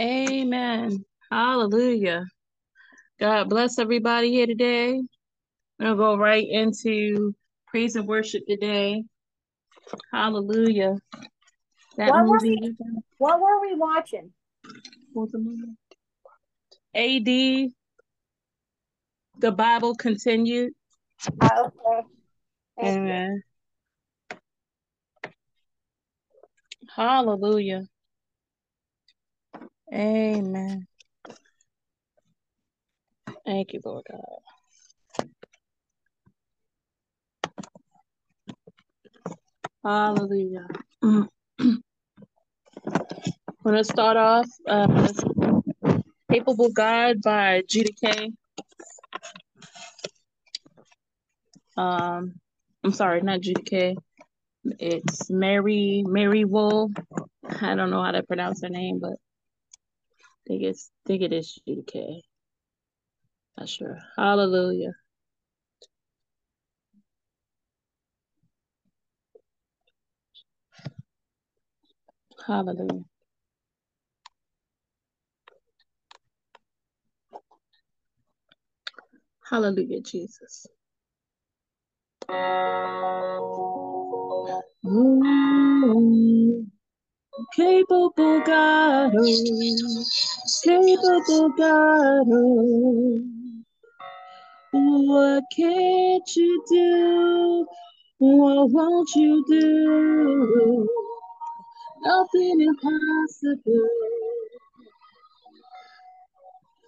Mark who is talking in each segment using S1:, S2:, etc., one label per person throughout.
S1: Amen. Hallelujah. God bless everybody here today. We'll go right into praise and worship today. Hallelujah. That
S2: What were we, what were we watching?
S1: What was the movie? AD. The Bible continued.
S2: Oh, okay. Thank you.
S1: Amen. Hallelujah. Amen. Thank you, Lord God. Hallelujah. I'm going to start off uh, Capable God by GDK. Um, I'm sorry, not GDK. It's Mary Mary Wool. I don't know how to pronounce her name, but think it's think it is GDK. Not sure. Hallelujah. Hallelujah. Hallelujah, Jesus. Ooh, capable God, oh, capable God, oh. what can't you do? What won't you do? Nothing impossible.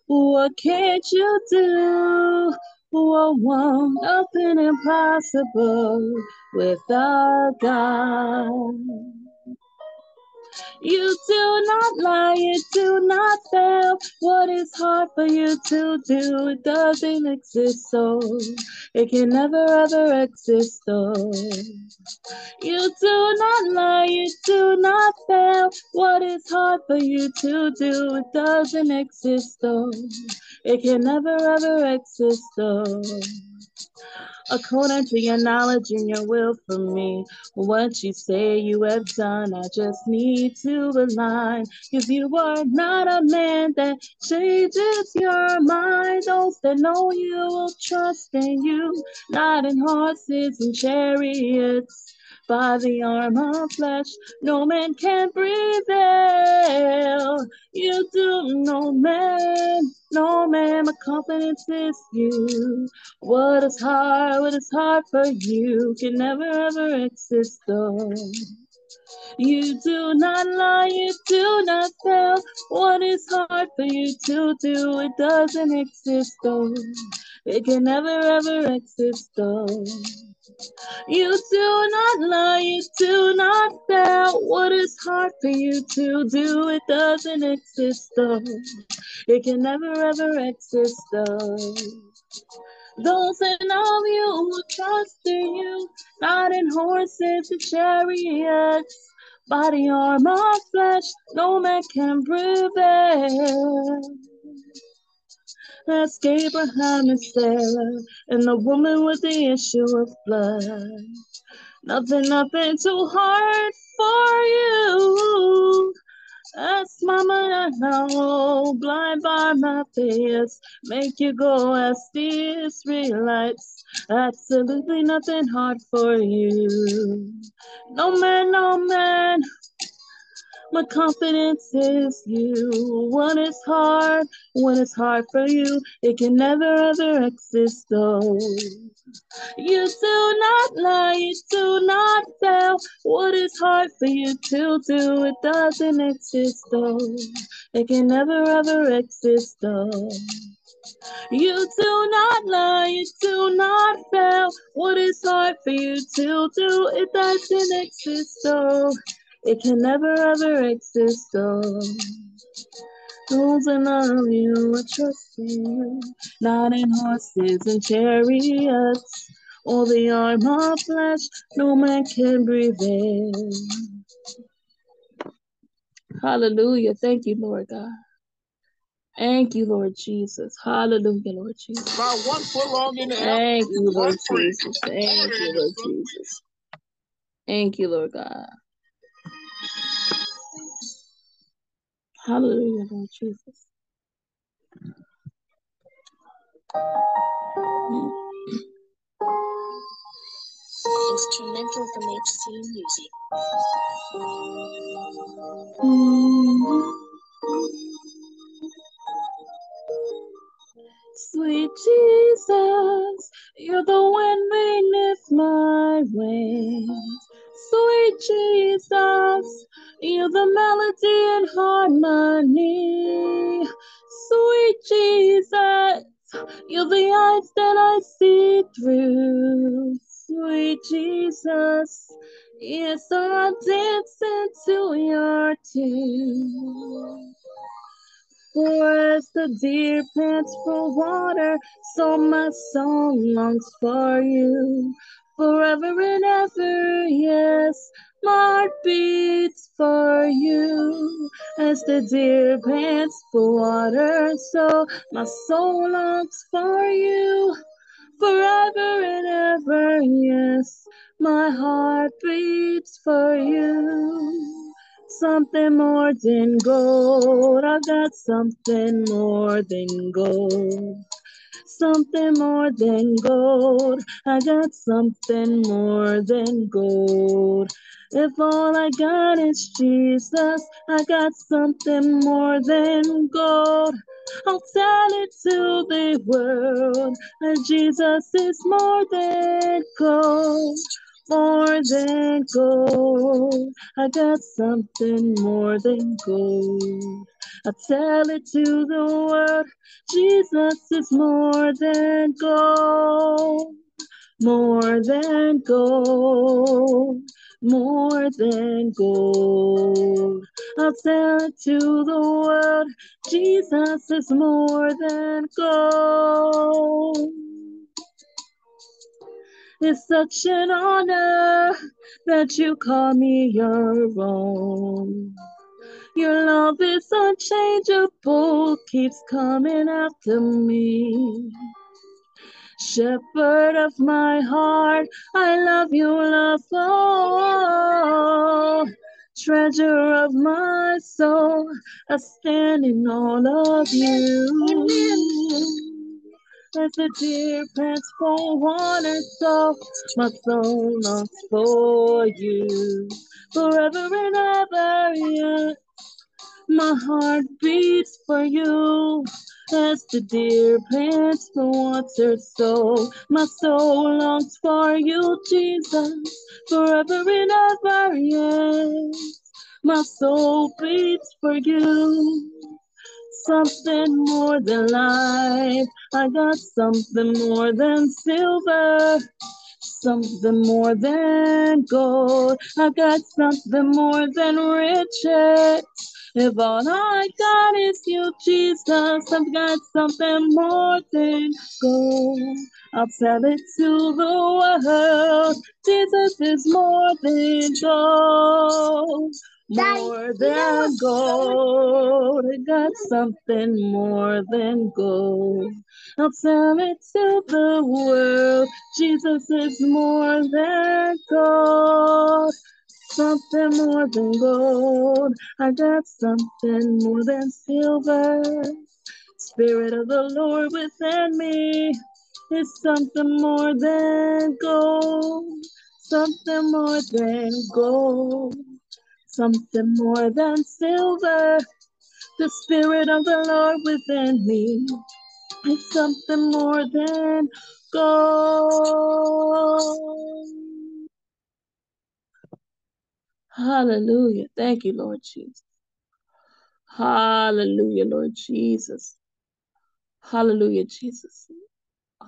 S1: What can't you do? What won't nothing impossible with our God? You do not lie, you do not fail. What is hard for you to do? It doesn't exist, so it can never ever exist, so. You do not lie, you do not fail. What is hard for you to do? It doesn't exist, though. It can never ever exist, though. According to your knowledge and your will for me, what you say you have done, I just need to align. Cause you are not a man that changes your mind. Those that know you will trust in you, not in horses and chariots by the arm of flesh, no man can prevail. You do no man, no man, my confidence is you. What is hard, what is hard for you can never ever exist though. You do not lie, you do not fail. What is hard for you to do, it doesn't exist though. It can never ever exist though. You do not lie, you do not fail. What is hard for you to do, it doesn't exist though. It can never ever exist though. Those that know you will trust in you, not in horses and chariots. Body, arm, or flesh, no man can prevail. Ask Abraham and Sarah, and the woman with the issue of blood. Nothing, nothing too hard for you. Ask mama now, blind Bartimaeus, make you go ask the Israelites. Absolutely nothing hard for you. No man, no man, my confidence is you. When it's hard, when it's hard for you, it can never ever exist though. You do not lie, you do not fail. What is hard for you to do, it doesn't exist though. It can never ever exist though. You do not lie, you do not fail. What is hard for you to do, it doesn't exist though. It can never ever exist though. Those that love you are trusting not in horses and chariots, or the arm of flesh, no man can prevail. Hallelujah. Thank you, Lord God. Thank you, Lord Jesus. Hallelujah, Lord Jesus.
S3: About one foot long in the.
S1: Thank you, Lord. Jesus. Thank you, Lord Jesus. Thank you, Lord God. Hallelujah, Lord Jesus.
S3: Instrumental from HC Music.
S1: Sweet Jesus, you're the wind beneath my wings. Sweet Jesus, you're the melody and harmony. Sweet Jesus, you're the eyes that I see through. Sweet Jesus, yes, I'll dance into your tune. For as the deer pants for water, so my soul longs for you. Forever and ever, yes, my heart beats for you. As the deer pants for water, so my soul longs for you. Forever and ever, yes, my heart beats for you something more than gold. I've got something more than gold. Something more than gold. I got something more than gold. If all I got is Jesus, I got something more than gold. I'll tell it to the world that Jesus is more than gold more than gold. I got something more than gold. I tell it to the world, Jesus is more than gold, more than gold, more than gold. I'll tell it to the world, Jesus is more than gold. It's such an honor that you call me your own. Your love is unchangeable, keeps coming after me. Shepherd of my heart, I love you, love all. Treasure of my soul, I stand in all of you. As the deer pants for water, so my soul longs for you. Forever and ever, yeah. My heart beats for you. As the deer pants for water, so my soul longs for you, Jesus. Forever and ever, yes. My soul beats for you something more than life. I got something more than silver, something more than gold. I got something more than riches. If all I got is you, Jesus, I've got something more than gold. I'll tell it to the world. Jesus is more than gold more than gold. I got something more than gold. I'll tell it to the world. Jesus is more than gold. Something more than gold. I got something more than silver. Spirit of the Lord within me is something more than gold. Something more than gold something more than silver. The Spirit of the Lord within me is something more than gold. Hallelujah. Thank you, Lord Jesus. Hallelujah, Lord Jesus. Hallelujah, Jesus.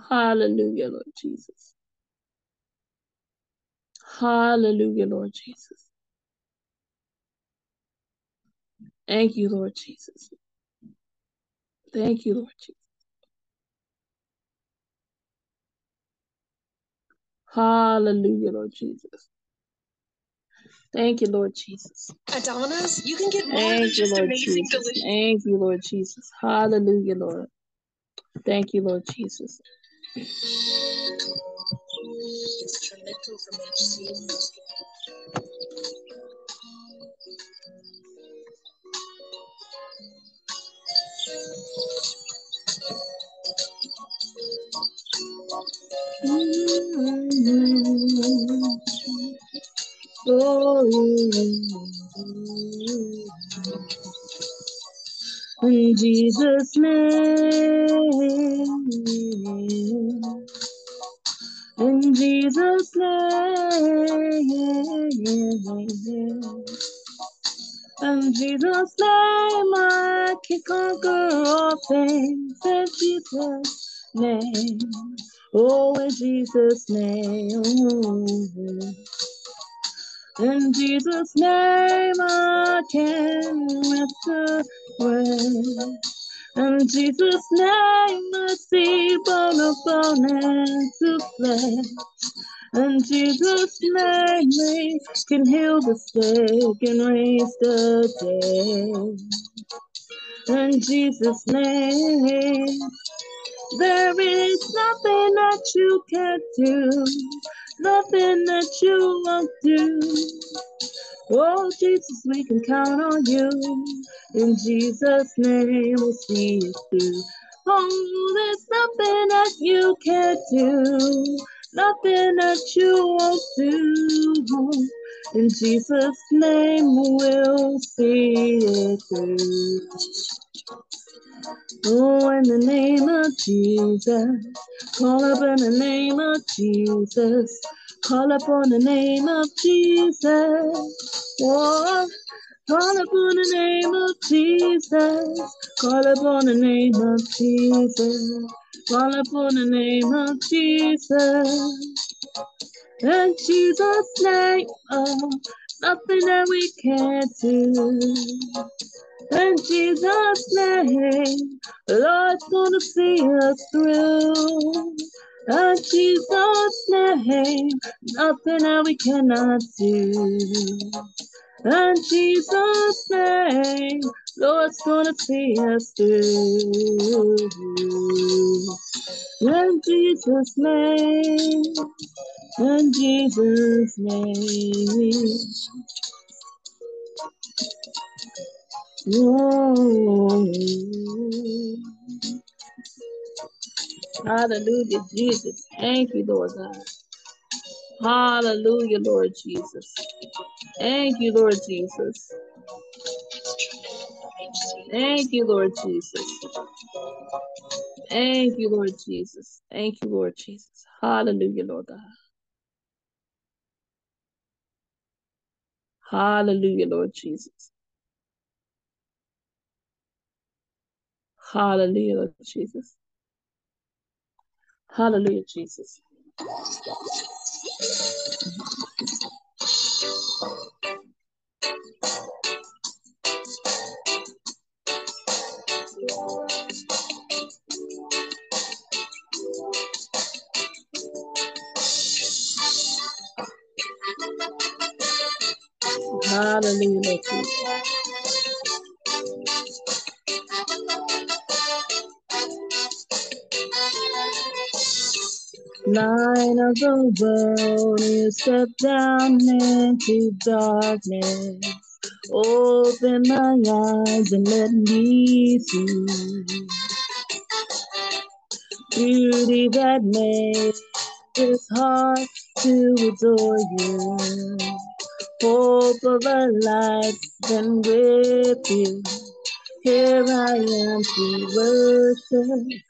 S1: Hallelujah, Lord Jesus. Hallelujah, Lord Jesus. Thank you, Lord Jesus. Thank you, Lord Jesus. Hallelujah, Lord Jesus. Thank you, Lord Jesus.
S3: At Donna's, you can get more
S1: Thank
S3: than
S1: you,
S3: just
S1: Lord
S3: amazing
S1: Jesus.
S3: delicious.
S1: Thank you, Lord Jesus. Hallelujah, Lord. Thank you, Lord Jesus.
S3: Instrumental from HC
S1: In Jesus' name, in Jesus' name, in Jesus' name, I can conquer all things. In Jesus' name, oh, in Jesus' name. In Jesus' name, I can rest away. In Jesus' name, I see bone of bone and to flesh. In Jesus' name, we can heal the sick and raise the dead. In Jesus' name, there is nothing that you can't do, nothing that you won't do. Oh, Jesus, we can count on you. In Jesus' name, we'll see it through. Oh, there's nothing that you can't do, nothing that you won't do. In Jesus' name, we'll see it through. Oh, in the name of Jesus, call upon the name of Jesus, call upon the name of Jesus. Oh, call upon the name of Jesus, call upon the name of Jesus, call upon the name of Jesus. In Jesus' name, oh, nothing that we can't do. In Jesus' name, Lord's gonna see us through. In Jesus' name, nothing that we cannot do. In Jesus' name, Lord's gonna see us through. In Jesus' name, in Jesus' name. Whoa. Hallelujah, Jesus. Thank you, Lord God. Hallelujah, Lord Jesus. Thank you, Lord Jesus. Thank you, Lord Jesus. Thank you, Lord Jesus. Thank you, Lord Jesus. Hallelujah, Lord God. Hallelujah, Lord Jesus. Hallelujah, Lord Jesus. Hallelujah, Jesus. Hallelujah, Lord Jesus. Light of the world, you step down into darkness. Open my eyes and let me see beauty that makes this heart to adore you. Hope of a life spent with you. Here I am to worship.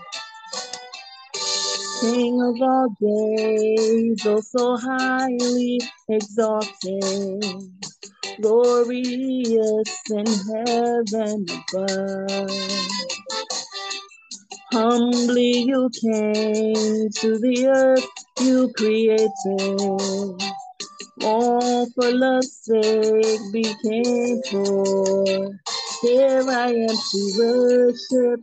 S1: King of all days, oh so highly exalted, glorious in heaven above. Humbly you came to the earth you created. All for love's sake became poor. Here I am to worship.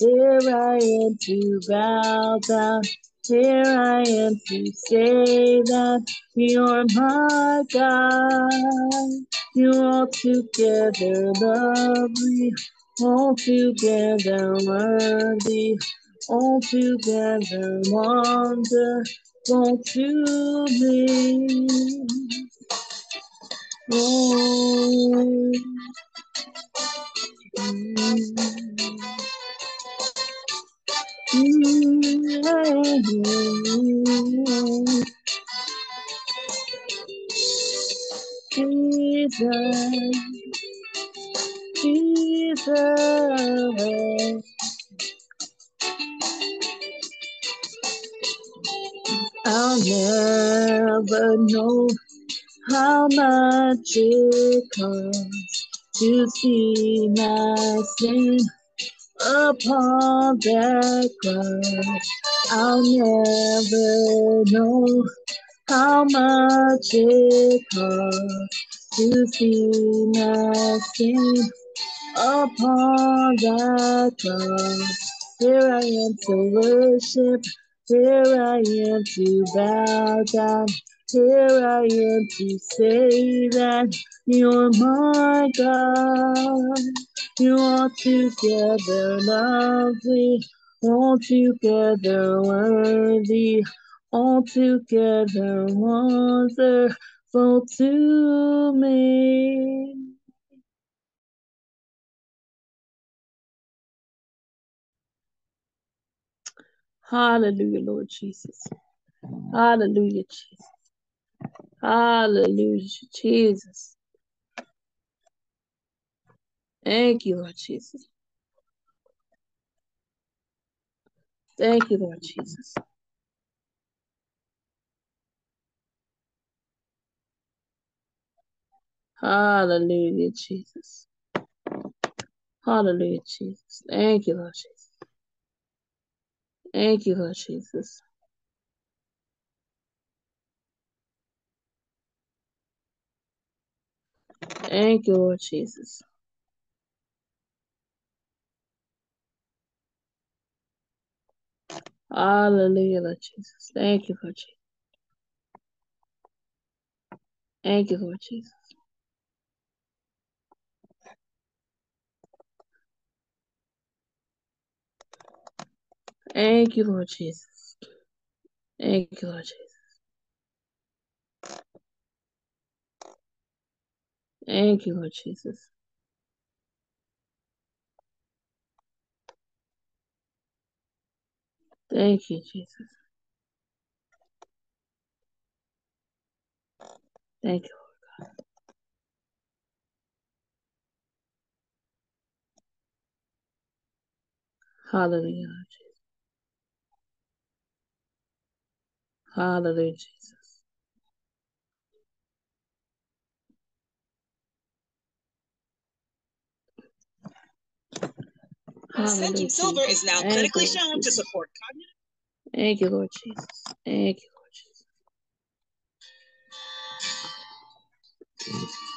S1: Here I am to bow down. Here I am to say that you're my God. You're altogether lovely, altogether worthy, altogether wonderful to me. Oh, mm, Jesus, Jesus. I'll never know how much it costs to see my sin upon that cross. I'll never know how much it costs to see my sin upon that cross. Here I am to worship, here I am to bow down, here I am to say that you're my God. You are together lovely, altogether worthy, altogether wonderful to me. Hallelujah, Lord Jesus. Hallelujah, Jesus. Hallelujah, Jesus. Thank you, Lord Jesus. Thank you, Lord Jesus. Hallelujah, Jesus. Hallelujah, Jesus. Thank you, Lord Jesus. Thank you, Lord Jesus. Thank you, Lord Jesus. Hallelujah, Lord Jesus. Thank you, Lord Jesus. Thank you, Lord Jesus. Thank you, Lord Jesus. Thank you, Lord Jesus. Thank you, Lord Jesus. Thank you, Jesus. Thank you. Lord God. Hallelujah, Jesus. Hallelujah, Jesus.
S3: Ascension Silver is now
S1: Thank
S3: clinically
S1: Lord
S3: shown to support cognitive.
S1: Thank you, Lord Jesus. Thank you, Lord Jesus.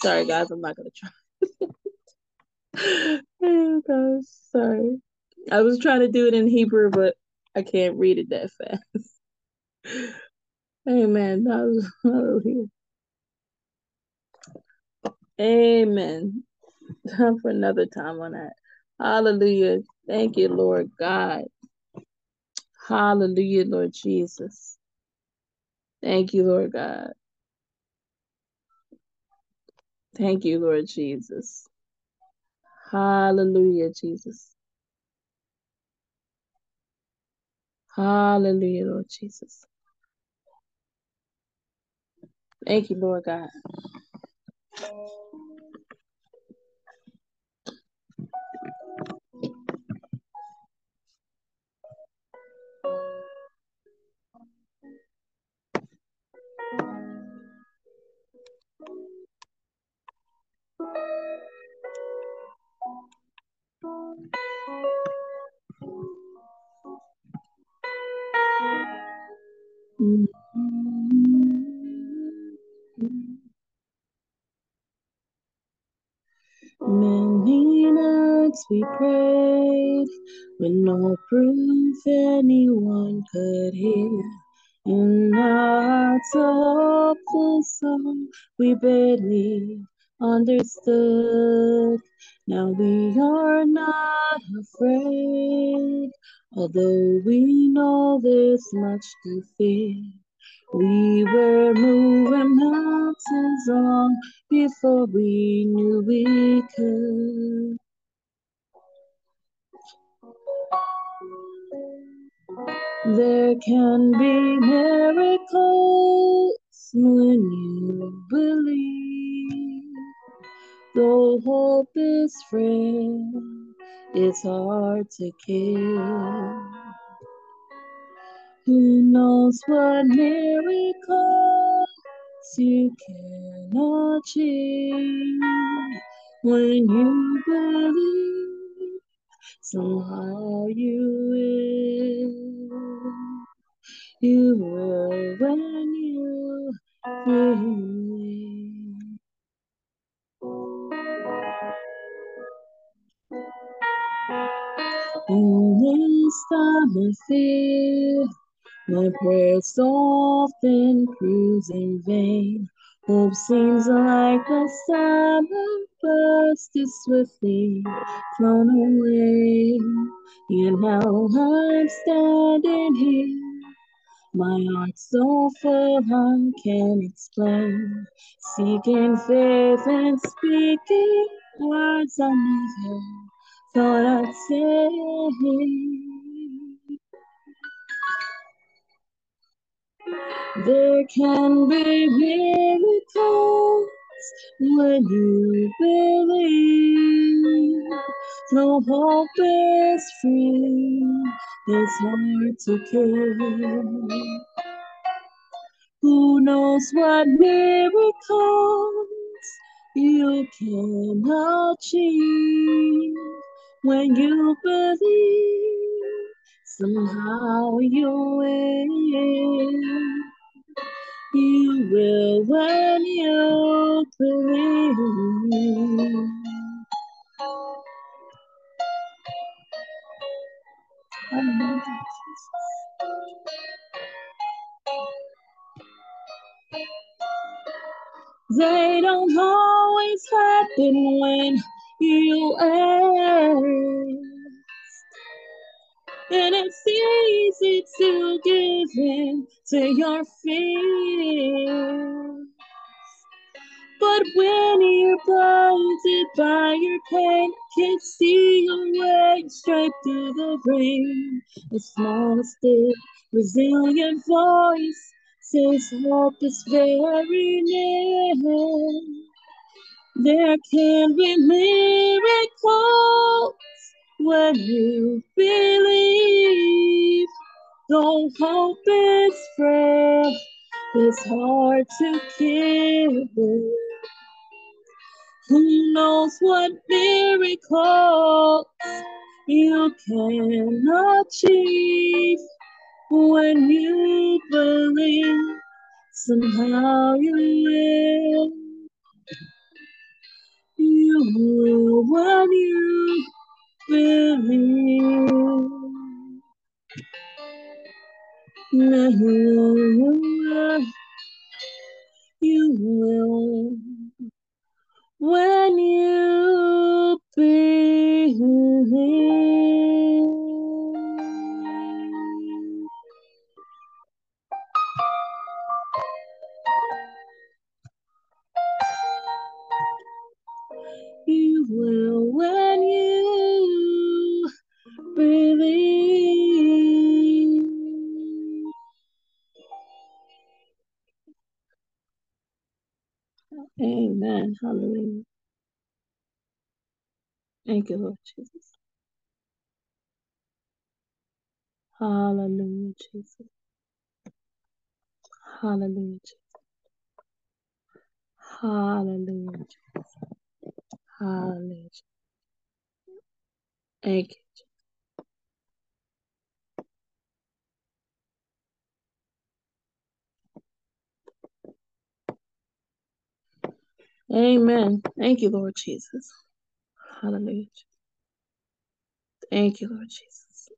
S1: Sorry, guys, I'm not gonna try. oh, sorry. I was trying to do it in Hebrew, but I can't read it that fast. Amen. That was hallelujah. Amen. Time for another time on that. Hallelujah. Thank you, Lord God. Hallelujah, Lord Jesus. Thank you, Lord God. Thank you, Lord Jesus. Hallelujah, Jesus. Hallelujah, Lord Jesus. Thank you, Lord God. Nights we prayed with no proof anyone could hear. In our hearts a hopeless song we barely understood. Now we are not afraid, although we know there's much to fear. We were moving mountains long before we knew we could. There can be miracles when you believe. Though hope is frail, it's hard to kill. Who knows what miracles you can achieve when you believe? Somehow you will. You will when you believe. In this fear, my prayers often proves in vain. Hope seems like a summer burst is swiftly flown away. And now I'm standing here, my heart so full I can't explain. Seeking faith and speaking words I never thought I'd say. There can be miracles when you believe. No hope is free, it's hard to kill. Who knows what miracles you can achieve when you believe? Somehow you will. You will when you believe. They don't always happen when you ask. And it's easy to give in to your fear. But when you're blinded by your pain, can't see your way straight through the rain. The smallest still resilient voice says hope is very near. There can be miracles when you believe. Though hope is frail, it's hard to kill. Who knows what miracles you can achieve when you believe? Somehow you will. You will when you believe. You will when you believe. Hallelujah. Thank you, Lord Jesus. Hallelujah, Jesus. Hallelujah, Jesus. Hallelujah, Jesus. Hallelujah. Thank you. Amen. Thank you, Lord Jesus. Hallelujah. Thank you, Lord Jesus.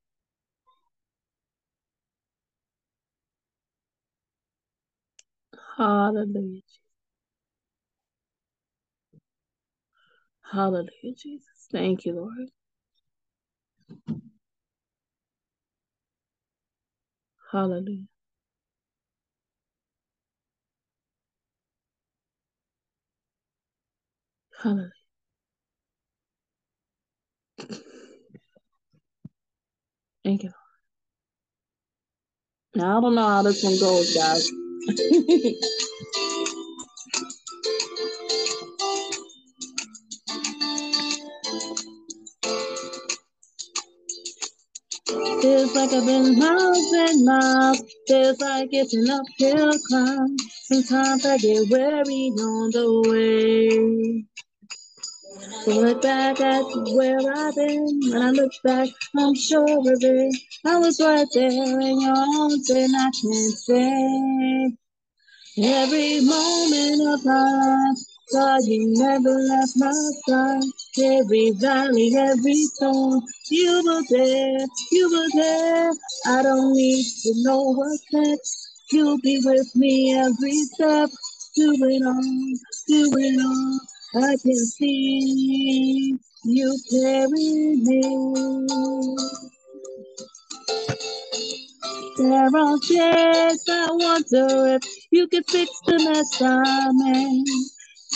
S1: Hallelujah. Hallelujah, Jesus. Thank you, Lord. Hallelujah. Hallelujah. Thank you. Now, I don't know how this one goes, guys. Feels like I've been miles and miles. Feels like it's an uphill climb. Sometimes I get weary on the way. Look back at where I've been. When I look back, I'm sure of it. I was right there in your arms, and I can't say. Every moment of my life, God, you never left my side. Every valley, every storm, you were there, you were there. I don't need to know what's next. You'll be with me every step. Do it all, do it all. I can see you carry me. There are days I wonder if you could fix the mess I'm in.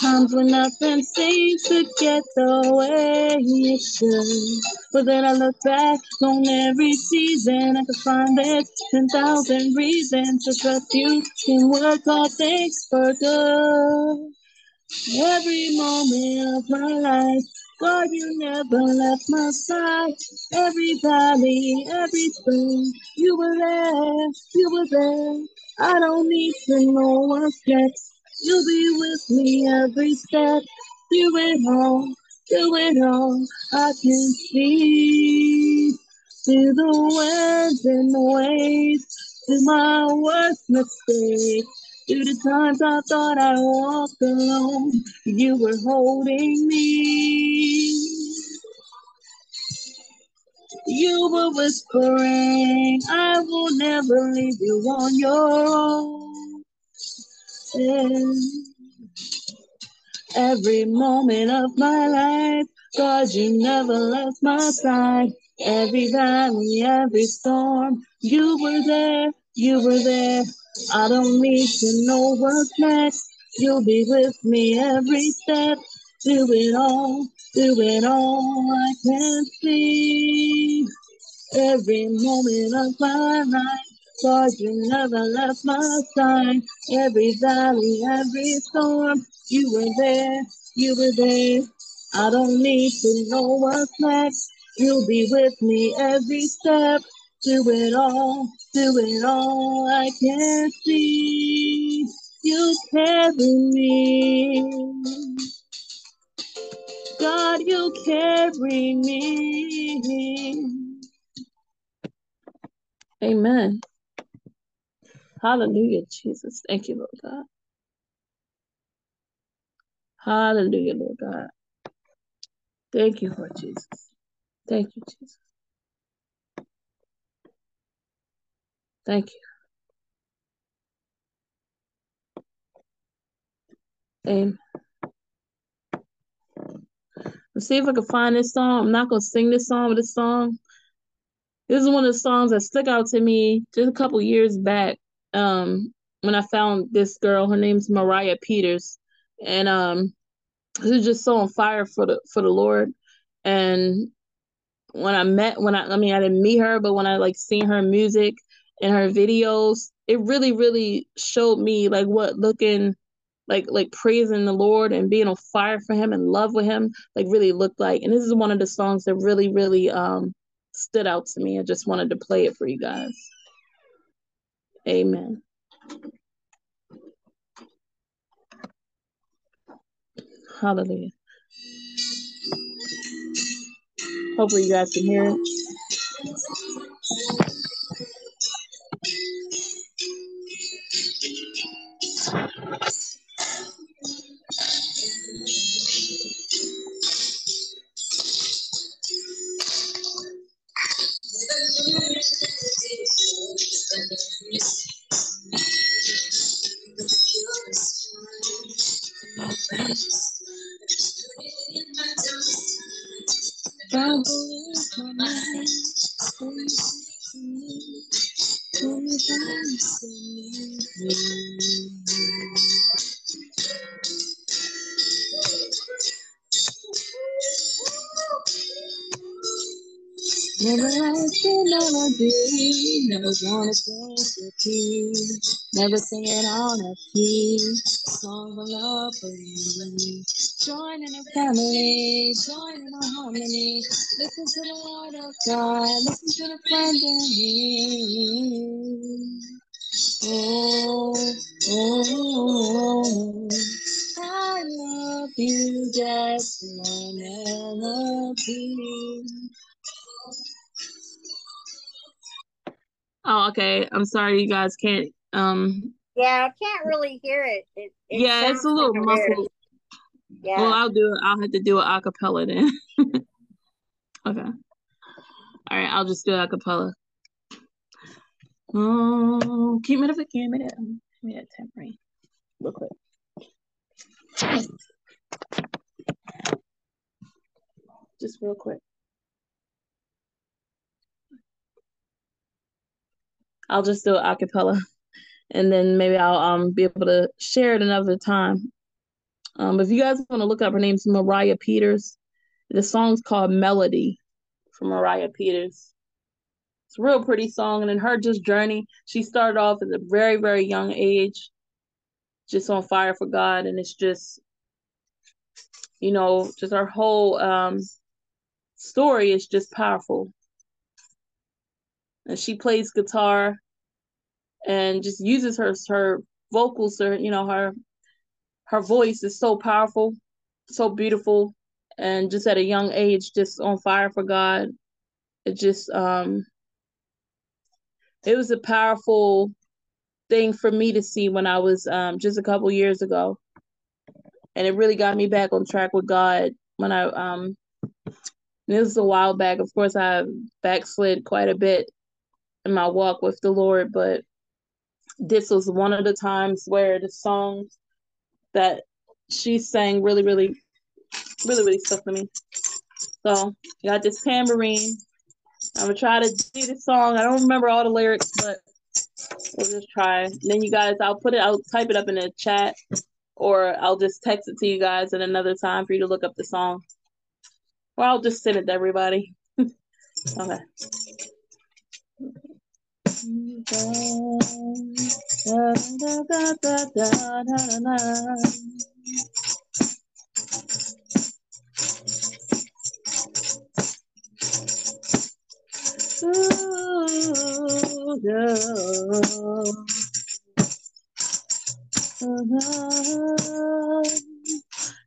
S1: Times when nothing seems to get the way it should. But then I look back on every season, I can find there's 10,000 reasons to trust you can work all things for good. Every moment of my life, God, you never left my side. Every valley, every spring, you were there, you were there. I don't need to know what's next. You'll be with me every step. Do it all, do it all. I can see through the winds and the waves, through my worst mistake. Through the times I thought I walked alone, you were holding me. You were whispering, I will never leave you on your own. And every moment of my life, God, you never left my side. Every valley, every storm, you were there, you were there. I don't need to know what's next. You'll be with me every step. Do it all, do it all. I can't see every moment of my life. God, you never left my side. Every valley, every storm, you were there, you were there. I don't need to know what's next. You'll be with me every step. Do it all, do it all. I can see you carry me. God, you carry me. Amen. Hallelujah, Jesus. Thank you, Lord God. Hallelujah, Lord God. Thank you, Lord Jesus. Thank you, Jesus. Thank you. Amen. Let's see if I can find this song. I'm not gonna sing this song, but this song. This is one of the songs that stuck out to me just a couple years back. Um, when I found this girl, her name's Mariah Peters, and um, she was just so on fire for the for the Lord. And when I met, when I, I mean, I didn't meet her, but when I like seen her music and her videos, it really, really showed me like what looking like like praising the Lord and being on fire for him and love with him like really looked like. And this is one of the songs that really, really um stood out to me. I just wanted to play it for you guys. Amen. Hallelujah. Hopefully you guys can hear it. Never singing on a key, song of love for you and me. Join in a family, join in a harmony, listen to the word of God, listen to the friend in me. Oh, oh, oh, I love you just my melody. Oh, okay. I'm sorry you guys can't um
S2: Yeah, I can't really hear it. it, it
S1: yeah, it's a little muffled.
S2: Yeah.
S1: Well, I'll do it. I'll have to do it a cappella then. okay. All right, I'll just do it a cappella. Oh, keep me the give me that give me that tambourine real quick. Just real quick. I'll just do it a cappella and then maybe I'll um be able to share it another time. Um, if you guys want to look up her name's Moriah Peters. The song's called Melody from Moriah Peters. It's a real pretty song, and in her just journey, she started off at a very, very young age, just on fire for God, and it's just, you know, just her whole um story is just powerful. And she plays guitar and just uses her her vocals, her you know her her voice is so powerful, so beautiful, and just at a young age, just on fire for God. It just um it was a powerful thing for me to see when I was um just a couple years ago. And it really got me back on track with God when I um this was a while back. Of course I backslid quite a bit in my walk with the Lord, but this was one of the times where the songs that she sang really, really, really, really stuck to me. So I got this tambourine. I'm gonna try to do the song. I don't remember all the lyrics, but we'll just try. And then you guys, I'll put it, I'll type it up in the chat, or I'll just text it to you guys at another time for you to look up the song. Or I'll just send it to everybody. okay.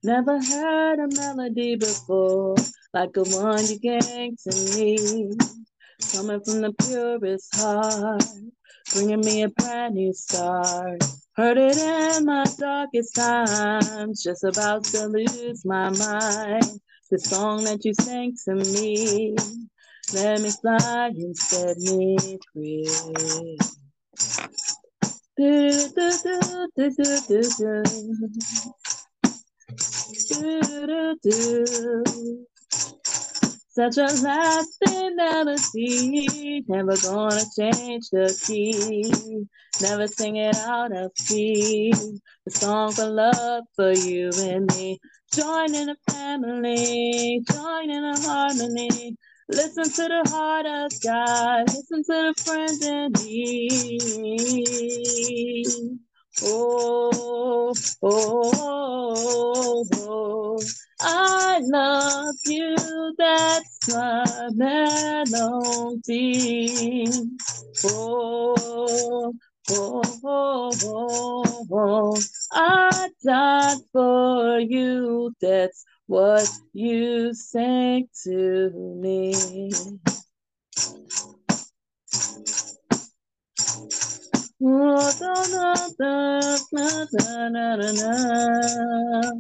S1: Never heard a melody before like the one you gave to me. Coming from the purest heart, bringing me a brand new start. Heard it in my darkest times, just about to lose my mind. The song that you sang to me, let me fly and set me free. Do, do, do, do, do, do, do. Do, do, do. Such a lasting melody, never gonna change the key, never sing it out of key. The song for love for you and me. Join in a family, join in a harmony. Listen to the heart of God, listen to the friends in need. Oh, oh, oh, oh. You, that's my melody. Oh, oh, oh, oh, oh, I died for you, that's what you sang to me. Oh, da, da, da, da, da, da, da, da.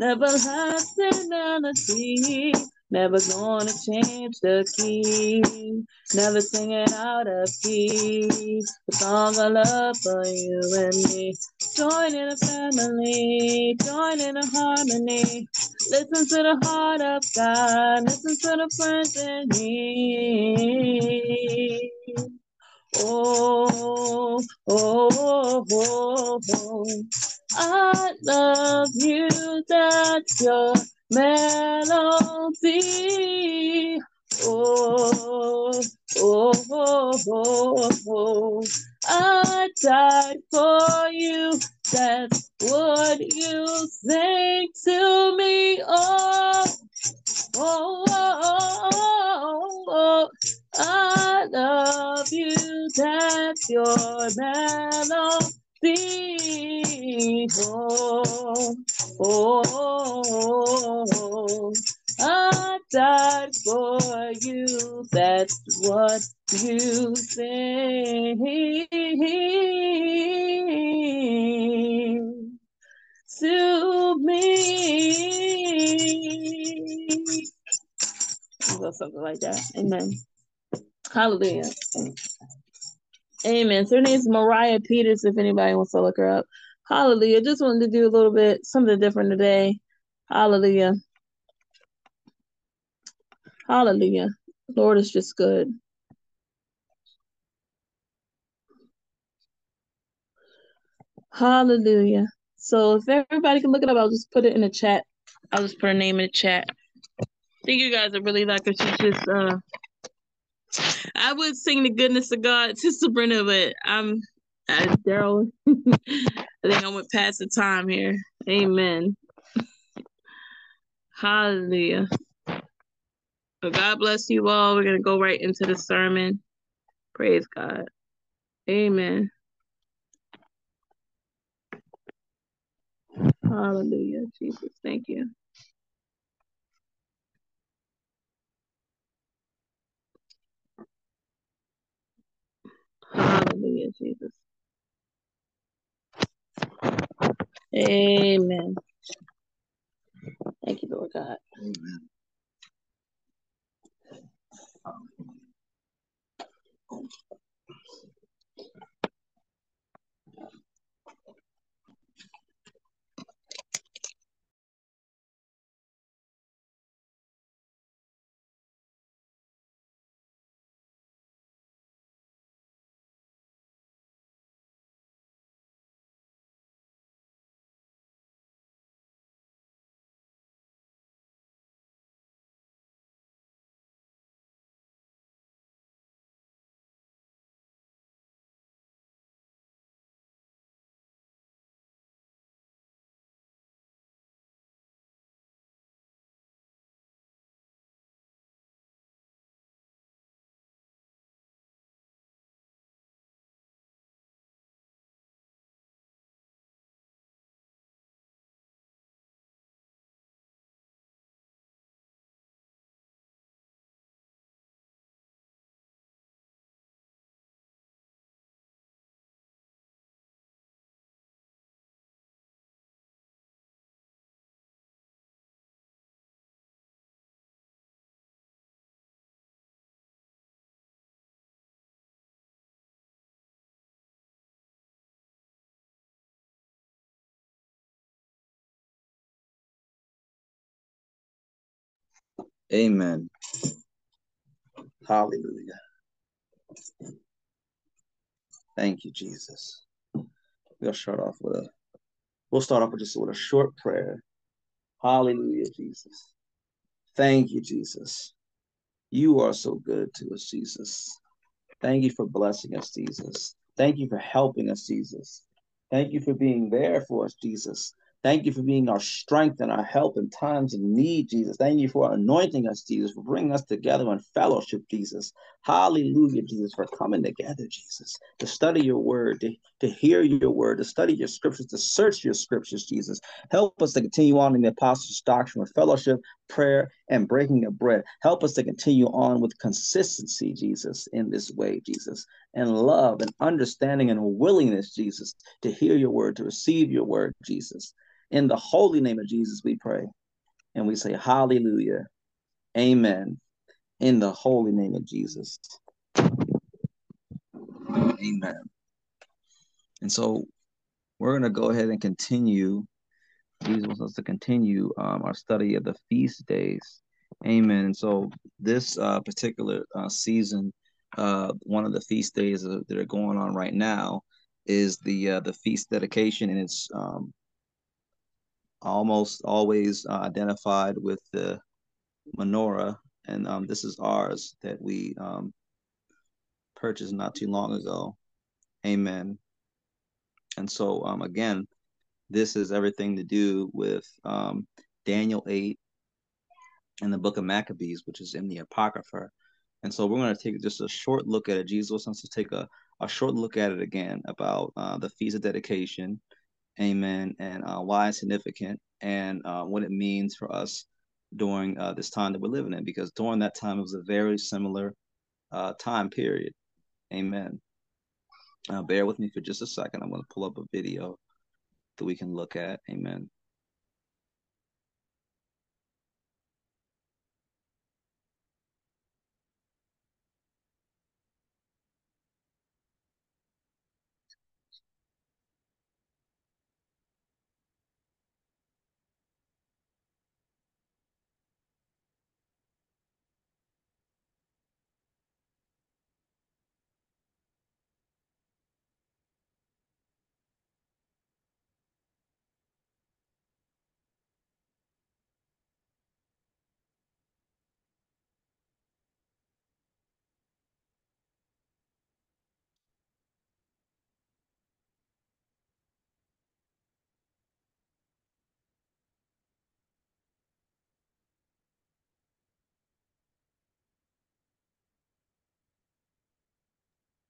S1: Everlasting melody, never gonna change the key, never sing it out of key. The song of love for you and me. Join in a family, join in a harmony. Listen to the heart of God, listen to the in need. Oh, oh, oh, oh, I love you, that's your melody. Oh, oh, oh, oh, oh, I died for you, that's what you say to me. Oh, oh, oh, oh, oh. I love you, that's your melody. Oh, oh, oh, I died for you, that's what you say to me. Or something like that. Amen. Hallelujah. Amen. So her name's Moriah Peters, if anybody wants to look her up. Hallelujah. Just wanted to do a little bit something different today. Hallelujah. Hallelujah. Lord is just good. Hallelujah. So if everybody can look it up, I'll just put it in the chat. I'll just put her name in the chat. I think you guys are really like her. She's just uh I would sing the goodness of God to Sabrina, but I'm Daryl. I think I went past the time here. Amen. Hallelujah. But God bless you all. We're gonna go right into the sermon. Praise God. Amen. Hallelujah, Jesus. Thank you. Hallelujah, Jesus. Amen. Thank you, Lord God.
S4: Amen. Hallelujah. Thank you, Jesus. We'll start off with a we'll start off with just with a short prayer. Hallelujah, Jesus. Thank you, Jesus. You are so good to us, Jesus. Thank you for blessing us, Jesus. Thank you for helping us, Jesus. Thank you for being there for us, Jesus. Thank you for being our strength and our help in times of need, Jesus. Thank you for anointing us, Jesus, for bringing us together in fellowship, Jesus. Hallelujah, Jesus, for coming together, Jesus, to study your word, to, to hear your word, to study your scriptures, to search your scriptures, Jesus. Help us to continue on in the apostles' doctrine with fellowship, prayer, and breaking of bread. Help us to continue on with consistency, Jesus, in this way, Jesus, and love and understanding and willingness, Jesus, to hear your word, to receive your word, Jesus. In the holy name of Jesus, we pray. And we say, Hallelujah. Amen. In the holy name of Jesus. Amen. And so we're going to go ahead and continue. Jesus wants us to continue um, our study of the feast days. Amen. And so this uh, particular uh, season, uh, one of the feast days that are going on right now is the uh, the feast dedication, and it's um, almost always uh, identified with the menorah, and um, this is ours that we um, purchased not too long ago. Amen. And so, um, again, this is everything to do with um, Daniel 8 and the book of Maccabees, which is in the Apocrypha. And so we're going to take just a short look at it. Jesus wants to take a, a short look at it again about uh, the Feast of Dedication, amen, and uh, why it's significant and uh, what it means for us during uh, this time that we're living in. Because during that time, it was a very similar uh, time period, amen. Uh, bear with me for just a second. I'm going to pull up a video that we can look at, amen.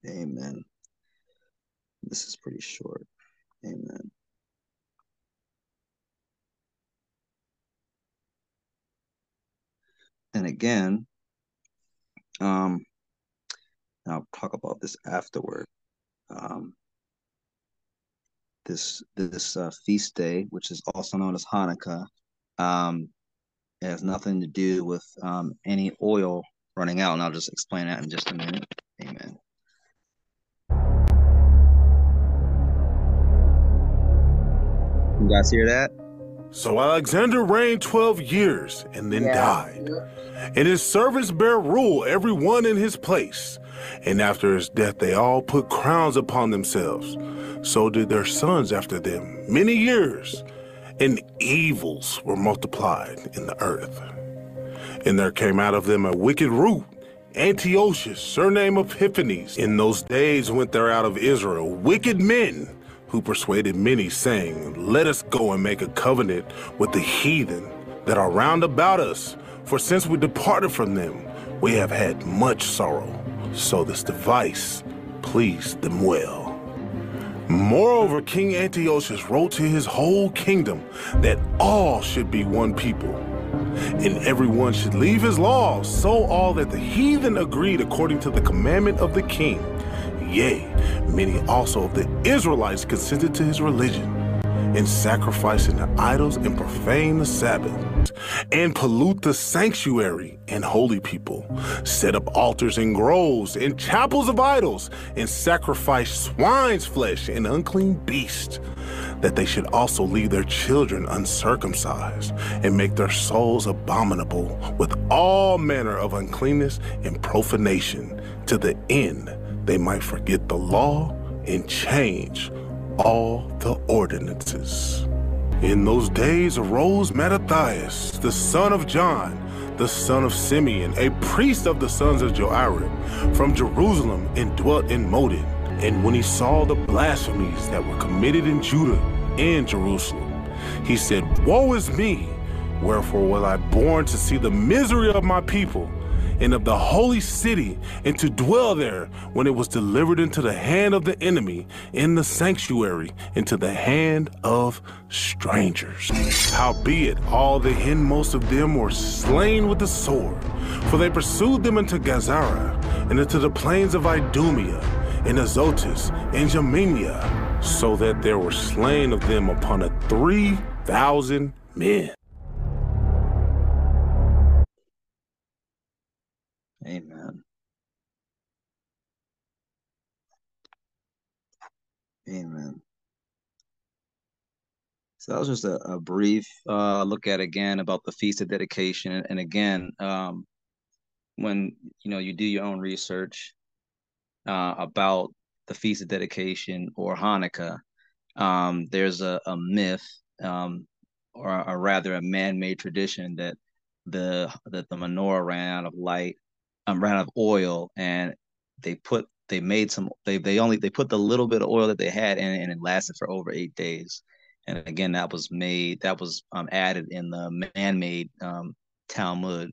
S4: Amen. This is pretty short. Amen. And again, um, I'll talk about this afterward. Um, this this uh, feast day, which is also known as Hanukkah, um, has nothing to do with um, any oil running out, and I'll just explain that in just a minute. Amen. You guys hear that?
S5: So Alexander reigned 12 years and then
S2: Yeah.
S5: died. And his servants bare rule, every one in his place. And after his death, they all put crowns upon themselves. So did their sons after them, many years. And evils were multiplied in the earth. And there came out of them a wicked root, Antiochus, surname of Epiphanes. In those days went there out of Israel wicked men who persuaded many, saying, Let us go and make a covenant with the heathen that are round about us. For since we departed from them, we have had much sorrow. So this device pleased them well. Moreover, King Antiochus wrote to his whole kingdom that all should be one people, and everyone should leave his laws, so all that the heathen agreed according to the commandment of the king. Yea, many also of the Israelites consented to his religion, in sacrificing the idols and profane the Sabbath, and pollute the sanctuary and holy people, set up altars and groves and chapels of idols, and sacrifice swine's flesh and unclean beasts, that they should also leave their children uncircumcised, and make their souls abominable with all manner of uncleanness and profanation, to the end they might forget the law and change all the ordinances. In those days arose Mattathias, the son of John, the son of Simeon, a priest of the sons of Joarib, from Jerusalem, and dwelt in Modin. And when he saw the blasphemies that were committed in Judah and Jerusalem, he said, Woe is me! Wherefore was I born to see the misery of my people and of the holy city, and to dwell there when it was delivered into the hand of the enemy in the sanctuary, into the hand of strangers. Howbeit, all the hindmost of them were slain with the sword, for they pursued them into Gazara, and into the plains of Idumea, and Azotus, and Jamenia, so that there were slain of them upon a three thousand men.
S4: Amen. Amen. So that was just a, a brief uh, look at again about the feast of dedication, and, and again, um, when you know you do your own research uh, about the feast of dedication or Hanukkah, um, there's a, a myth, um, or, or rather a man-made tradition that the that the menorah ran out of light um, ran out of oil and they put they made some they they only they put the little bit of oil that they had in it and it lasted for over eight days. And again that was made that was um, added in the man-made um, talmud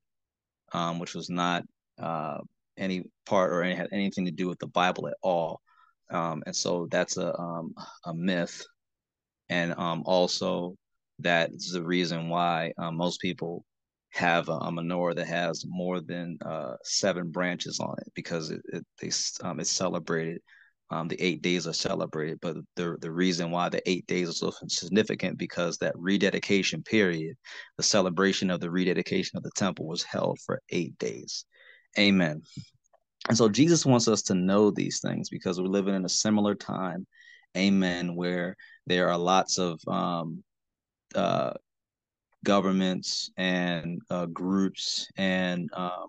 S4: um, which was not uh, any part or any, had anything to do with the bible at all. Um, and so that's a um, a myth. And um, also that's the reason why most people have a, a menorah that has more than uh, seven branches on it because it, it they um, it's celebrated. Um, the eight days are celebrated, but the the reason why the eight days is so significant because that rededication period, the celebration of the rededication of the temple was held for eight days. Amen. And so Jesus wants us to know these things because we're living in a similar time, amen, where there are lots of um, uh, governments and uh, groups and um,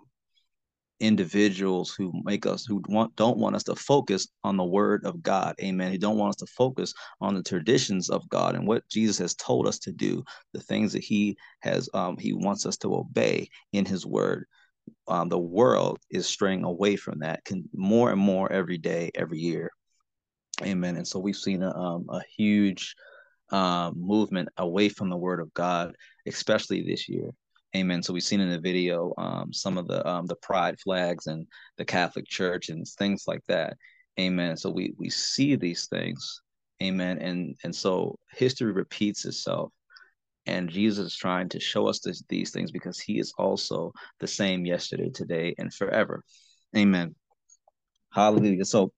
S4: individuals who make us who want don't want us to focus on the word of God. Amen. Who don't want us to focus on the traditions of God and what Jesus has told us to do the things that he has um, he wants us to obey in his word. Um, the world is straying away from that can more and more every day every year. Amen. And so we've seen a, um, a huge uh, movement away from the word of God, especially this year. Amen. So we've seen in the video um, some of the um, the pride flags and the Catholic Church and things like that. Amen. So we we see these things. Amen. And and so history repeats itself. And Jesus is trying to show us this, these things because he is also the same yesterday, today, and forever. Amen. Hallelujah. So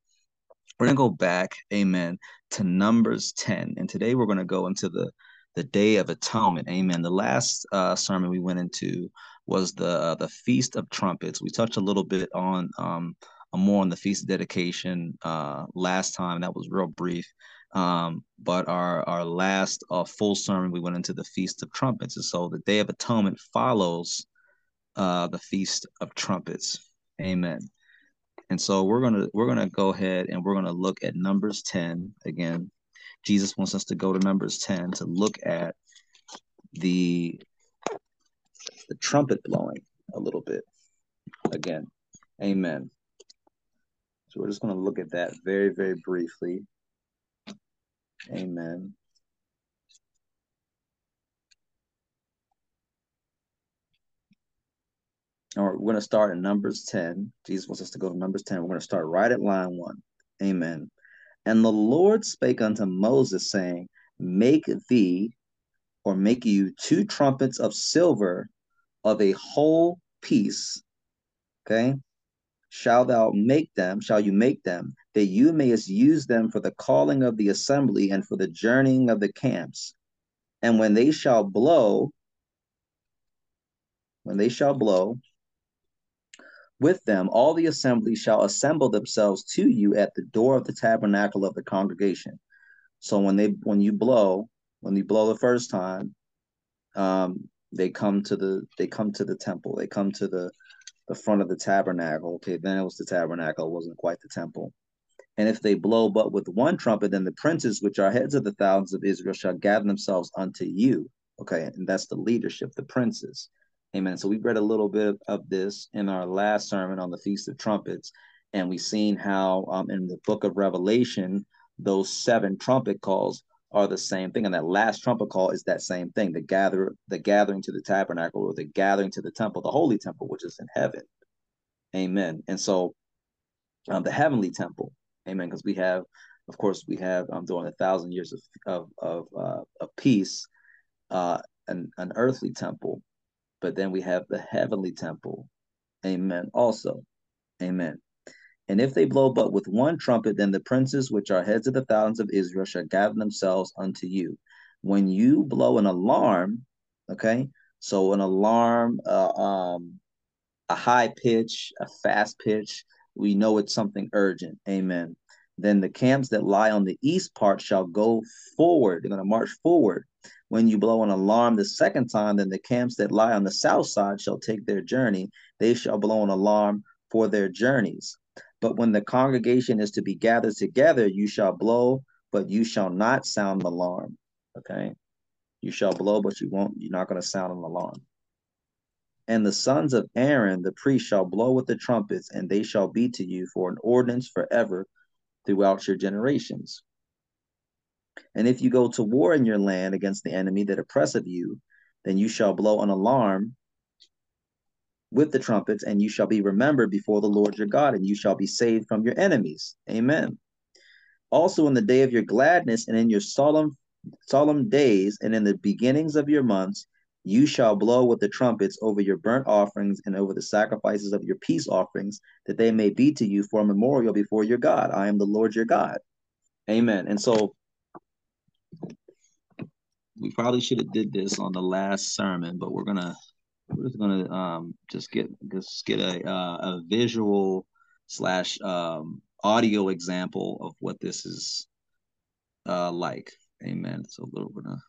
S4: we're going to go back, amen, to Numbers 10. And today we're going to go into the, the Day of Atonement, amen. The last uh, sermon we went into was the uh, the Feast of Trumpets. We touched a little bit on um, more on the Feast of Dedication uh, last time. That was real brief. Um, but our our last uh, full sermon, we went into the Feast of Trumpets. And so the Day of Atonement follows uh, the Feast of Trumpets. Amen. And so we're gonna we're gonna go ahead and we're gonna look at Numbers 10 again. Jesus wants us to go to Numbers 10 to look at the the trumpet blowing a little bit again. Amen. So we're just to look at that very, very briefly. Amen. Right, we're going to start in Numbers 10. Jesus wants us to go to Numbers 10. We're going to start right at line 1. Amen. And the Lord spake unto Moses, saying, Make thee, or make you two trumpets of silver of a whole piece. Okay. Shall thou make them, shall you make them, that you mayest use them for the calling of the assembly and for the journeying of the camps. And when they shall blow, when they shall blow, with them all the assembly shall assemble themselves to you at the door of the tabernacle of the congregation. So when they when you blow, when you blow the first time, um, they come to the they come to the temple. They come to the the front of the tabernacle. Okay, then it was the tabernacle, it wasn't quite the temple. And if they blow but with one trumpet, then the princes, which are heads of the thousands of Israel, shall gather themselves unto you. Okay, and that's the leadership, the princes. Amen. So we've read a little bit of this in our last sermon on the Feast of Trumpets. And we've seen how um, in the book of Revelation, those seven trumpet calls are the same thing. And that last trumpet call is that same thing, the gather, the gathering to the tabernacle or the gathering to the temple, the holy temple, which is in heaven. Amen. And so um, the heavenly temple, amen, because we have, of course, we have um, during a thousand years of of of, uh, of peace, uh, an, an earthly temple, but then we have the heavenly temple, amen, also, amen. And if they blow but with one trumpet, then the princes which are heads of the thousands of Israel shall gather themselves unto you. When you blow an alarm, okay, so an alarm, uh, um, a high pitch, a fast pitch, we know it's something urgent. Amen. Then the camps that lie on the east part shall go forward. They're going to march forward. When you blow an alarm the second time, then the camps that lie on the south side shall take their journey. They shall blow an alarm for their journeys. But when the congregation is to be gathered together, you shall blow, but you shall not sound the alarm. Okay. You shall blow, but you won't, you're not going to sound an alarm. And the sons of Aaron, the priest, shall blow with the trumpets, and they shall be to you for an ordinance forever throughout your generations. And if you go to war in your land against the enemy that oppresseth you, then you shall blow an alarm with the trumpets, and you shall be remembered before the Lord your God, and you shall be saved from your enemies. Amen. Also in the day of your gladness and in your solemn solemn days and in the beginnings of your months, you shall blow with the trumpets over your burnt offerings and over the sacrifices of your peace offerings, that they may be to you for a memorial before your God. I am the Lord your God. Amen. And so we probably should have did this on the last sermon, but we're gonna we're just gonna um just get just get a uh, a visual slash um audio example of what this is uh like. Amen. So we're gonna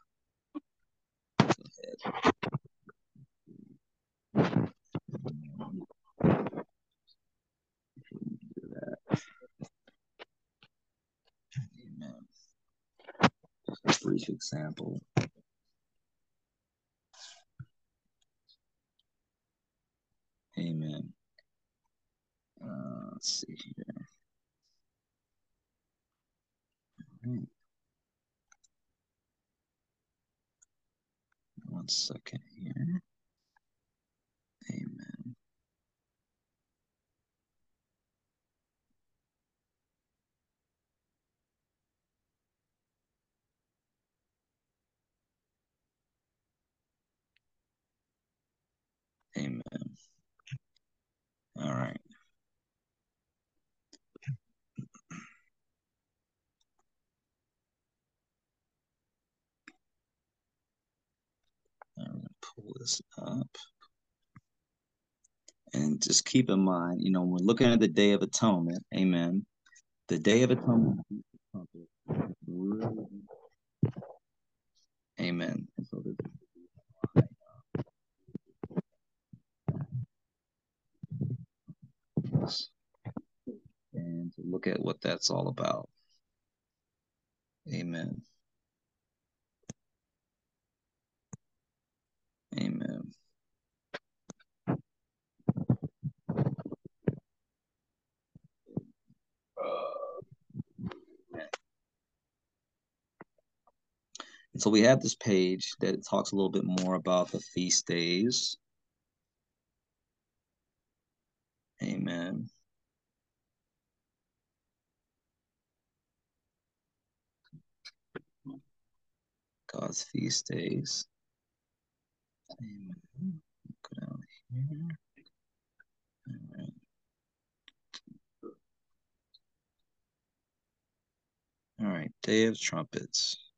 S4: Amen. Just a brief example. Amen. Uh, let's see here. All right. One second here. Amen. Amen. All right. I'm going to pull this up. And just keep in mind, you know, we're looking at the Day of Atonement, amen. The Day of Atonement, amen. And look at what that's all about. Amen. And so we have this page that talks a little bit more about the feast days. Amen. God's feast days. Amen. Go down here. All right. All right, Day of Trumpets.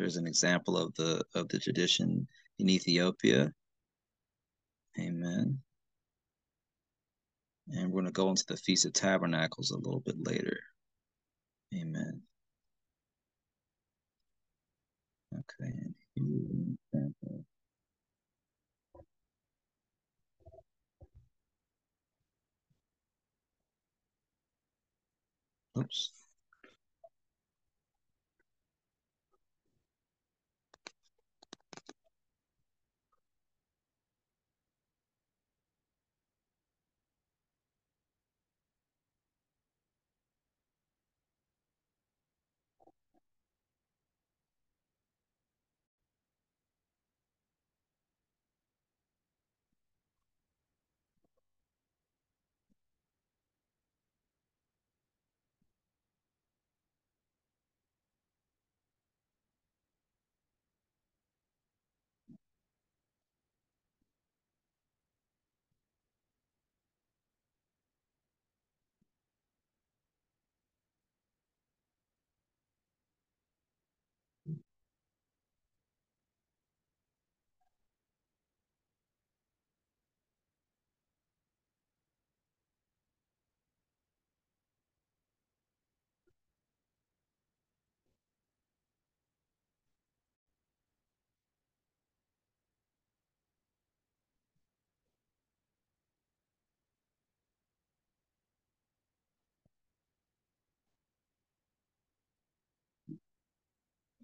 S4: There's an example of the of the tradition in Ethiopia. Amen. And we're going to go into the Feast of Tabernacles a little bit later. Amen. Okay. and. Oops.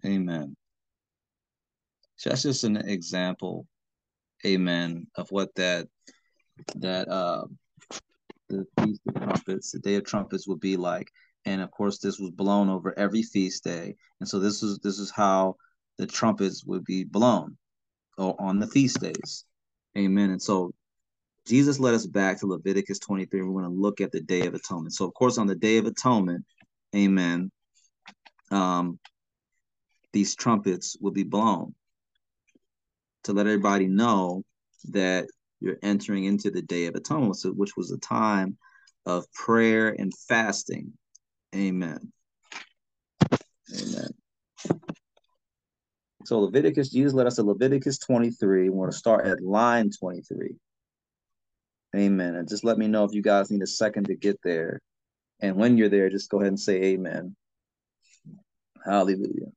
S4: Amen. So that's just an example, amen, of what that that uh the feast of trumpets, the day of trumpets would be like. And of course, this was blown over every feast day. And so this is this is how the trumpets would be blown on the feast days. Amen. And so Jesus led us back to Leviticus 23. We're going to look at the Day of Atonement. So, of course, on the Day of Atonement, amen, um, these trumpets will be blown to let everybody know that you're entering into the Day of Atonement, which was a time of prayer and fasting. Amen. Amen. So Leviticus, Jesus led us to Leviticus 23. We're going to start at line 23. Amen. And just let me know if you guys need a second to get there. And when you're there, just go ahead and say amen. Hallelujah.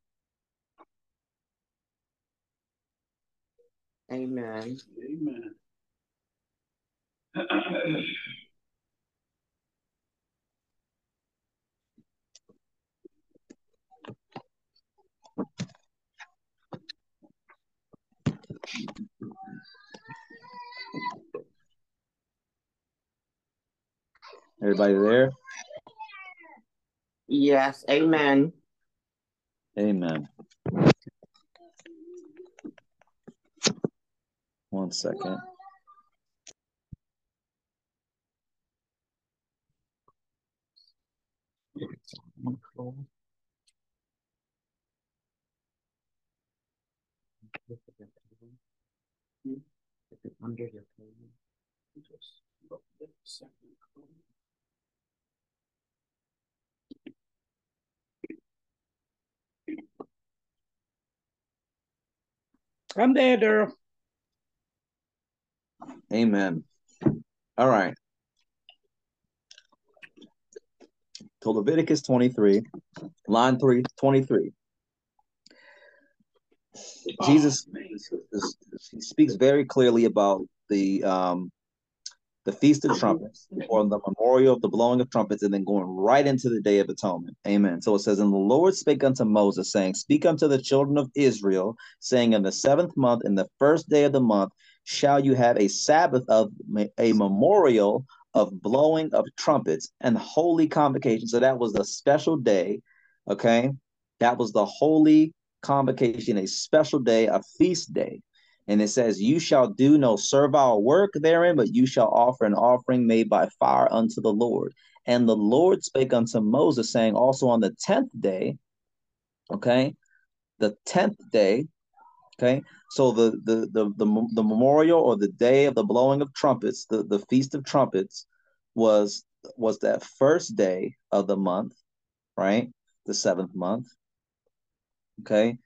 S6: Amen.
S7: Amen.
S4: Everybody there?
S6: Yes. Amen.
S4: Amen. One second.
S6: Under your table.
S7: I'm there, Daryl.
S4: Amen. All right. So Leviticus 23, line 3, 23. Jesus he speaks very clearly about the um the feast of trumpets or the memorial of the blowing of trumpets and then going right into the day of atonement amen so it says and the lord spake unto moses saying speak unto the children of israel saying in the seventh month in the first day of the month shall you have a sabbath of a memorial of blowing of trumpets and holy convocation. So that was the special day okay? That was the holy convocation a special day a feast day. And it says, You shall do no servile work therein, but you shall offer an offering made by fire unto the Lord. And the Lord spake unto Moses, saying, Also on the tenth day, okay, the tenth day, okay, so the the the the, the memorial or the day of the blowing of trumpets, the, the feast of trumpets, was was that first day of the month, right? The seventh month. Okay?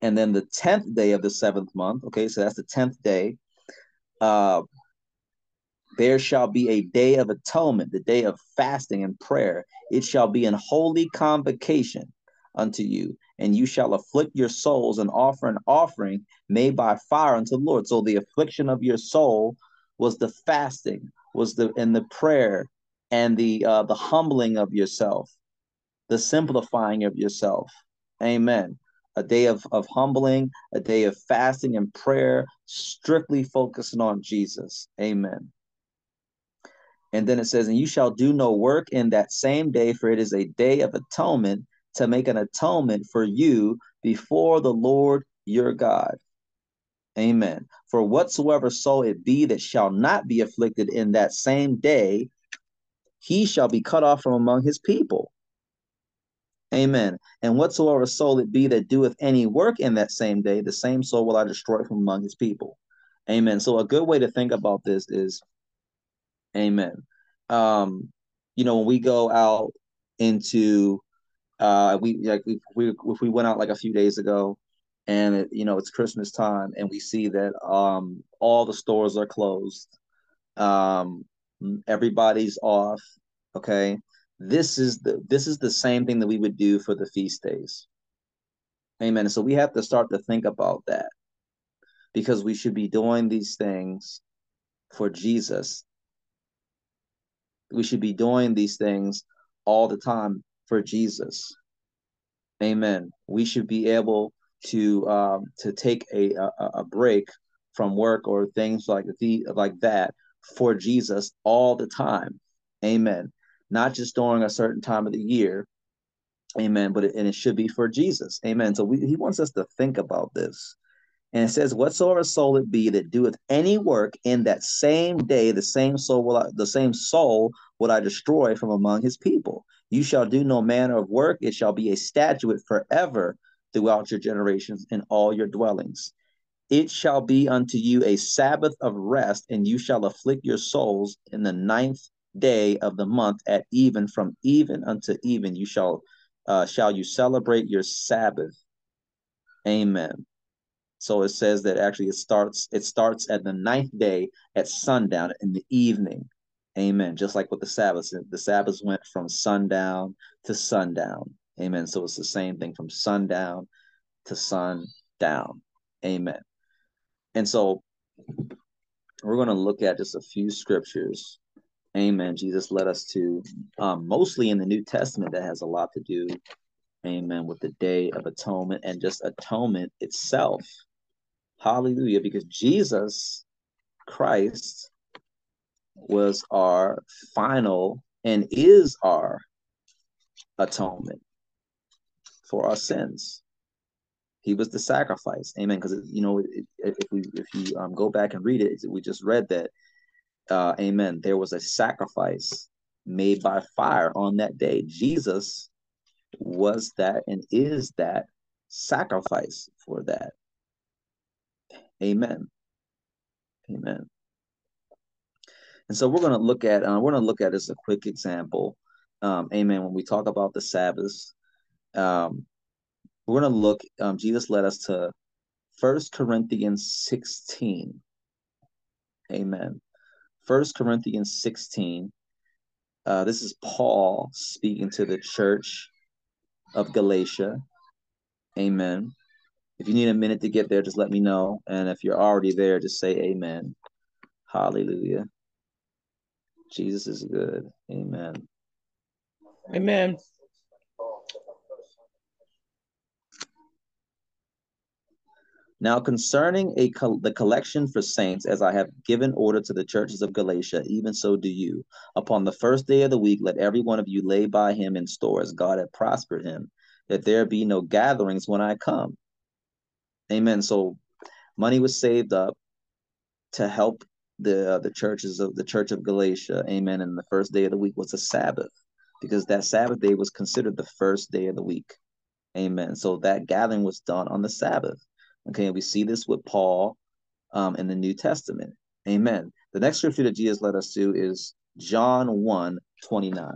S4: And then the 10th day of the seventh month okay? So that's the 10th day. Uh there shall be a day of atonement the day of fasting and prayer. It shall be an holy convocation unto you and you shall afflict your souls and offer an offering made by fire unto the lord so the affliction of your soul was the fasting was the and the prayer and the uh the humbling of yourself the simplifying of yourself amen a day of, of humbling, a day of fasting and prayer, strictly focusing on Jesus. Amen. And then it says, And you shall do no work in that same day, for it is a day of atonement to make an atonement for you before the Lord your God. Amen. For whatsoever soul it be that shall not be afflicted in that same day, he shall be cut off from among his people. Amen. And whatsoever soul it be that doeth any work in that same day, the same soul will I destroy from among his people. Amen. So a good way to think about this is, Amen. Um, you know, when we go out into, uh, we like we, we if we went out like a few days ago, and it, you know it's Christmas time, and we see that um all the stores are closed, um, everybody's off. Okay, this is the this is the same thing that we would do for the feast days. Amen. So we have to start to think about that because we should be doing these things for jesus. We should be doing these things all the time for jesus Amen. We should be able to um, to take a, a a break from work or things like the like that for Jesus all the time. Amen. Not just during a certain time of the year. Amen. But it, and it should be for Jesus. Amen. So we, he wants us to think about this. And it says, "Whatsoever soul it be that doeth any work in that same day, the same soul will I, the same soul would I destroy from among his people. You shall do no manner of work; it shall be a statute forever throughout your generations in all your dwellings. It shall be unto you a Sabbath of rest, and you shall afflict your souls in the ninth day of the month at even from even unto even. You shall uh, shall you celebrate your Sabbath. Amen." So it says that actually it starts it starts at the ninth day at sundown in the evening. Amen. Just like with the Sabbath. The Sabbath went from sundown to sundown. Amen. So it's the same thing from sundown to sundown. Amen. And so we're going to look at just a few scriptures. Amen. Jesus led us to um, mostly in the New Testament that has a lot to do, amen, with the Day of Atonement and just atonement itself. Hallelujah. Because Jesus Christ was our final and is our atonement for our sins. He was the sacrifice. Amen. Because you know, if we if you um, go back and read it, we just read that. Uh, amen. There was a sacrifice made by fire on that day. Jesus was that and is that sacrifice for that. Amen. Amen. And so we're going to look at uh, we're going to look at as a quick example. Um, amen. When we talk about the Sabbath, um, we're going to look. Um, Jesus led us to First Corinthians sixteen. Amen. First Corinthians sixteen. Uh, this is Paul speaking to the church of Galatia. Amen. If you need a minute to get there, just let me know. And if you're already there, just say amen. Hallelujah. Jesus is good. Amen.
S7: Amen.
S4: Now concerning a col- the collection for saints, as I have given order to the churches of Galatia, even so do you. Upon the first day of the week, let every one of you lay by him in store as God hath prospered him, that there be no gatherings when I come. Amen. So money was saved up to help the uh, the churches of the church of Galatia. Amen. And the first day of the week was a Sabbath because that Sabbath day was considered the first day of the week. Amen. So that gathering was done on the Sabbath. Okay, we see this with Paul um, in the New Testament. Amen. The next scripture that Jesus led us to is John 1 29.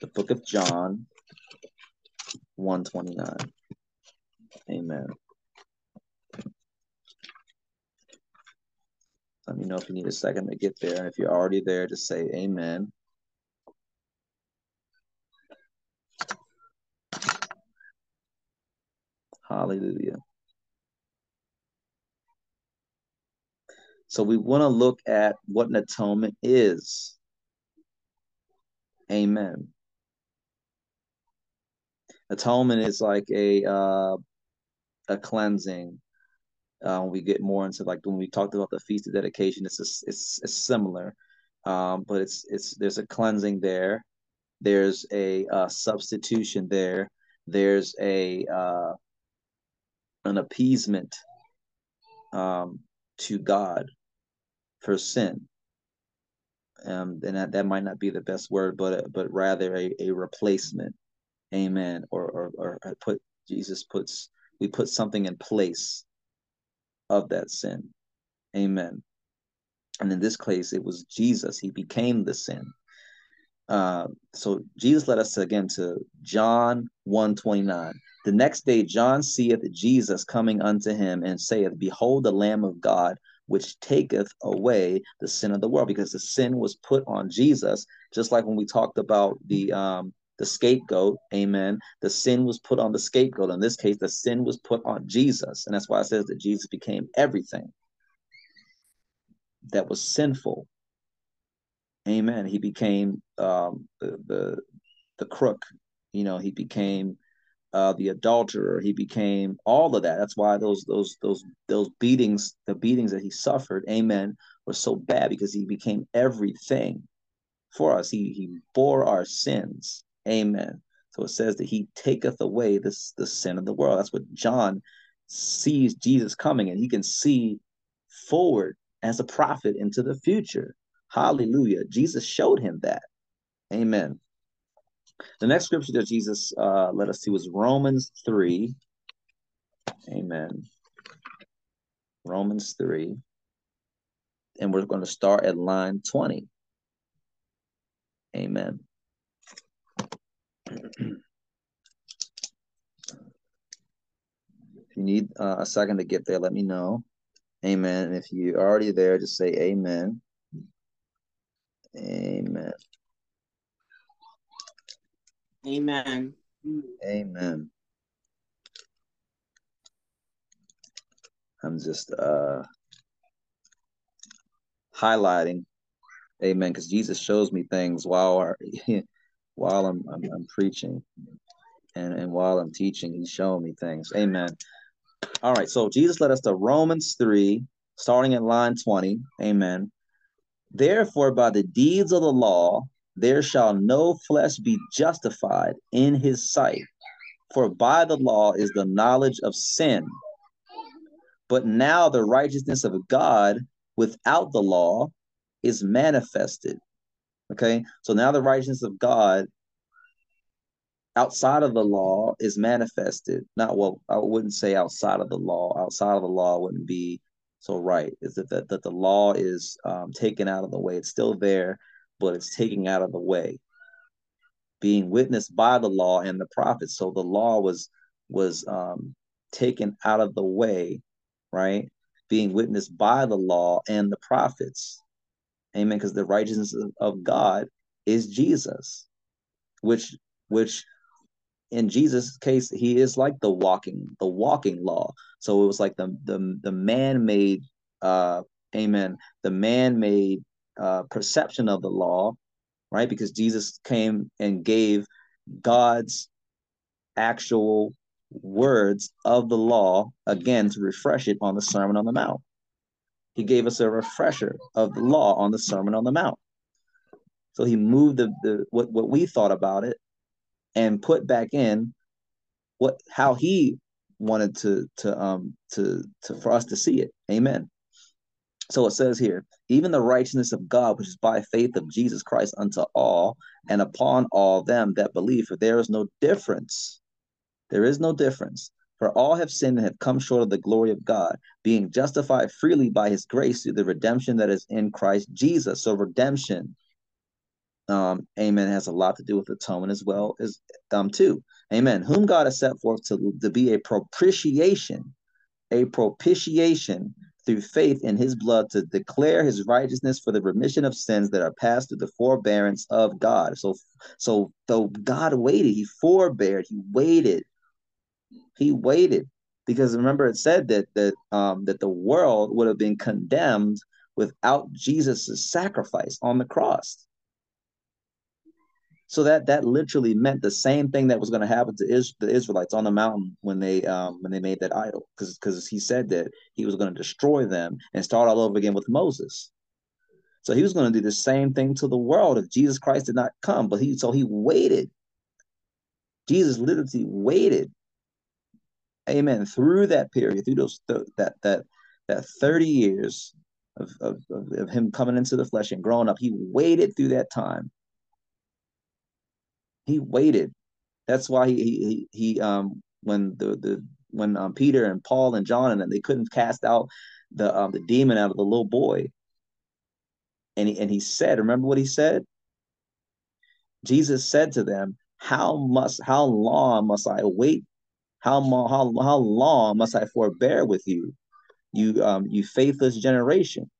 S4: The book of John 1 29. Amen. Let me know if you need a second to get there. If you're already there, just say amen. Hallelujah. So we want to look at what an atonement is. Amen. Atonement is like a uh, a cleansing. Uh, we get more into like when we talked about the feast of dedication, it's a, it's, it's similar, um, but it's it's there's a cleansing there. There's a uh, substitution there. There's a uh, an appeasement um, to God for sin. Um, and that, that might not be the best word, but but rather a, a replacement. Amen. Or, or or put Jesus puts we put something in place of that sin. Amen. And in this case, it was Jesus. He became the sin. Uh, so Jesus led us again to John 129. The next day John seeth Jesus coming unto him and saith, Behold the Lamb of God, which taketh away the sin of the world, because the sin was put on Jesus, just like when we talked about the um the scapegoat, amen. The sin was put on the scapegoat. In this case, the sin was put on Jesus. And that's why it says that Jesus became everything that was sinful. Amen. He became um, the, the the crook You know, he became uh, the adulterer. He became all of that. That's why those those those those beatings, the beatings that he suffered, Amen, were so bad because he became everything for us. He he bore our sins, Amen. So it says that he taketh away this the sin of the world. That's what John sees Jesus coming, and he can see forward as a prophet into the future. Hallelujah. Jesus showed him that. Amen. The next scripture that Jesus uh, let us see was Romans 3. Amen. Romans 3. And we're going to start at line 20. Amen. If you need uh, a second to get there, let me know. Amen. And if you're already there, just say amen. Amen.
S6: Amen.
S4: Amen. I'm just uh highlighting, amen, because Jesus shows me things while our, while I'm, I'm I'm preaching, and and while I'm teaching, He's showing me things. Amen. All right, so Jesus led us to Romans three, starting at line twenty. Amen. Therefore, by the deeds of the law, there shall no flesh be justified in his sight. For by the law is the knowledge of sin. But now the righteousness of God without the law is manifested. Okay, so now the righteousness of God outside of the law is manifested. Not well, I wouldn't say outside of the law. Outside of the law wouldn't be so right. Is that that, that the law is um, taken out of the way? It's still there, but it's taken out of the way. Being witnessed by the law and the prophets. So the law was was um, taken out of the way, right? Being witnessed by the law and the prophets. Amen. Because the righteousness of God is Jesus, which which in Jesus' case, he is like the walking, the walking law. So it was like the the the man-made, uh, amen, the man-made uh, perception of the law, right? Because Jesus came and gave God's actual words of the law again to refresh it on the Sermon on the Mount. He gave us a refresher of the law on the Sermon on the Mount. So he moved the, the what, what we thought about it and put back in what how he wanted to to um to to for us to see it. Amen. So it says here, even the righteousness of God, which is by faith of Jesus Christ unto all and upon all them that believe, for there is no difference. There is no difference. For all have sinned and have come short of the glory of God, being justified freely by his grace through the redemption that is in Christ Jesus. So redemption um, amen, has a lot to do with atonement as well as um too. Amen. Whom God has set forth to, to be a propitiation, a propitiation through faith in his blood to declare his righteousness for the remission of sins that are passed through the forbearance of God. So so though God waited, he forbeared, he waited, he waited. Because remember it said that that um that the world would have been condemned without Jesus' sacrifice on the cross. So that that literally meant the same thing that was going to happen to Is- the Israelites on the mountain when they um, when they made that idol, because because he said that he was going to destroy them and start all over again with Moses. So he was going to do the same thing to the world if Jesus Christ did not come. But he so he waited. Jesus literally waited. Amen. Through that period, through those th- that that that thirty years of, of of of him coming into the flesh and growing up, he waited through that time he waited. That's why he he he um when the the when um, Peter and Paul and John and they couldn't cast out the um, the demon out of the little boy. And he and he said, remember what he said? Jesus said to them, "How must how long must I wait? How how how long must I forbear with you, you um you faithless generation?"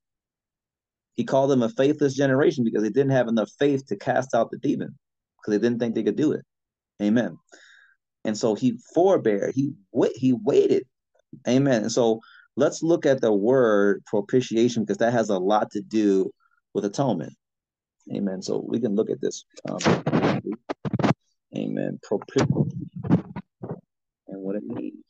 S4: He called them a faithless generation because they didn't have enough faith to cast out the demon because they didn't think they could do it. Amen. And so he forbear, he wait, he waited. Amen. And so let's look at the word propitiation because that has a lot to do with atonement. Amen. So we can look at this. Um, amen. Amen. And what it means.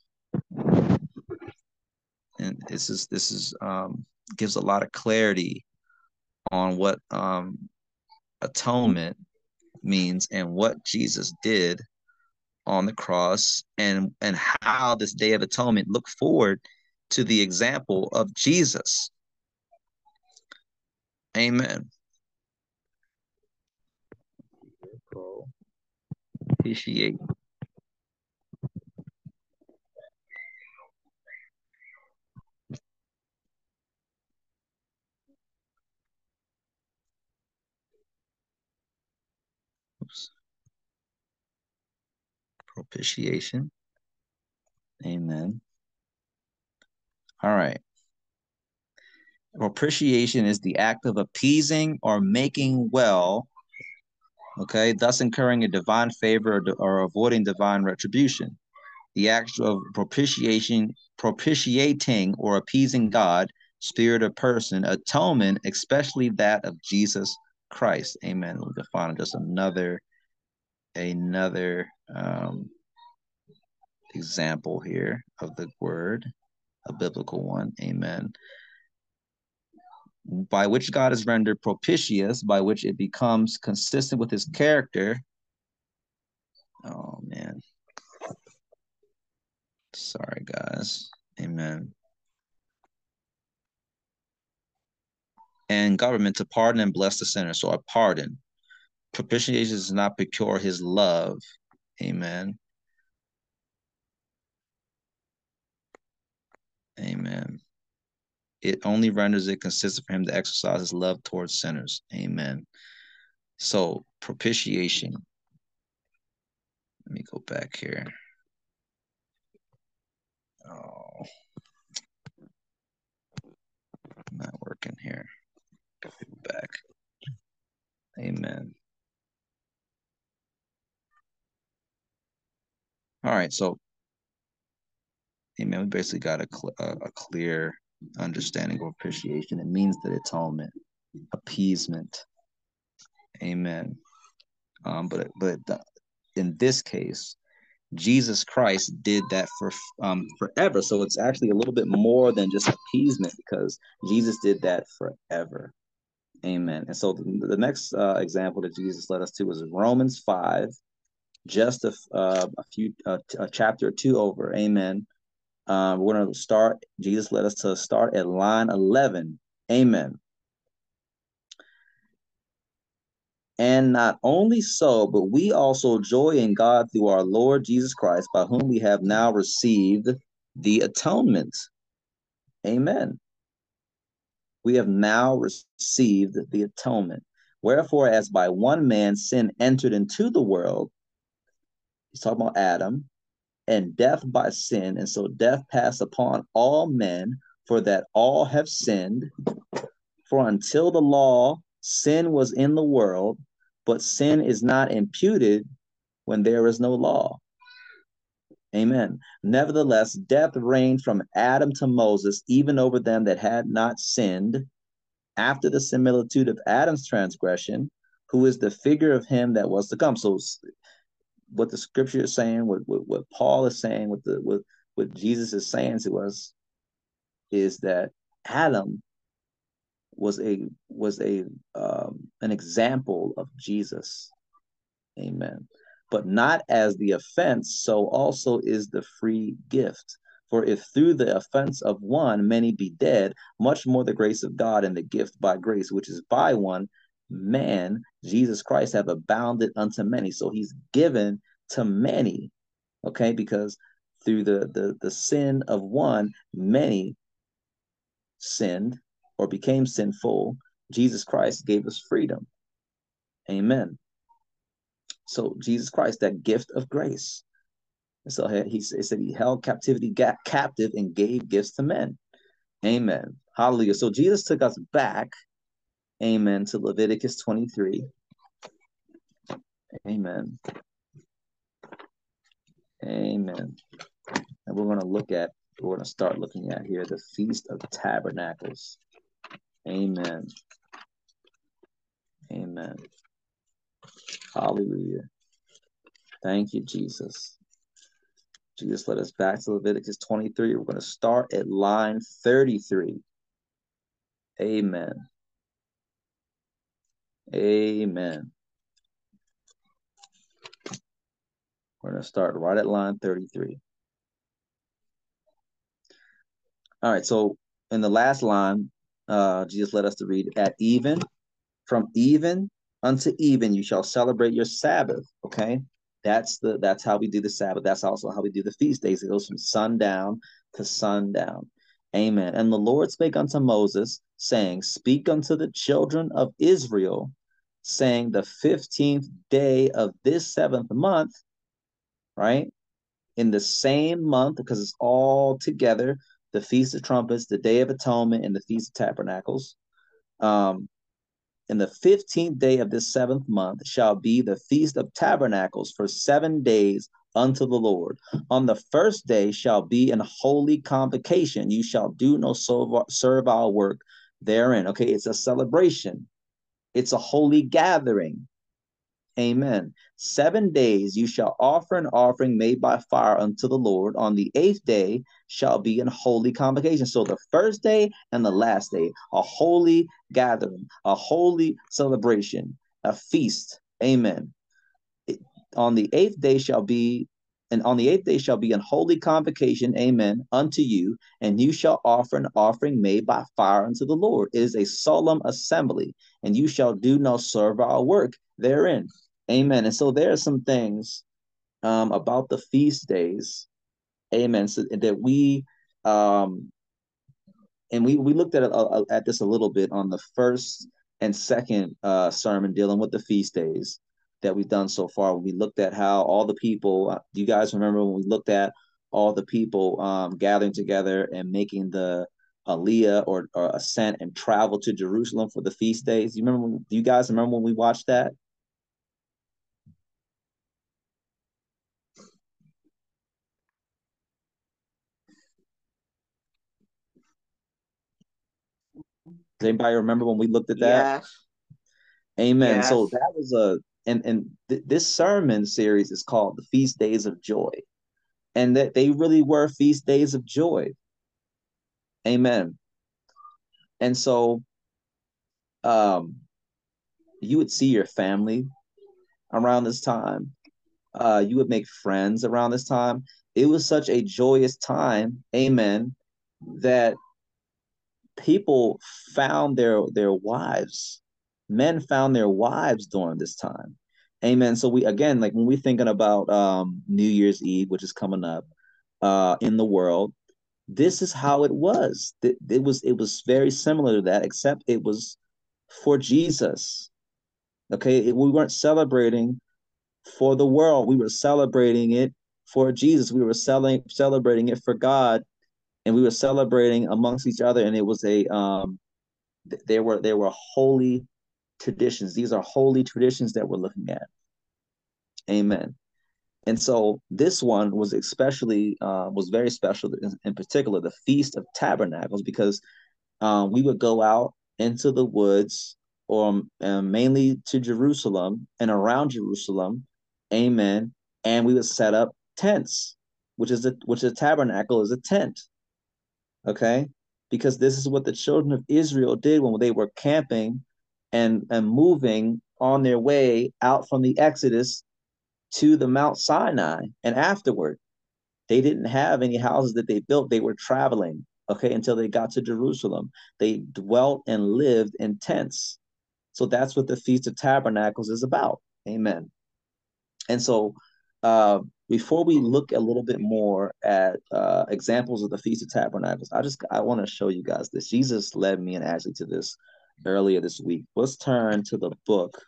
S4: And this is this is um gives a lot of clarity on what um atonement means and what Jesus did on the cross and and how this day of atonement look forward to the example of Jesus. Amen. Appreciate. Oops. Propitiation. Amen. All right. Propitiation is the act of appeasing or making well, okay, thus incurring a divine favor or, avoiding divine retribution. The act of propitiation, propitiating or appeasing God, spirit or person, atonement, especially that of Jesus Christ. Amen. We'll define just another, another um, example here of the word, a biblical one. Amen by which God is rendered propitious, by which it becomes consistent with his character. Oh man. Sorry, guys. Amen. And government to pardon and bless the sinner. So a pardon. Propitiation does not procure his love. Amen. Amen. It only renders it consistent for him to exercise his love towards sinners. Amen. So propitiation. Let me go back here. Oh, not working here. Go back. Amen. All right, so amen. We basically got a, cl- a, clear understanding of appreciation. It means that atonement, appeasement. Amen. Um, but but the, in this case, Jesus Christ did that for um forever. So it's actually a little bit more than just appeasement because Jesus did that forever. Amen. And so the, the next uh, example that Jesus led us to was Romans five, just a, uh, a few uh, a chapter or two over. Amen. Um, we're going to start. Jesus led us to start at line eleven. Amen. And not only so, but we also joy in God through our Lord Jesus Christ, by whom we have now received the atonement. Amen. We have now received the atonement. Wherefore, as by one man sin entered into the world, he's talking about Adam, and death by sin, and so death passed upon all men, for that all have sinned. For until the law, sin was in the world, but sin is not imputed when there is no law. Amen. Nevertheless, death reigned from Adam to Moses, even over them that had not sinned, after the similitude of Adam's transgression, who is the figure of him that was to come. So, what the scripture is saying, what, what, what Paul is saying, what the what, what Jesus is saying to us, is that Adam was a was a um, an example of Jesus. Amen. But not as the offense, so also is the free gift. For if through the offense of one many be dead, much more the grace of God and the gift by grace, which is by one man, Jesus Christ, have abounded unto many. So he's given to many, okay? Because through the the, the sin of one, many sinned or became sinful. Jesus Christ gave us freedom. Amen. So Jesus Christ, that gift of grace. So he, he said he held captivity captive and gave gifts to men. Amen. Hallelujah. So Jesus took us back, amen, to Leviticus 23. Amen. Amen. And we're going to look at, we're going to start looking at here the Feast of Tabernacles. Amen. Amen. Hallelujah. Thank you, Jesus. Jesus led us back to Leviticus 23. We're going to start at line 33. Amen. Amen. We're going to start right at line 33. All right, so in the last line, uh, Jesus led us to read at even, from even unto even you shall celebrate your Sabbath. Okay, that's the that's how we do the Sabbath. That's also how we do the feast days. It goes from sundown to sundown. Amen. And the Lord spake unto Moses, saying, Speak unto the children of Israel, saying, The fifteenth day of this seventh month, right? In the same month, because it's all together, the Feast of Trumpets, the Day of Atonement, and the Feast of Tabernacles. Um, in the fifteenth day of this seventh month shall be the Feast of Tabernacles for seven days unto the Lord. On the first day shall be an holy convocation. You shall do no servile work therein. Okay, it's a celebration, it's a holy gathering. Amen. Seven days you shall offer an offering made by fire unto the Lord. On the eighth day shall be an holy convocation. So the first day and the last day, a holy gathering, a holy celebration, a feast. Amen. On the eighth day shall be and on the eighth day shall be an holy convocation, amen, unto you, and you shall offer an offering made by fire unto the Lord. It is a solemn assembly, and you shall do no servile work therein. Amen. And so there are some things um, about the feast days, amen, so that we um, and we we looked at uh, at this a little bit on the first and second uh, sermon dealing with the feast days that we've done so far. We looked at how all the people. Uh, do you guys remember when we looked at all the people um, gathering together and making the aliyah or, or ascent and travel to Jerusalem for the feast days? You remember? do you guys remember when we watched that? Does anybody remember when we looked at that?
S6: Yes.
S4: Amen.
S6: Yes.
S4: So that was a and and th- this sermon series is called the Feast Days of Joy, and that they really were feast days of joy. Amen. And so, um, you would see your family around this time. Uh, you would make friends around this time. It was such a joyous time, amen, that people found their their wives men found their wives during this time amen. So we again like when we're thinking about um new year's eve which is coming up uh in the world this is how it was. It, it was it was very similar to that except it was for jesus. Okay? We weren't celebrating for the world. We were celebrating it for jesus. We were selling celebrating it for god and we were celebrating amongst each other and it was a um there were there were holy traditions. These are holy traditions that we're looking at. Amen. And so this one was especially uh, was very special in, in, particular the feast of tabernacles because um, we would go out into the woods or um, mainly to jerusalem and around jerusalem amen and we would set up tents which is a which a tabernacle is a tent okay? Because this is what the children of israel did when they were camping and and moving on their way out from the exodus to the mount sinai and afterward. They didn't have any houses that they built. They were traveling okay until they got to jerusalem. They dwelt and lived in tents. So that's what the feast of tabernacles is about. Amen. And so uh, before we look a little bit more at uh, examples of the Feast of Tabernacles, I just I want to show you guys this. Jesus led me and Ashley to this earlier this week. Let's turn to the book,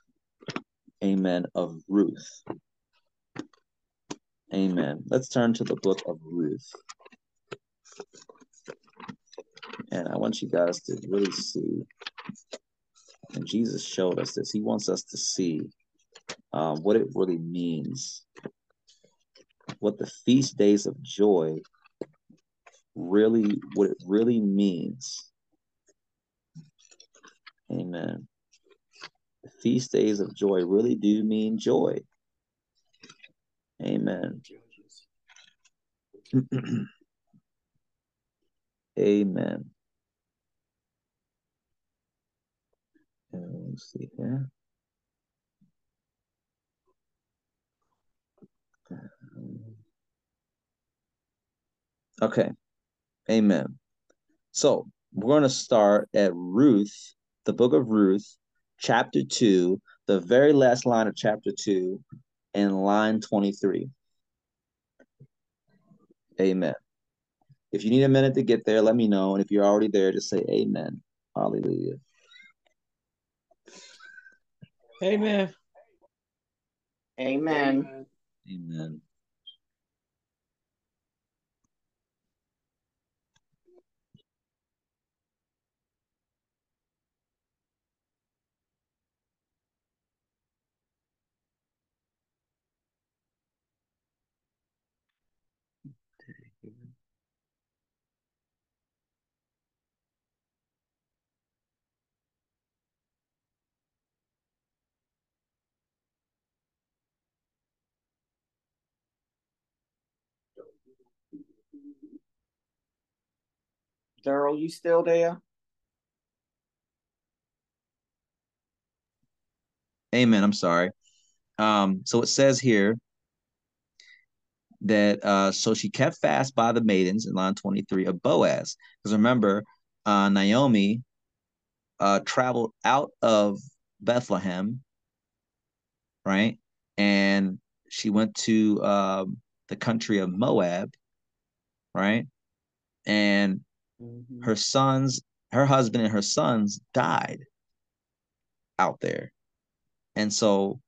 S4: Amen, of Ruth. Amen. Let's turn to the book of Ruth. And I want you guys to really see. And Jesus showed us this. He wants us to see um, what it really means what the feast days of joy really what it really means. Amen. The feast days of joy really do mean joy. Amen. Amen. And let's see here. Um, okay. Amen. So we're going to start at Ruth, the book of Ruth, chapter 2, the very last line of chapter 2, and line 23. Amen. If you need a minute to get there, let me know. And if you're already there, just say amen. Hallelujah.
S7: Amen.
S6: Amen.
S4: Amen.
S6: Daryl, you still there?
S4: Amen. I'm sorry. Um, so it says here that uh, so she kept fast by the maidens in line 23 of Boaz. Because remember, uh, Naomi uh, traveled out of Bethlehem, right? And she went to um, the country of Moab, right? And
S6: Mhm.
S4: her sons, her husband and her sons died out there. And so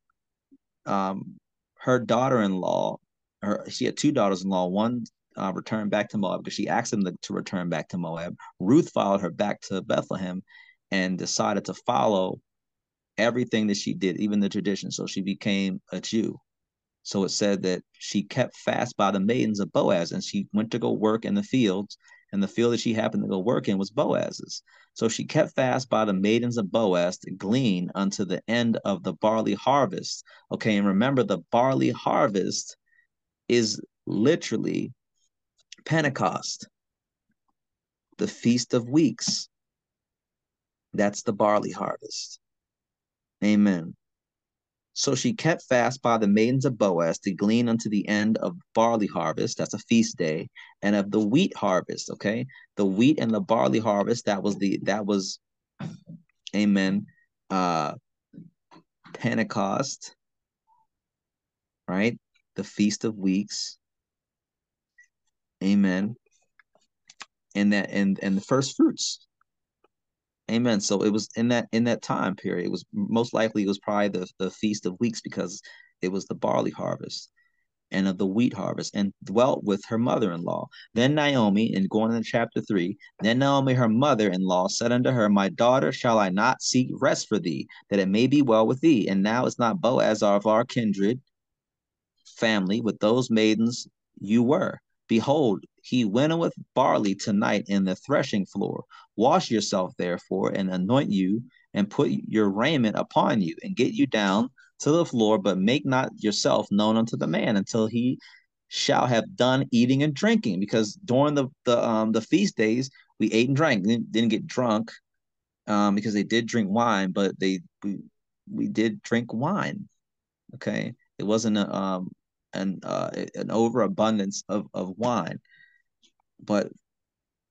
S4: um her daughter-in-law, her she had two daughters-in-law, one uh, returned back to Moab because she asked them to, to return back to Moab. Ruth followed her back to Bethlehem and decided to follow everything that she did, even the tradition. So she became a Jew. So it said that she kept fast by the maidens of Boaz, and she went to go work in the fields, and the field that she happened to go work in was Boaz's. So she kept fast by the maidens of Boaz to glean unto the end of the barley harvest. Okay, and remember the barley harvest is literally Pentecost, the Feast of Weeks. That's the barley harvest. Amen. So she kept fast by the maidens of Boaz to glean unto the end of barley harvest. That's a feast day, and of the wheat harvest. Okay, the wheat and the barley harvest. That was the that was, Amen. Uh, Pentecost, right? The feast of weeks. Amen. And that and and the first fruits. Amen. So it was in that in that time period. It was most likely it was probably the, the feast of weeks because it was the barley harvest and of the wheat harvest and dwelt with her mother-in-law. Then Naomi, and going into chapter three, then Naomi, her mother-in-law, said unto her, My daughter, shall I not seek rest for thee, that it may be well with thee? And now is not Boaz of our kindred family with those maidens you were. Behold, he winnoweth barley tonight in the threshing floor. Wash yourself, therefore, and anoint you, and put your raiment upon you, and get you down to the floor, but make not yourself known unto the man until he shall have done eating and drinking. Because during the the um the feast days, we ate and drank, didn't, didn't get drunk, um, because they did drink wine, but they we, we did drink wine. Okay, it wasn't a um an uh an overabundance of of wine, but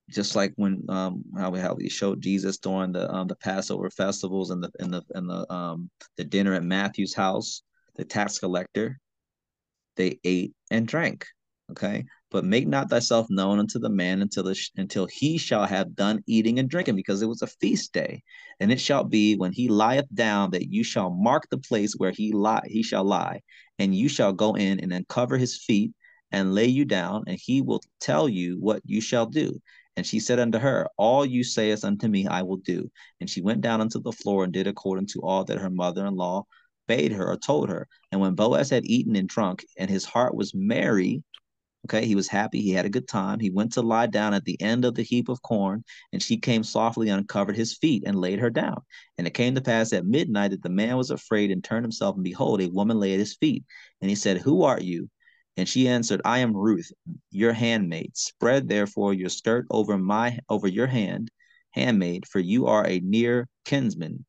S4: just like when um how we how we showed Jesus during the um the Passover festivals and the and the and the um the dinner at Matthew's house, the tax collector, they ate and drank. Okay, but make not thyself known unto the man until the, until he shall have done eating and drinking, because it was a feast day. And it shall be when he lieth down that you shall mark the place where he lie he shall lie, and you shall go in and uncover his feet and lay you down, and he will tell you what you shall do. And she said unto her, All you sayest unto me, I will do. And she went down unto the floor and did according to all that her mother in law bade her or told her. And when Boaz had eaten and drunk, and his heart was merry, okay, he was happy, he had a good time, he went to lie down at the end of the heap of corn, and she came softly and uncovered his feet and laid her down. And it came to pass at midnight that the man was afraid and turned himself, and behold, a woman lay at his feet. And he said, Who art you? And she answered, I am Ruth, your handmaid. Spread therefore your skirt over my over your hand, handmaid, for you are a near kinsman.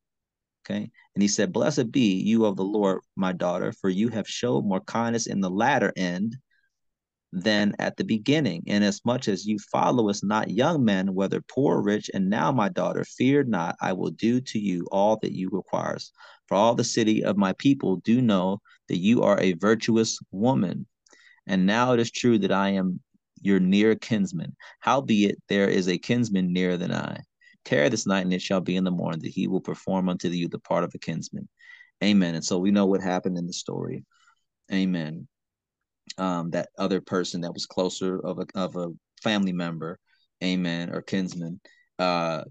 S4: Okay. And he said, Blessed be you of the Lord, my daughter, for you have showed more kindness in the latter end than at the beginning, inasmuch as you follow us not young men, whether poor or rich. And now, my daughter, fear not, I will do to you all that you requires. For all the city of my people do know that you are a virtuous woman. And now it is true that I am your near kinsman. Howbeit there is a kinsman nearer than I. Tarry this night, and it shall be in the morning that he will perform unto you the part of a kinsman. Amen. And so we know what happened in the story. Amen. Um, that other person that was closer of a of a family member, amen, or kinsman, uh,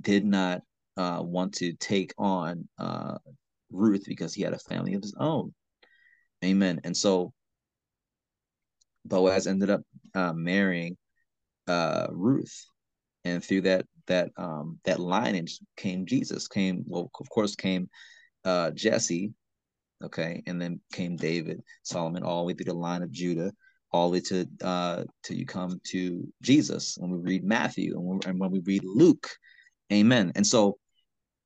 S4: did not uh, want to take on uh, Ruth because he had a family of his own. Amen. And so Boaz ended up uh, marrying uh, Ruth, and through that that um, that lineage came Jesus. Came well, of course, came uh, Jesse, okay, and then came David, Solomon, all the way through the line of Judah, all the way to uh, till you come to Jesus. When we read Matthew and when, and when we read Luke, Amen. And so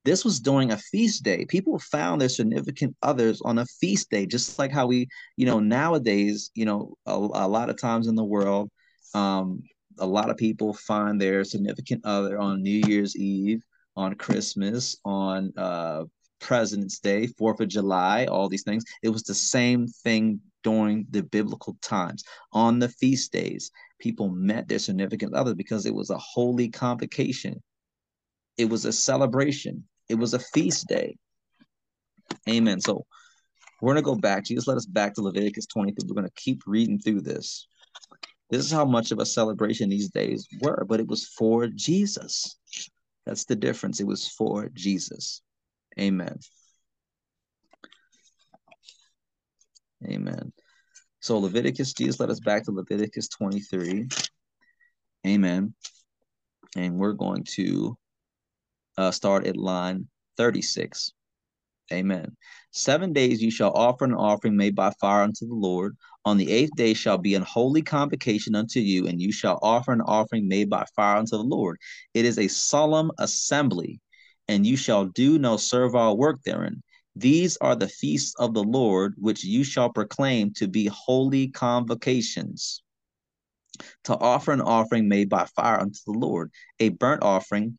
S4: this was during a feast day. People found their significant others on a feast day, just like how we, you know, nowadays, you know, a, a lot of times in the world, um, a lot of people find their significant other on New Year's Eve, on Christmas, on uh, President's Day, Fourth of July, all these things. It was the same thing during the biblical times. On the feast days, people met their significant other because it was a holy convocation. It was a celebration. It was a feast day. Amen. So we're going to go back. Jesus led us back to Leviticus 23. We're going to keep reading through this. This is how much of a celebration these days were, but it was for Jesus. That's the difference. It was for Jesus. Amen. Amen. So Leviticus, Jesus led us back to Leviticus 23. Amen. And we're going to uh, start at line 36. Amen. Seven days you shall offer an offering made by fire unto the Lord. On the eighth day shall be an holy convocation unto you, and you shall offer an offering made by fire unto the Lord. It is a solemn assembly, and you shall do no servile work therein. These are the feasts of the Lord, which you shall proclaim to be holy convocations. To offer an offering made by fire unto the Lord, a burnt offering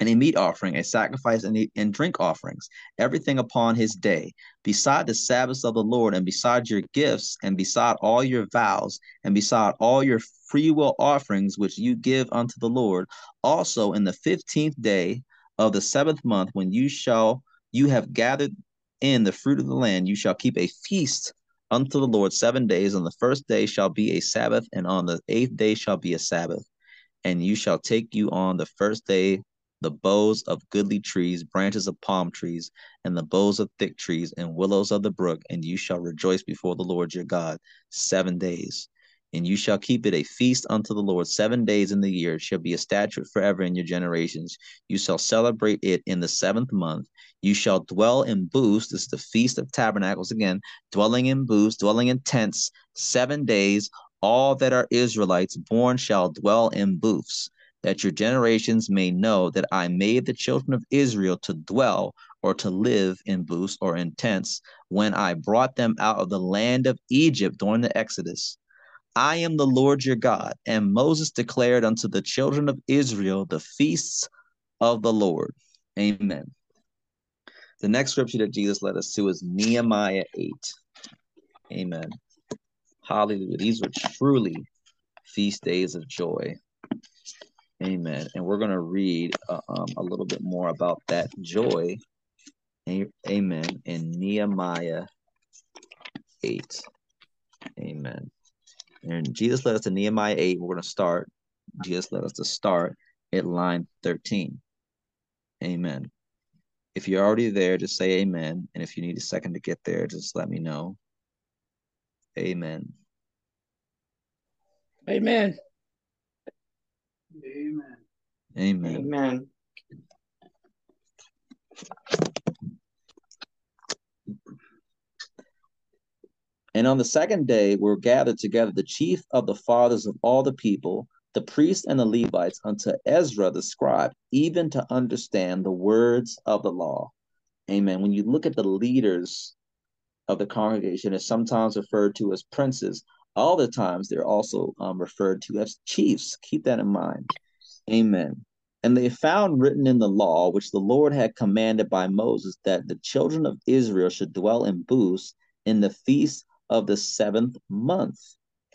S4: and a meat offering, a sacrifice, and, and drink offerings, everything upon his day, beside the Sabbaths of the Lord, and beside your gifts, and beside all your vows, and beside all your freewill offerings which you give unto the Lord. Also in the fifteenth day of the seventh month, when you shall you have gathered in the fruit of the land, you shall keep a feast unto the Lord seven days. On the first day shall be a Sabbath, and on the eighth day shall be a Sabbath. And you shall take you on the first day the boughs of goodly trees, branches of palm trees, and the boughs of thick trees, and willows of the brook, and you shall rejoice before the Lord your God seven days. And you shall keep it a feast unto the Lord seven days in the year. It shall be a statute forever in your generations. You shall celebrate it in the seventh month. You shall dwell in booths. This is the feast of tabernacles again, dwelling in booths, dwelling in tents, seven days. All that are Israelites born shall dwell in booths that your generations may know that I made the children of Israel to dwell or to live in booths or in tents when I brought them out of the land of Egypt during the Exodus. I am the Lord your God. And Moses declared unto the children of Israel the feasts of the Lord. Amen. The next scripture that Jesus led us to is Nehemiah 8. Amen. Hallelujah. These were truly feast days of joy. Amen. And we're going to read uh, um, a little bit more about that joy. Amen. In Nehemiah 8. Amen. And Jesus led us to Nehemiah 8. We're going to start. Jesus led us to start at line 13. Amen. If you're already there, just say amen. And if you need a second to get there, just let me know. Amen.
S7: Amen.
S6: Amen.
S4: Amen.
S6: Amen.
S4: And on the second day were gathered together the chief of the fathers of all the people, the priests and the Levites, unto Ezra the scribe, even to understand the words of the law. Amen. When you look at the leaders of the congregation, it's sometimes referred to as princes. All the times they're also um, referred to as chiefs. Keep that in mind. Amen. And they found written in the law, which the Lord had commanded by Moses, that the children of Israel should dwell in booths in the feast of the seventh month.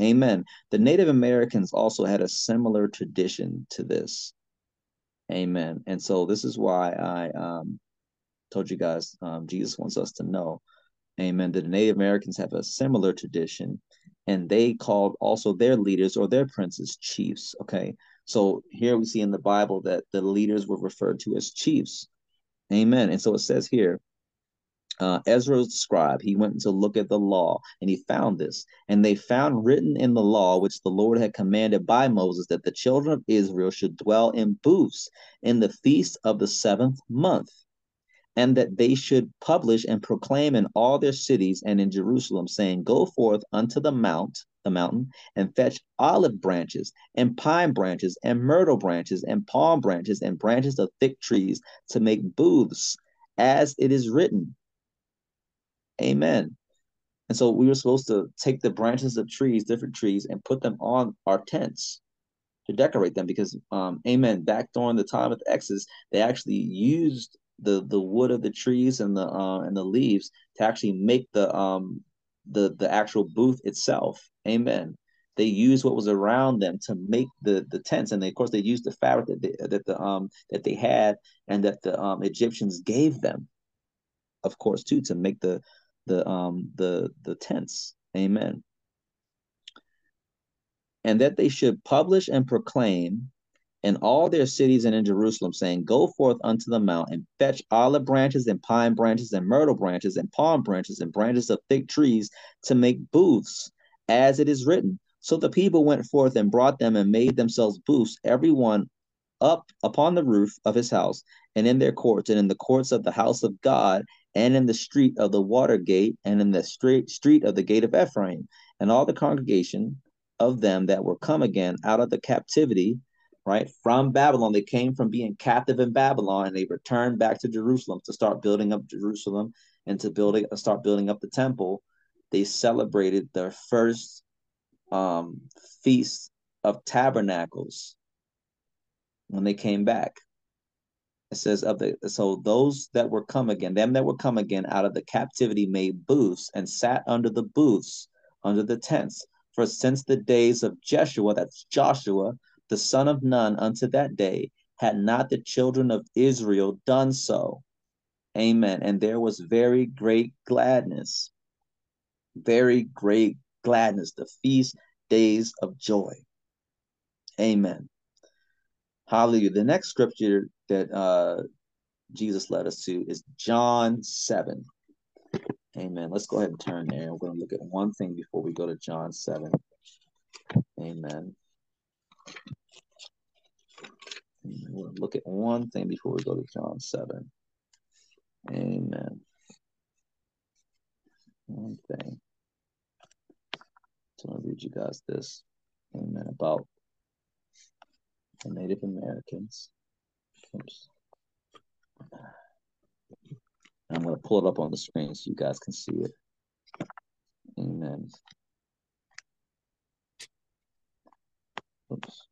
S4: Amen. The Native Americans also had a similar tradition to this. Amen. And so this is why I um, told you guys um, Jesus wants us to know. Amen. That the Native Americans have a similar tradition, and they called also their leaders or their princes chiefs. Okay. So here we see in the Bible that the leaders were referred to as chiefs. Amen. And so it says here, uh, Ezra was the scribe. He went to look at the law and he found this. And they found written in the law, which the Lord had commanded by Moses, that the children of Israel should dwell in booths in the feast of the seventh month, and that they should publish and proclaim in all their cities and in Jerusalem, saying, Go forth unto the mount, the mountain, and fetch olive branches, and pine branches, and myrtle branches, and palm branches, and branches of thick trees to make booths, as it is written Amen. And so we were supposed to take the branches of trees, different trees, and put them on our tents to decorate them because um amen back during the time of the exodus they actually used the the wood of the trees and the uh, and the leaves to actually make the um the the actual booth itself amen they used what was around them to make the the tents and they, of course they used the fabric that they, that the um that they had and that the um Egyptians gave them of course too to make the the um the the tents. Amen. And that they should publish and proclaim in all their cities and in Jerusalem, saying, Go forth unto the mount and fetch olive branches and pine branches and myrtle branches and palm branches and branches of thick trees to make booths, as it is written. So the people went forth and brought them and made themselves booths, every one up upon the roof of his house, and in their courts, and in the courts of the house of God, and in the street of the water gate, and in the street street of the gate of Ephraim, and all the congregation of them that were come again out of the captivity, right, from Babylon. They came from being captive in Babylon, and they returned back to Jerusalem to start building up Jerusalem and to building start building up the temple. They celebrated their first um, feast of tabernacles when they came back it says of the so those that were come again, them that were come again out of the captivity made booths and sat under the booths, under the tents. For since the days of Jeshua, that's Joshua, the son of Nun, unto that day, had not the children of Israel done so. Amen. And there was very great gladness, very great gladness, the feast days of joy. Amen. Hallelujah. The next scripture that uh, Jesus led us to is John 7. Amen. Let's go ahead and turn there. We're going to look at one thing before we go to John 7. Amen. To look at one thing before we go to John 7. Amen. One thing. So to read you guys this. Amen. About the Native Americans. Oops. I'm going to pull it up on the screen so you guys can see it. Amen. Oops.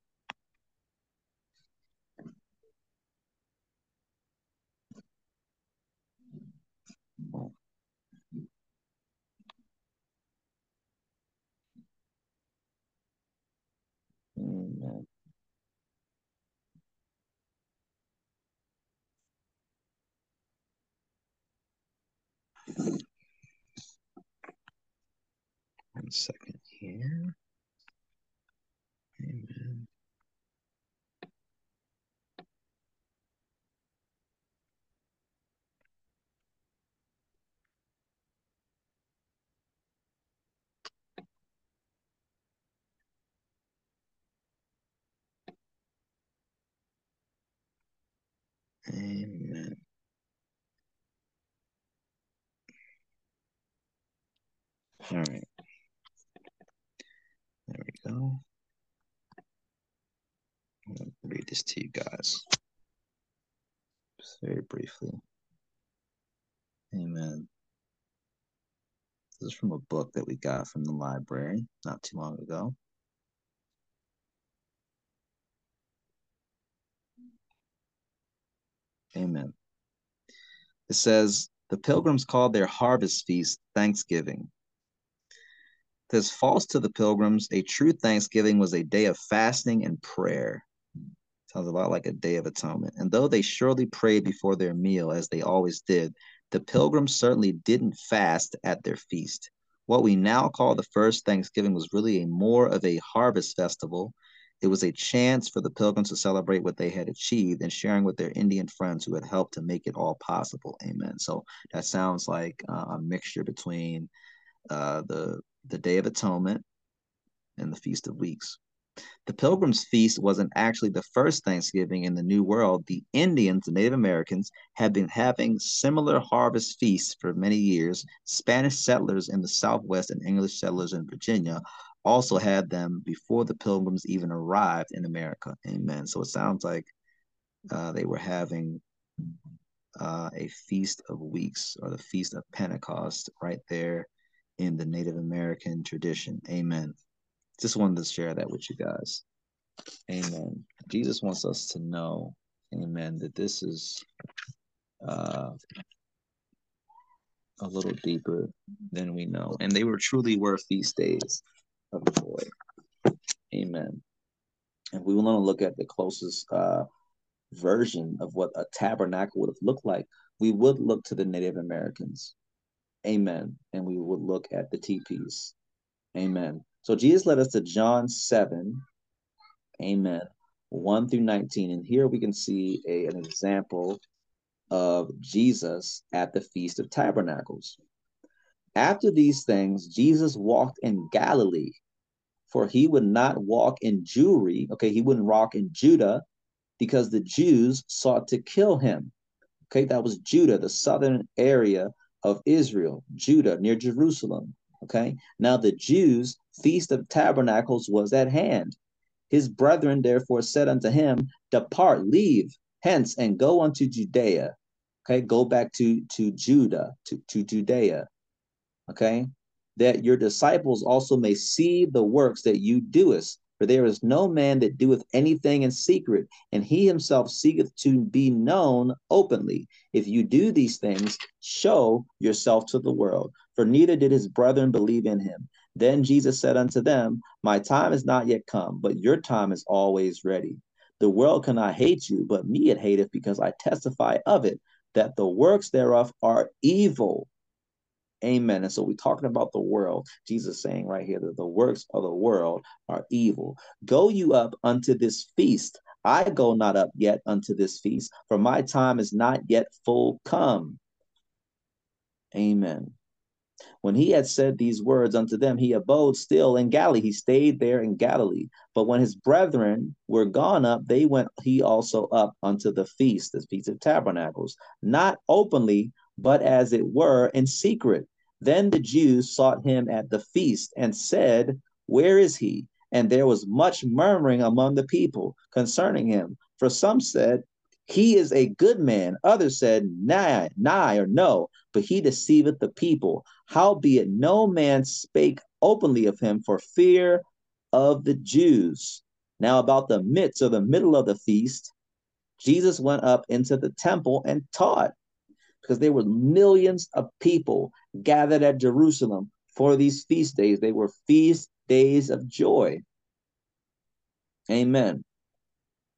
S4: One second here. Amen. All right. There we go. I'm going to read this to you guys Just very briefly. Amen. This is from a book that we got from the library not too long ago. Amen. It says, The pilgrims called their harvest feast Thanksgiving. Says, false to the pilgrims, a true Thanksgiving was a day of fasting and prayer. Sounds a lot like a day of atonement. And though they surely prayed before their meal, as they always did, the pilgrims certainly didn't fast at their feast. What we now call the first Thanksgiving was really a more of a harvest festival. It was a chance for the pilgrims to celebrate what they had achieved and sharing with their Indian friends who had helped to make it all possible. Amen. So that sounds like uh, a mixture between uh, the the Day of Atonement and the Feast of Weeks. The Pilgrims' Feast wasn't actually the first Thanksgiving in the New World. The Indians, the Native Americans, had been having similar harvest feasts for many years. Spanish settlers in the Southwest and English settlers in Virginia also had them before the Pilgrims even arrived in America. Amen. So it sounds like uh, they were having uh, a Feast of Weeks or the Feast of Pentecost right there in the Native American tradition. Amen. Just wanted to share that with you guys. Amen. Jesus wants us to know, amen, that this is uh, a little deeper than we know. And they were truly were feast days Amen. And we want to look at the closest uh, version of what a tabernacle would have looked like. We would look to the Native Americans. Amen. And we would look at the teepees. Amen. So Jesus led us to John 7. Amen. 1 through 19. And here we can see a, an example of Jesus at the Feast of Tabernacles. After these things, Jesus walked in Galilee, for he would not walk in Jewry. Okay, he wouldn't walk in Judah because the Jews sought to kill him. Okay, that was Judah, the southern area of Israel, Judah, near Jerusalem. Okay, now the Jews' feast of tabernacles was at hand. His brethren therefore said unto him, Depart, leave hence, and go unto Judea. Okay, go back to, to Judah, to, to Judea. Okay, that your disciples also may see the works that you doest. For there is no man that doeth anything in secret, and he himself seeketh to be known openly. If you do these things, show yourself to the world. For neither did his brethren believe in him. Then Jesus said unto them, My time is not yet come, but your time is always ready. The world cannot hate you, but me it hateth, because I testify of it, that the works thereof are evil. Amen. And so we're talking about the world. Jesus saying right here that the works of the world are evil. Go you up unto this feast. I go not up yet unto this feast, for my time is not yet full come. Amen. When he had said these words unto them, he abode still in Galilee. He stayed there in Galilee. But when his brethren were gone up, they went he also up unto the feast, the feast of tabernacles, not openly, but as it were in secret. Then the Jews sought him at the feast and said, Where is he? And there was much murmuring among the people concerning him. For some said, He is a good man. Others said, Nigh, nigh, or no, but he deceiveth the people. Howbeit no man spake openly of him for fear of the Jews. Now, about the midst or the middle of the feast, Jesus went up into the temple and taught because there were millions of people gathered at Jerusalem for these feast days. They were feast days of joy. Amen.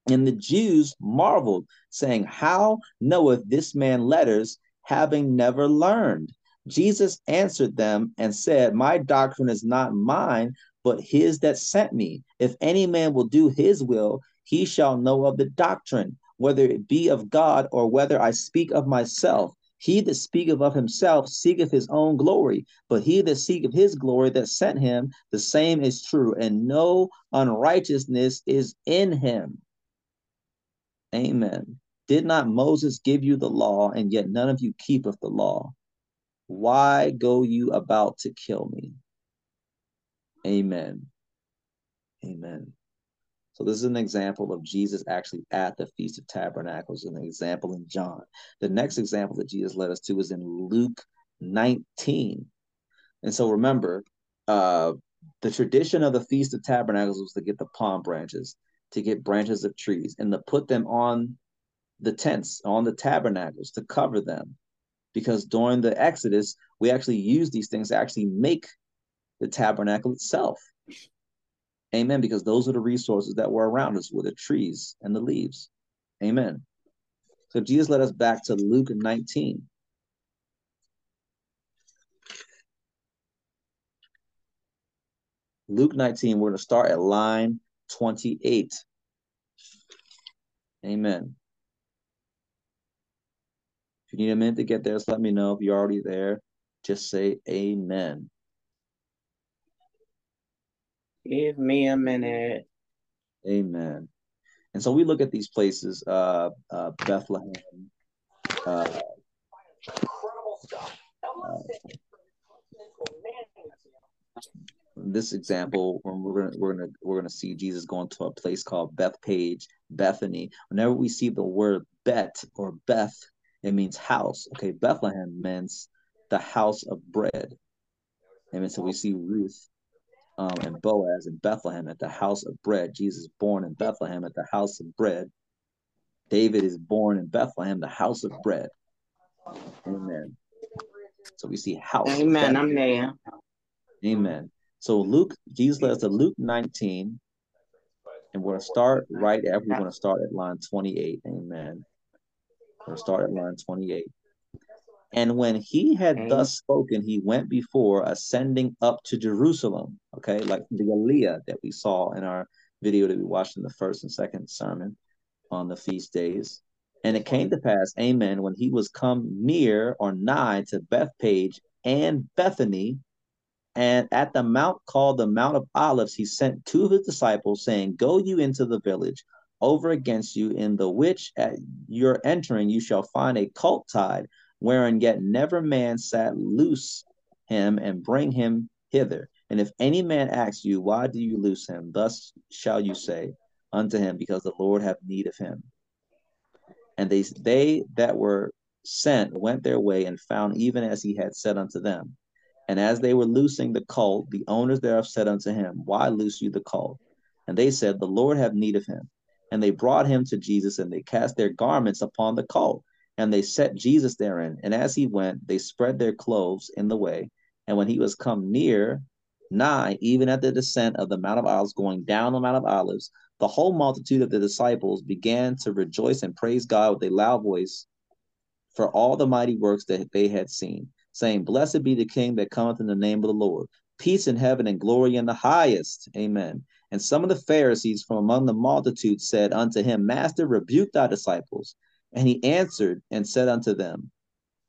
S4: And the Jews marveled, saying, How knoweth this man letters, having never learned? Jesus answered them and said, My doctrine is not mine, but his that sent me. If any man will do his will, he shall know of the doctrine, whether it be of God or whether I speak of myself. He that speaketh of himself seeketh his own glory, but he that seeketh his glory that sent him, the same is true, and no unrighteousness is in him. Amen. Did not Moses give you the law, and yet none of you keepeth the law? Why go you about to kill me? Amen. Amen. So this is an example of Jesus actually at the Feast of Tabernacles, an example in John. The next example that Jesus led us to is in Luke 19. And so remember, uh, the tradition of the Feast of Tabernacles was to get the palm branches, to get branches of trees, and to put them on the tents, on the tabernacles, to cover them. Because during the Exodus, we actually use these things to actually make the tabernacle itself. Amen. Because those are the resources that were around us, were the trees and the leaves. Amen. So Jesus led us back to Luke 19. Luke 19, we're going to start at line 28. Amen. If you need a minute to get there, just let me know. If you're already there, just say amen.
S6: Give me a minute.
S4: Amen. And so we look at these places, uh, uh, Bethlehem, uh, uh, this example, when we're gonna we're gonna we're gonna see Jesus going to a place called Bethpage, Bethany. Whenever we see the word Bet or Beth, it means house. Okay, Bethlehem means the house of bread. Amen. So we see Ruth um, and Boaz in Bethlehem at the house of bread. Jesus born in Bethlehem at the house of bread. David is born in Bethlehem, the house of bread. Amen. So we see house.
S6: Amen. I'm there.
S4: Amen. So Luke, Jesus led us to Luke 19, and we're going to start right after we're going to start at line 28. Amen. We're going to start at line 28. And when he had
S6: Amen.
S4: thus spoken, he went before, ascending up to Jerusalem. Okay, like the Aliyah that we saw in our video that we watched in the first and second sermon on the feast days. And it came to pass, amen, when he was come near or nigh to Bethpage and Bethany, and at the mount called the Mount of Olives, he sent two of his disciples, saying, Go you into the village over against you, in the which at your entering you shall find a colt tied, wherein yet never man sat loose him, and bring him hither. And if any man asks you, Why do you loose him? Thus shall you say unto him, Because the Lord have need of him. And they they that were sent went their way and found even as he had said unto them. And as they were loosing the colt, the owners thereof said unto him, Why loose you the colt? And they said, The Lord have need of him. And they brought him to Jesus, and they cast their garments upon the colt, and they set Jesus therein. And as he went, they spread their clothes in the way. And when he was come near, nigh, even at the descent of the Mount of Olives, going down the Mount of Olives, the whole multitude of the disciples began to rejoice and praise God with a loud voice for all the mighty works that they had seen, saying, Blessed be the King that cometh in the name of the Lord. Peace in heaven and glory in the highest. Amen. And some of the Pharisees from among the multitude said unto him, Master, rebuke thy disciples. And he answered and said unto them,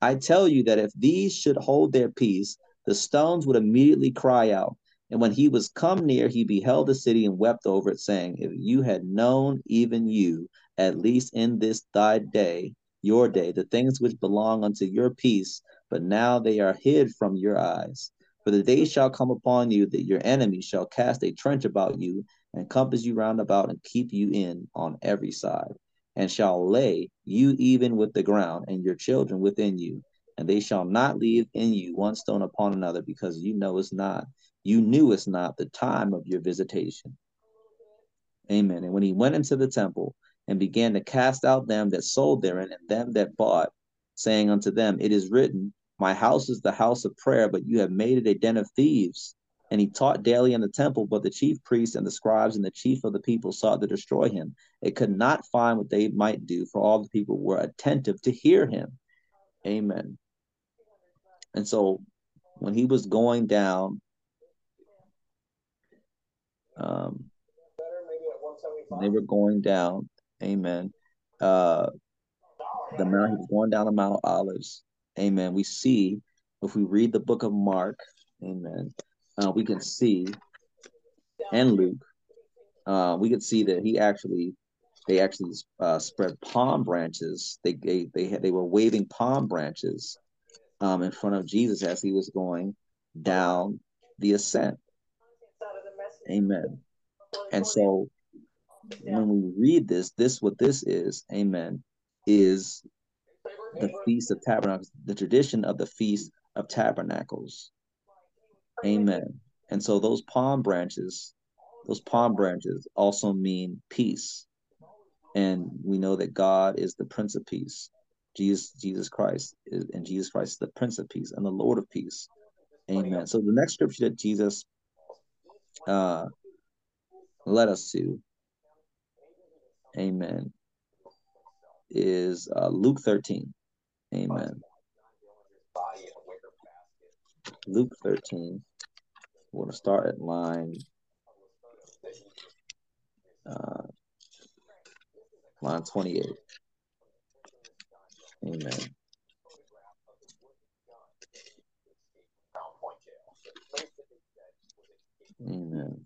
S4: I tell you that if these should hold their peace, the stones would immediately cry out. And when he was come near, he beheld the city and wept over it, saying, If you had known, even you, at least in this thy day, your day, the things which belong unto your peace, but now they are hid from your eyes. For the day shall come upon you that your enemies shall cast a trench about you, and compass you round about, and keep you in on every side, and shall lay you even with the ground, and your children within you, and they shall not leave in you one stone upon another, because you know it's not, you knew it's not the time of your visitation. Amen. And when he went into the temple and began to cast out them that sold therein and them that bought, saying unto them, It is written, My house is the house of prayer, but you have made it a den of thieves. And he taught daily in the temple, but the chief priests and the scribes and the chief of the people sought to destroy him. They could not find what they might do, for all the people were attentive to hear him. Amen. And so when he was going down, um, they were going down, amen. Uh, the mount, he was going down the Mount of Olives, amen. We see, if we read the book of Mark, amen, uh, we can see, and Luke, uh, we can see that he actually, they actually uh, spread palm branches. They they they had, they were waving palm branches um, in front of Jesus as he was going down the ascent. Amen. And so when we read this, this what this is, amen, is the Feast of Tabernacles, the tradition of the Feast of Tabernacles. Amen. And so those palm branches, those palm branches also mean peace. And we know that God is the Prince of Peace. Jesus, Jesus Christ is, and Jesus Christ is the Prince of Peace and the Lord of Peace. Amen. So the next scripture that Jesus uh led us to, Amen, is uh, Luke 13. Amen. Luke 13. We're going to start at line uh, line 28. Amen. Amen.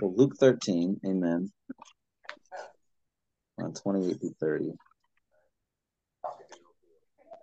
S4: So Luke 13, amen. On 28 through 30.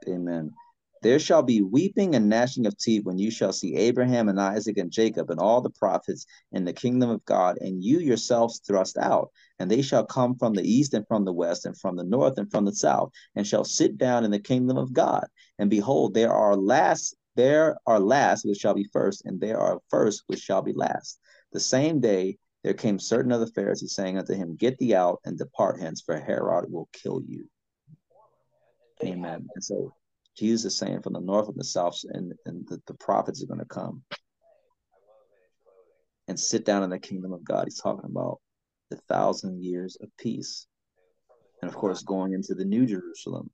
S4: Amen. There shall be weeping and gnashing of teeth when you shall see Abraham and Isaac and Jacob and all the prophets in the kingdom of God, and you yourselves thrust out. And they shall come from the east and from the west and from the north and from the south, and shall sit down in the kingdom of God. And behold, there are last, there are last which shall be first, and there are first which shall be last. The same day there came certain of the Pharisees saying unto him, Get thee out and depart hence, for Herod will kill you. Amen. And so Jesus is saying from the north and the south, and, and the, the prophets are going to come and sit down in the kingdom of God. He's talking about the thousand years of peace. And of course, going into the New Jerusalem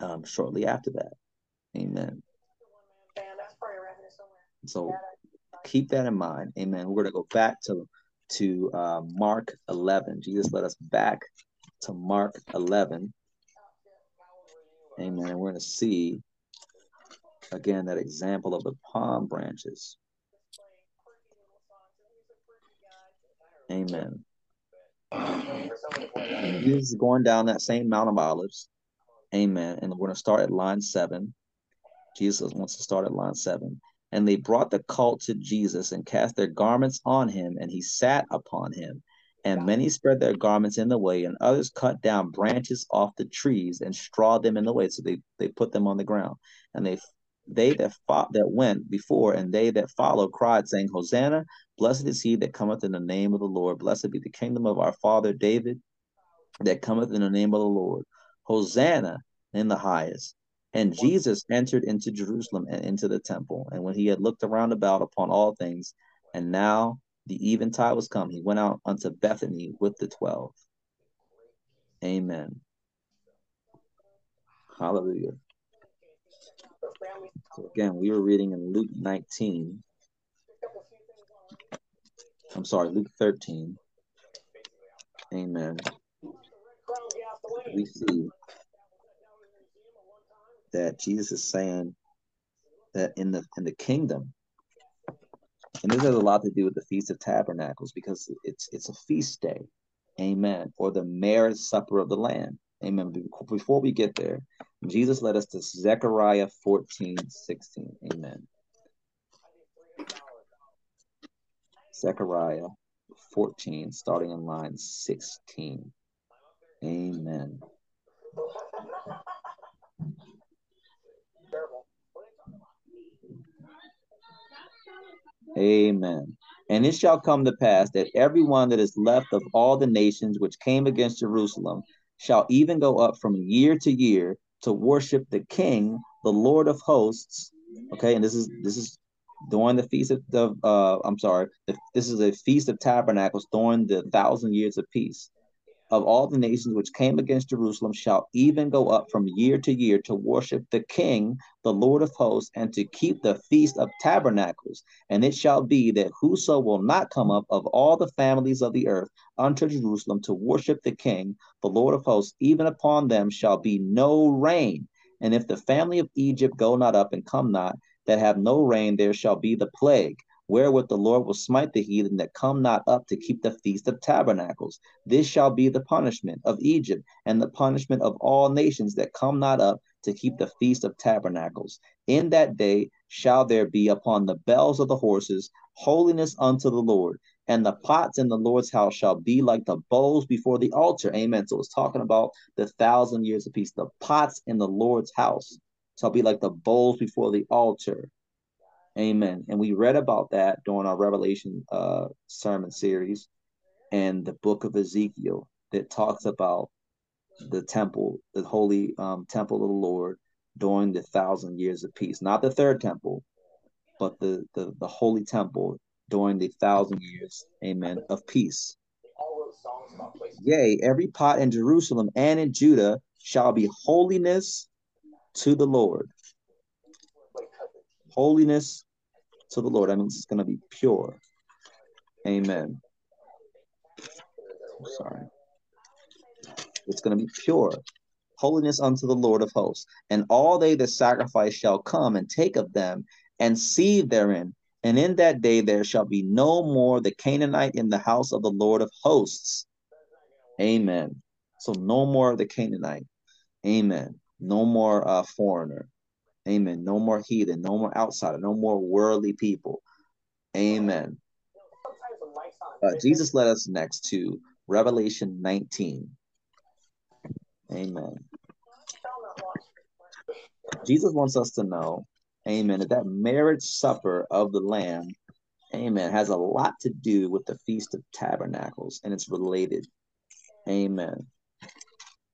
S4: um, shortly after that. Amen. So keep that in mind. Amen. We're going to go back to to uh, Mark 11. Jesus led us back to Mark 11. Amen. We're going to see again that example of the palm branches. Amen. Jesus is going down that same Mount of Olives. Amen. And we're going to start at line seven. Jesus wants to start at line seven. And they brought the colt to Jesus and cast their garments on him, and he sat upon him. And many spread their garments in the way, and others cut down branches off the trees and strawed them in the way. So they, they put them on the ground. And they they that fought that went before and they that followed cried, saying, Hosanna, blessed is he that cometh in the name of the Lord. Blessed be the kingdom of our father David that cometh in the name of the Lord. Hosanna in the highest. And Jesus entered into Jerusalem and into the temple. And when he had looked around about upon all things, and now the eventide was come, he went out unto Bethany with the twelve. Amen. Hallelujah. So again, we were reading in Luke 19. I'm sorry, Luke 13. Amen. We see that Jesus is saying that in the in the kingdom, and this has a lot to do with the Feast of Tabernacles because it's it's a feast day, amen, or the marriage supper of the Lamb, amen. Before we get there, Jesus led us to Zechariah 14, 16, amen. Zechariah 14, starting in line 16, amen. Amen. And it shall come to pass that every one that is left of all the nations which came against Jerusalem shall even go up from year to year to worship the King, the Lord of hosts. Okay, and this is this is during the feast of the uh I'm sorry, the, this is a feast of tabernacles during the thousand years of peace. Of all the nations which came against Jerusalem shall even go up from year to year to worship the King, the Lord of hosts, and to keep the feast of tabernacles. And it shall be that whoso will not come up of all the families of the earth unto Jerusalem to worship the King, the Lord of hosts, even upon them shall be no rain. And if the family of Egypt go not up and come not, that have no rain, there shall be the plague, wherewith the Lord will smite the heathen that come not up to keep the feast of tabernacles. This shall be the punishment of Egypt, and the punishment of all nations that come not up to keep the feast of tabernacles. In that day shall there be upon the bells of the horses holiness unto the Lord, and the pots in the Lord's house shall be like the bowls before the altar. Amen. So it's talking about the thousand years of peace. The pots in the Lord's house shall be like the bowls before the altar. Amen. And we read about that during our Revelation uh, sermon series and the book of Ezekiel that talks about the temple, the holy um, temple of the Lord during the thousand years of peace. Not the third temple, but the, the, the holy temple during the thousand years, amen, of peace. Yea, every pot in Jerusalem and in Judah shall be holiness to the Lord. Holiness to the Lord. That means it's going to be pure. Amen. Sorry. It's going to be pure. Holiness unto the Lord of hosts. And all they that sacrifice shall come and take of them and see therein. And in that day there shall be no more the Canaanite in the house of the Lord of hosts. Amen. So no more the Canaanite. Amen. No more uh, foreigner. Amen. No more heathen. No more outsider. No more worldly people. Amen. Uh, Jesus led us next to Revelation 19. Amen. Jesus wants us to know, amen, that that marriage supper of the Lamb, amen, has a lot to do with the Feast of Tabernacles and it's related. Amen.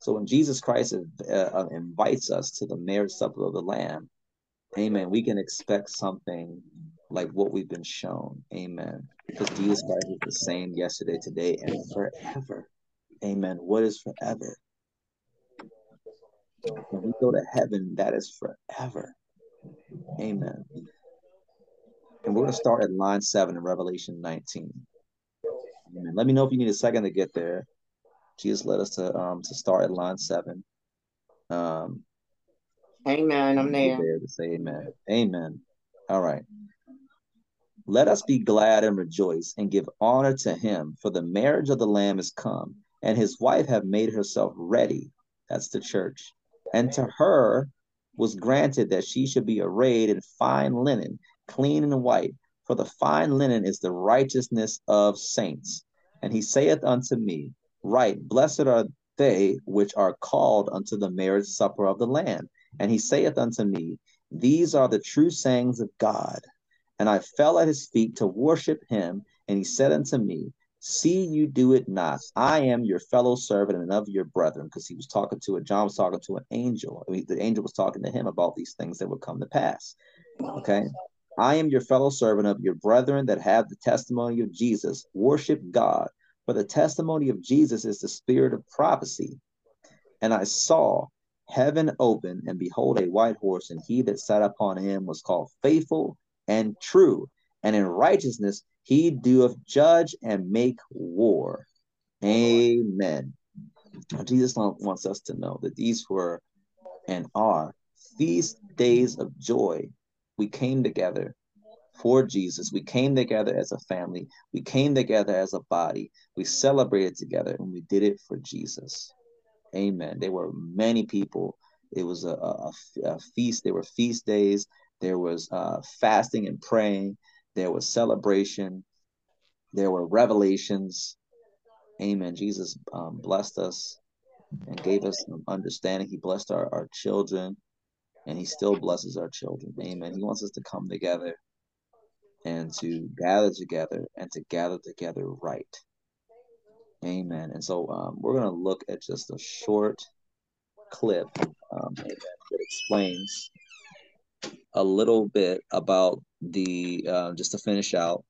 S4: So when Jesus Christ uh, uh, invites us to the marriage supper of the Lamb, amen, we can expect something like what we've been shown. Amen. Because Jesus Christ is the same yesterday, today, and forever. Amen. What is forever? When we go to heaven, that is forever. Amen. And we're going to start at line seven in Revelation 19. Amen. Let me know if you need a second to get there. Jesus led us to um to start at line seven. Um
S6: Amen. I'm there.
S4: there to say amen. Amen. All right. Let us be glad and rejoice and give honor to him, for the marriage of the Lamb is come, and his wife have made herself ready. That's the church. And to her was granted that she should be arrayed in fine linen, clean and white, for the fine linen is the righteousness of saints. And he saith unto me, Right, blessed are they which are called unto the marriage supper of the Lamb. And he saith unto me, These are the true sayings of God. And I fell at his feet to worship him. And he said unto me, See you do it not. I am your fellow servant and of your brethren. Because he was talking to a John was talking to an angel. I mean, the angel was talking to him about these things that would come to pass. Okay. I am your fellow servant of your brethren that have the testimony of Jesus. Worship God. For the testimony of Jesus is the spirit of prophecy. And I saw heaven open, and behold, a white horse, and he that sat upon him was called faithful and true, and in righteousness he doeth judge and make war. Amen. Jesus wants us to know that these were and are feast days of joy. We came together for Jesus. We came together as a family. We came together as a body. We celebrated together and we did it for Jesus. Amen. There were many people. It was a, a, a feast. There were feast days. There was uh, fasting and praying. There was celebration. There were revelations. Amen. Jesus um, blessed us and gave us understanding. He blessed our, our children and he still blesses our children. Amen. He wants us to come together and to gather together and to gather together right. Amen. And so um, we're going to look at just a short clip
S8: um, that explains a little bit about the uh, just to finish out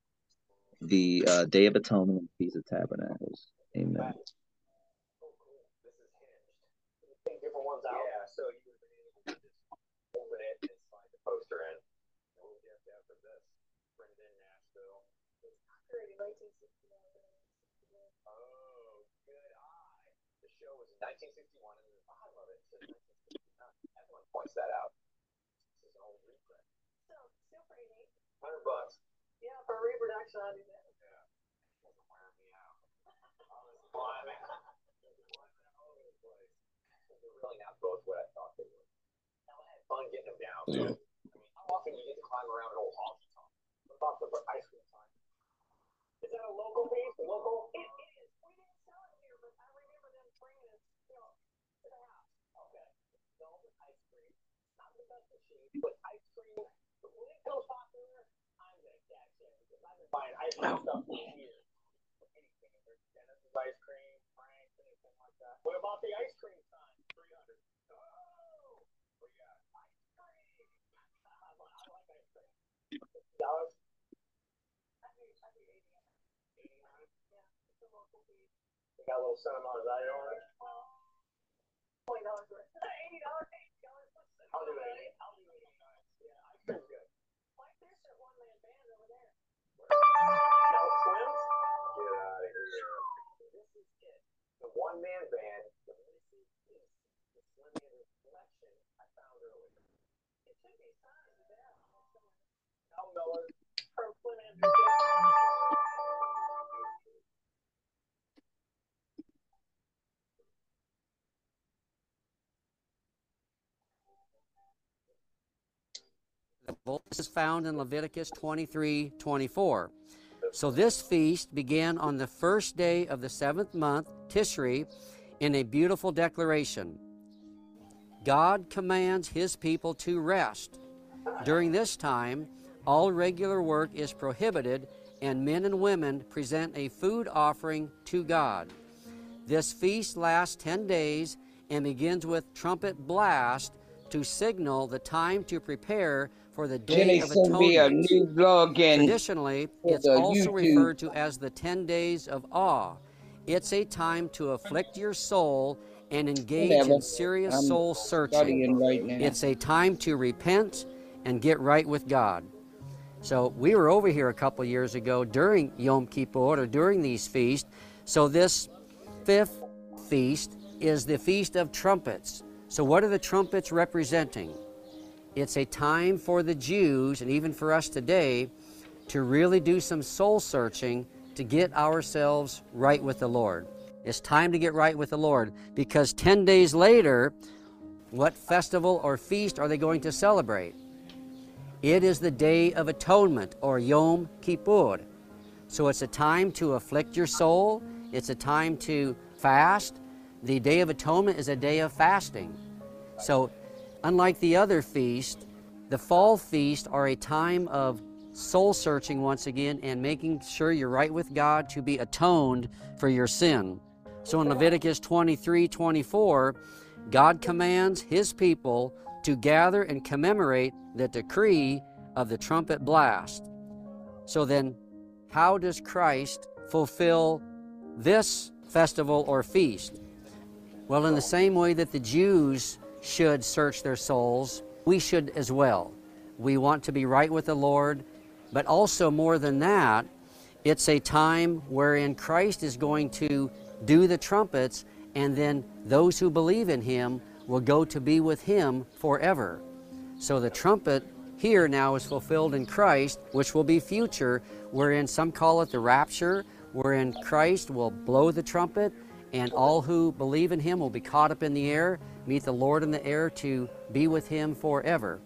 S8: the uh, Day of Atonement and Feast of Tabernacles. Amen.
S9: different ones out. Yeah, so you would have been able to just open it and slide the poster in. And we'll get after this. Print it in Nashville. Oh, good eye. The show was in 1961, and the bottom of it says 1969. Everyone points that out. This is an old reprint. Hundred bucks.
S10: Yeah, for reproduction, I do that.
S9: Yeah. Doesn't wear me out. I was climbing. Climbing all over the place. They're really not both what I thought they were. I had fun getting them down. too. I mean, how often do you get to climb around an old honky tonk? What about the ice cream time? Is that a local piece? Local?
S10: It is. We didn't sell it here, but I remember them bringing it, you know, to the house.
S9: Okay. No, but ice cream. Not the best machine, but ice cream. But when it comes popular, I'm gonna catch it because I've been buying ice cream stuff for years. Anything. There's Dennis's ice cream, Frank's, anything like that. What about the ice cream time? Three hundred. Oh, we got ice cream. I like ice cream. Dollars.
S10: I think, I think eighty.
S9: Eighty-nine.
S10: Yeah, it's a local piece.
S9: They got a little sentimental value on it.
S10: Twenty dollars worth. Eighty dollars, eighty dollars.
S9: I'll do eighty. I'll do eighty-nine. Yeah, ice cream's Miller.
S10: From Flint Anderson.
S11: This is found in Leviticus 23 24. So this feast began on the first day of the seventh month, Tishri, in a beautiful declaration. God commands his people to rest. During this time, all regular work is prohibited, and men and women present a food offering to God. This feast lasts 10 days and begins with trumpet blast to signal the time to prepare for the Day
S6: Jenny
S11: of
S6: sent me a
S11: Atonement.
S6: new blog in.
S11: Traditionally, it's also
S6: YouTube.
S11: referred to as the 10 days of awe. It's a time to afflict your soul and engage in serious
S6: I'm
S11: soul searching.
S6: right now.
S11: It's a time to repent and get right with God. So we were over here a couple years ago during Yom Kippur or during these feasts. So this fifth feast is the Feast of Trumpets. So what are the trumpets representing? It's a time for the Jews and even for us today to really do some soul searching to get ourselves right with the Lord. It's time to get right with the Lord because 10 days later, what festival or feast are they going to celebrate? It is the Day of Atonement or Yom Kippur. So it's a time to afflict your soul, it's a time to fast. The Day of Atonement is a day of fasting. So, unlike the other feast, the fall feast are a time of soul searching once again and making sure you're right with God to be atoned for your sin. So in Leviticus 23 24, God commands his people to gather and commemorate the decree of the trumpet blast. So then, how does Christ fulfill this festival or feast? Well, in the same way that the Jews should search their souls, we should as well. We want to be right with the Lord, but also more than that, it's a time wherein Christ is going to do the trumpets, and then those who believe in Him will go to be with Him forever. So the trumpet here now is fulfilled in Christ, which will be future, wherein some call it the rapture, wherein Christ will blow the trumpet, and all who believe in Him will be caught up in the air, meet the Lord in the air to be with Him forever.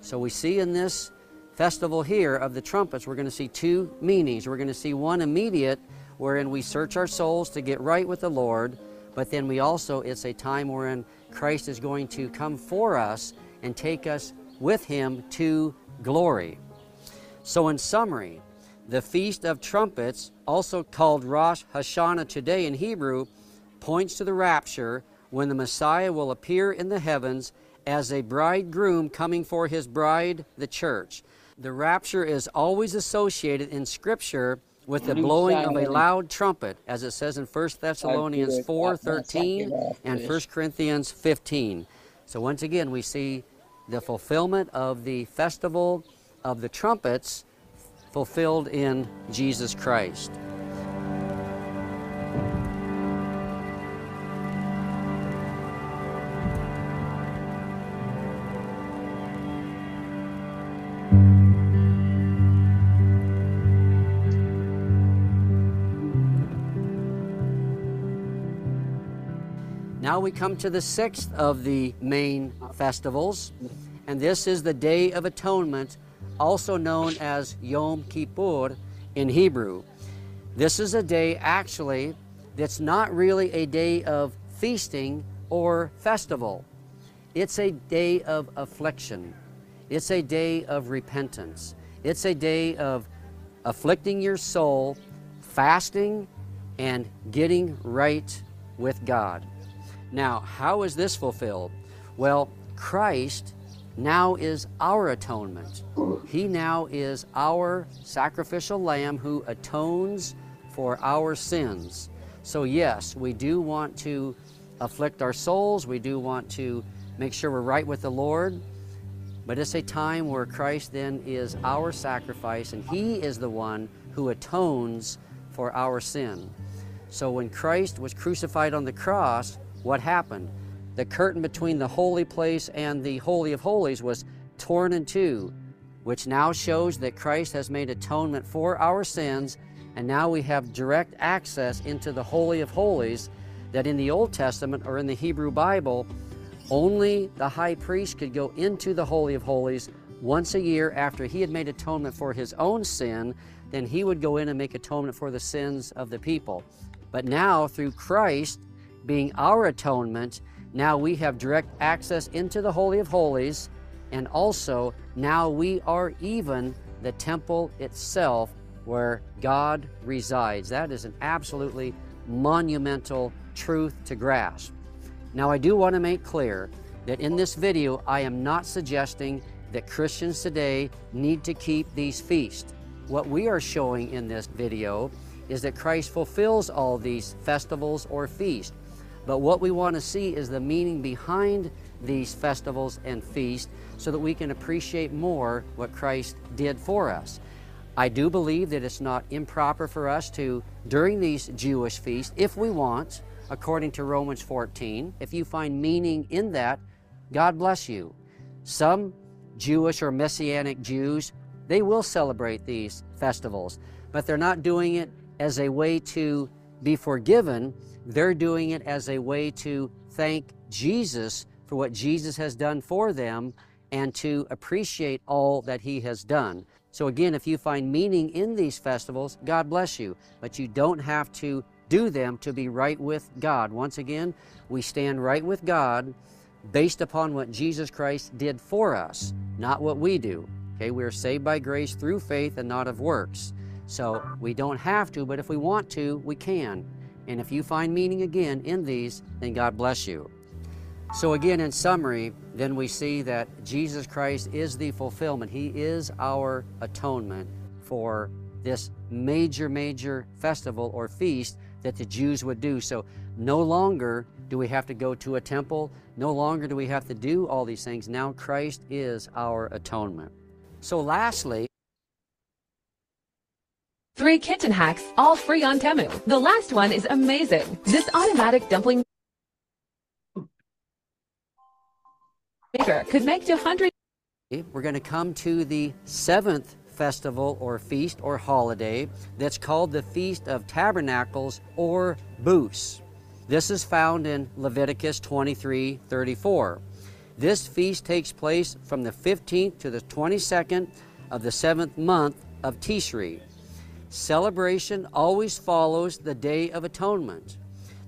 S11: So we see in this festival here of the trumpets, we're going to see two meanings. We're going to see one immediate, wherein we search our souls to get right with the Lord, but then we also, it's a time wherein Christ is going to come for us and take us with Him to glory. So, in summary, the Feast of Trumpets, also called Rosh Hashanah today in Hebrew, points to the rapture when the Messiah will appear in the heavens as a bridegroom coming for his bride, the church. The rapture is always associated in Scripture with the blowing of a loud trumpet, as it says in 1 Thessalonians 4:13 and 1 Corinthians 15. So once again, we see the fulfillment of the festival of the trumpets fulfilled in Jesus Christ. Now we come to the sixth of the main festivals, and this is the Day of Atonement, also known as Yom Kippur in Hebrew. This is a day actually that's not really a day of feasting or festival. It's a day of affliction. It's a day of repentance. It's a day of afflicting your soul, fasting, and getting right with God. Now, how is this fulfilled? Well, Christ now is our atonement. He now is our sacrificial lamb who atones for our sins. So, yes, we do want to afflict our souls, we do want to make sure we're right with the Lord, but it's a time where Christ then is our sacrifice and He is the one who atones for our sin. So, when Christ was crucified on the cross, what happened? The curtain between the holy place and the Holy of Holies was torn in two, which now shows that Christ has made atonement for our sins, and now we have direct access into the Holy of Holies that in the Old Testament or in the Hebrew Bible, only the high priest could go into the Holy of Holies once a year after he had made atonement for his own sin, then he would go in and make atonement for the sins of the people. But now, through Christ, being our atonement, now we have direct access into the Holy of Holies, and also now we are even the temple itself where God resides. That is an absolutely monumental truth to grasp. Now, I do want to make clear that in this video, I am not suggesting that Christians today need to keep these feasts. What we are showing in this video is that Christ fulfills all these festivals or feasts. But what we want to see is the meaning behind these festivals and feasts so that we can appreciate more what Christ did for us. I do believe that it's not improper for us to, during these Jewish feasts, if we want, according to Romans 14, if you find meaning in that, God bless you. Some Jewish or Messianic Jews, they will celebrate these festivals, but they're not doing it as a way to be forgiven, they're doing it as a way to thank Jesus for what Jesus has done for them and to appreciate all that He has done. So, again, if you find meaning in these festivals, God bless you, but you don't have to do them to be right with God. Once again, we stand right with God based upon what Jesus Christ did for us, not what we do. Okay, we are saved by grace through faith and not of works. So we don't have to, but if we want to, we can. And if you find meaning again in these, then God bless you. So, again, in summary, then we see that Jesus Christ is the fulfillment. He is our atonement for this major, major festival or feast that the Jews would do. So, no longer do we have to go to a temple, no longer do we have to do all these things. Now, Christ is our atonement. So, lastly,
S12: Three kitchen hacks, all free on Temu. The last one is amazing. This automatic dumpling maker could make 200.
S11: We're going to come to the seventh festival or feast or holiday that's called the Feast of Tabernacles or Booths. This is found in Leviticus 23 34. This feast takes place from the 15th to the 22nd of the seventh month of Tishri. Celebration always follows the Day of Atonement.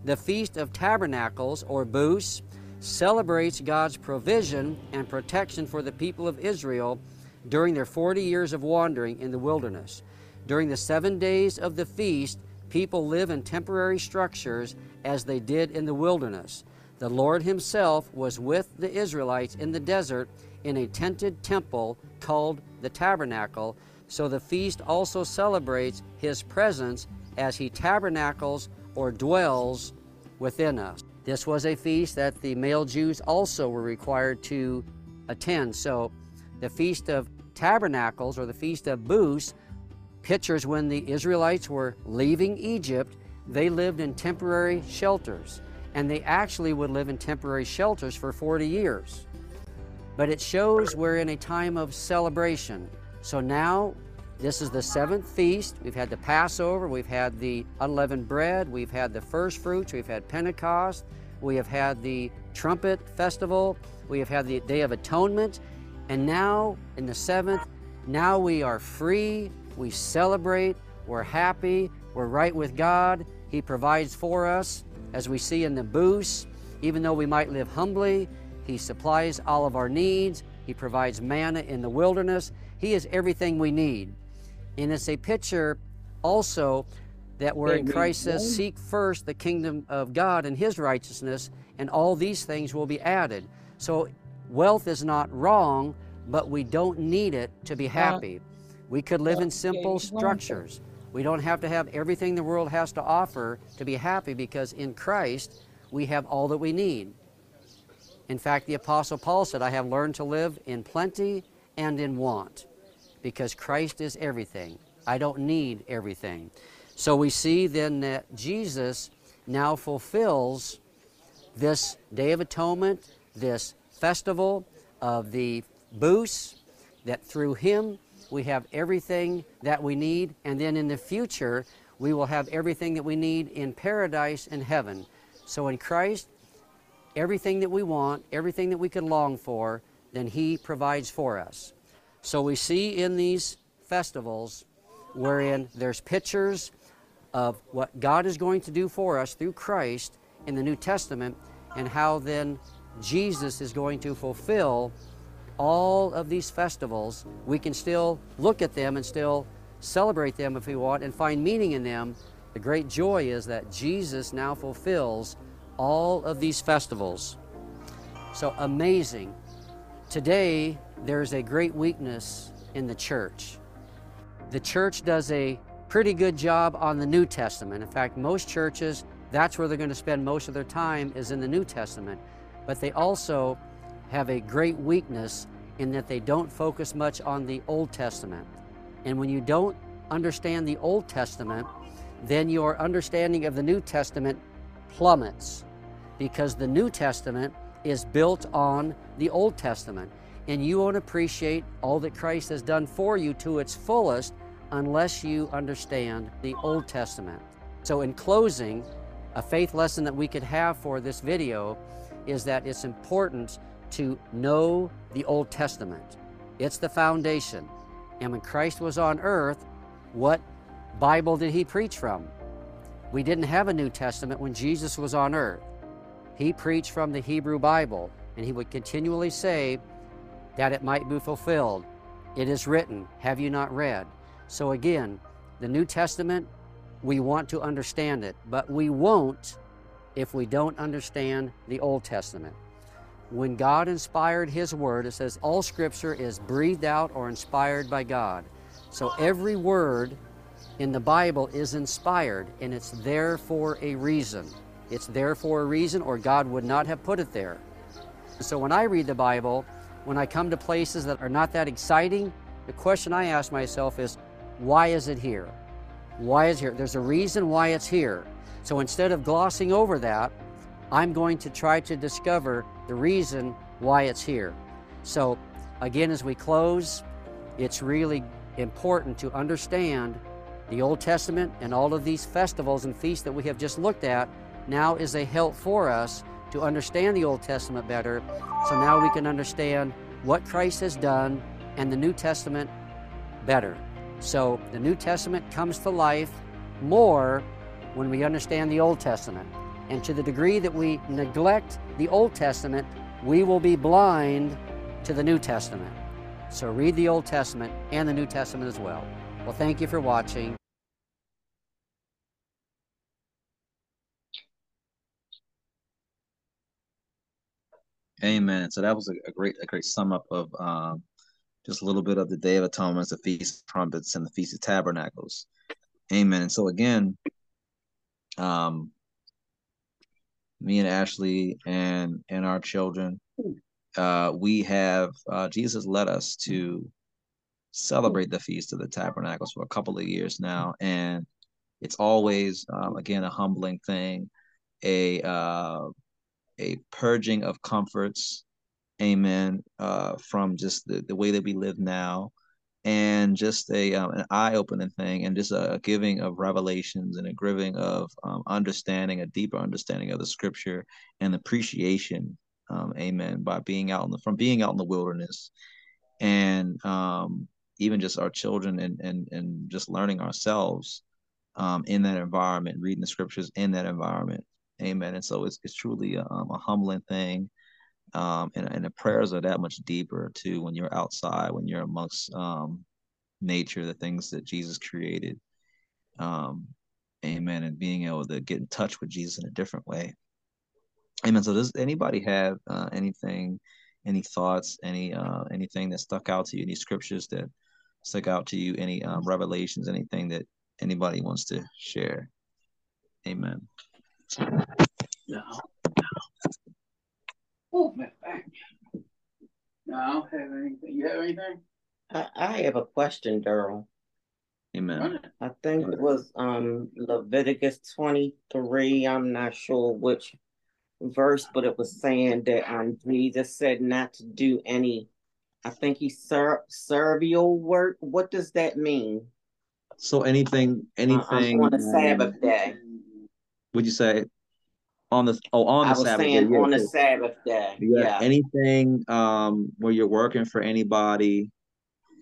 S11: The Feast of Tabernacles, or Booths, celebrates God's provision and protection for the people of Israel during their 40 years of wandering in the wilderness. During the seven days of the feast, people live in temporary structures as they did in the wilderness. The Lord Himself was with the Israelites in the desert in a tented temple called the tabernacle. So the feast also celebrates His presence as He tabernacles or dwells within us. This was a feast that the male Jews also were required to attend. So the Feast of Tabernacles or the Feast of Booths pictures when the Israelites were leaving Egypt, they lived in temporary shelters. And they actually would live in temporary shelters for 40 years. But it shows we're in a time of celebration. So now this is the seventh feast. We've had the Passover, we've had the unleavened bread, we've had the first fruits, we've had Pentecost, we have had the trumpet festival, we have had the Day of Atonement, and now in the seventh, now we are free, we celebrate, we're happy, we're right with God. He provides for us, as we see in the booths. Even though we might live humbly, He supplies all of our needs. He provides manna in the wilderness. He is everything we need. And it's a picture also that we're in Christ says, Seek first the kingdom of God and His righteousness, and all these things will be added. So, wealth is not wrong, but we don't need it to be happy. We could live in simple structures. We don't have to have everything the world has to offer to be happy because in Christ we have all that we need. In fact, the Apostle Paul said, I have learned to live in plenty and in want because Christ is everything. I don't need everything. So we see then that Jesus now fulfills this Day of Atonement, this festival of the booths, that through Him we have everything that we need, and then in the future we will have everything that we need in paradise and heaven. So in Christ, everything that we want, everything that we could long for, then He provides for us. So we see in these festivals wherein there's pictures of what God is going to do for us through Christ in the New Testament and how then Jesus is going to fulfill all of these festivals. We can still look at them and still celebrate them if we want and find meaning in them. The great joy is that Jesus now fulfills all of these festivals. So amazing. Today, there's a great weakness in the church. The church does a pretty good job on the New Testament. In fact, most churches, that's where they're going to spend most of their time is in the New Testament. But they also have a great weakness in that they don't focus much on the Old Testament. And when you don't understand the Old Testament, then your understanding of the New Testament plummets because the New Testament is built on the Old Testament. And you won't appreciate all that Christ has done for you to its fullest unless you understand the Old Testament. So, in closing, a faith lesson that we could have for this video is that it's important to know the Old Testament. It's the foundation. And when Christ was on earth, what Bible did he preach from? We didn't have a New Testament when Jesus was on earth. He preached from the Hebrew Bible, and he would continually say that it might be fulfilled. It is written, have you not read? So again, the New Testament, we want to understand it, but we won't if we don't understand the Old Testament. When God inspired His Word, it says all Scripture is breathed out or inspired by God. So every word in the Bible is inspired and it's there for a reason. It's there for a reason or God would not have put it there. So when I read the Bible, when I come to places that are not that exciting, the question I ask myself is, why is it here? Why is here? There's a reason why it's here. So instead of glossing over that, I'm going to try to discover the reason why it's here. So, again, as we close, it's really important to understand the Old Testament and all of these festivals and feasts that we have just looked at now is a help for us to understand the Old Testament better. So now we can understand what Christ has done and the New Testament better. So the New Testament comes to life more when we understand the Old Testament. And to the degree that we neglect the Old Testament, we will be blind to the New Testament. So read the Old Testament and the New Testament as well. Well, thank you for watching.
S4: Amen. So that was a, a great a great sum up of um just a little bit of the Day of Atonement, the Feast of Trumpets, and the Feast of Tabernacles. Amen. And so again, um, me and Ashley and and our children, uh, we have uh, Jesus led us to celebrate the Feast of the Tabernacles for a couple of years now, and it's always um, again a humbling thing, a uh, a purging of comforts, amen, uh, from just the, the way that we live now, and just a um, an eye opening thing, and just a giving of revelations and a giving of um, understanding, a deeper understanding of the Scripture and appreciation, um, amen, by being out in the, from being out in the wilderness, and um, even just our children and and and just learning ourselves um, in that environment, reading the Scriptures in that environment. Amen. And so it's, it's truly a, um, a humbling thing. Um, and, and the prayers are that much deeper too when you're outside, when you're amongst um, nature, the things that Jesus created. Um, amen. And being able to get in touch with Jesus in a different way. Amen. So does anybody have uh, anything, any thoughts, any uh, anything that stuck out to you, any scriptures that stuck out to you, any um, revelations, anything that anybody wants to share? Amen.
S13: No. Oh, my back. No, I don't have anything. You have anything?
S6: I, I have a question, Daryl.
S4: Amen.
S6: I think it was um Leviticus 23. I'm not sure which verse, but it was saying that um Jesus said not to do any, I think he ser- servial work. What does that mean?
S4: So anything, anything
S6: Uh, on the Sabbath day.
S4: Would you say on the oh on
S6: I
S4: the
S6: was
S4: Sabbath
S6: saying
S4: day? yeah,
S6: on the Sabbath day.
S4: Yeah,
S6: Yeah.
S4: anything um where you're working for anybody,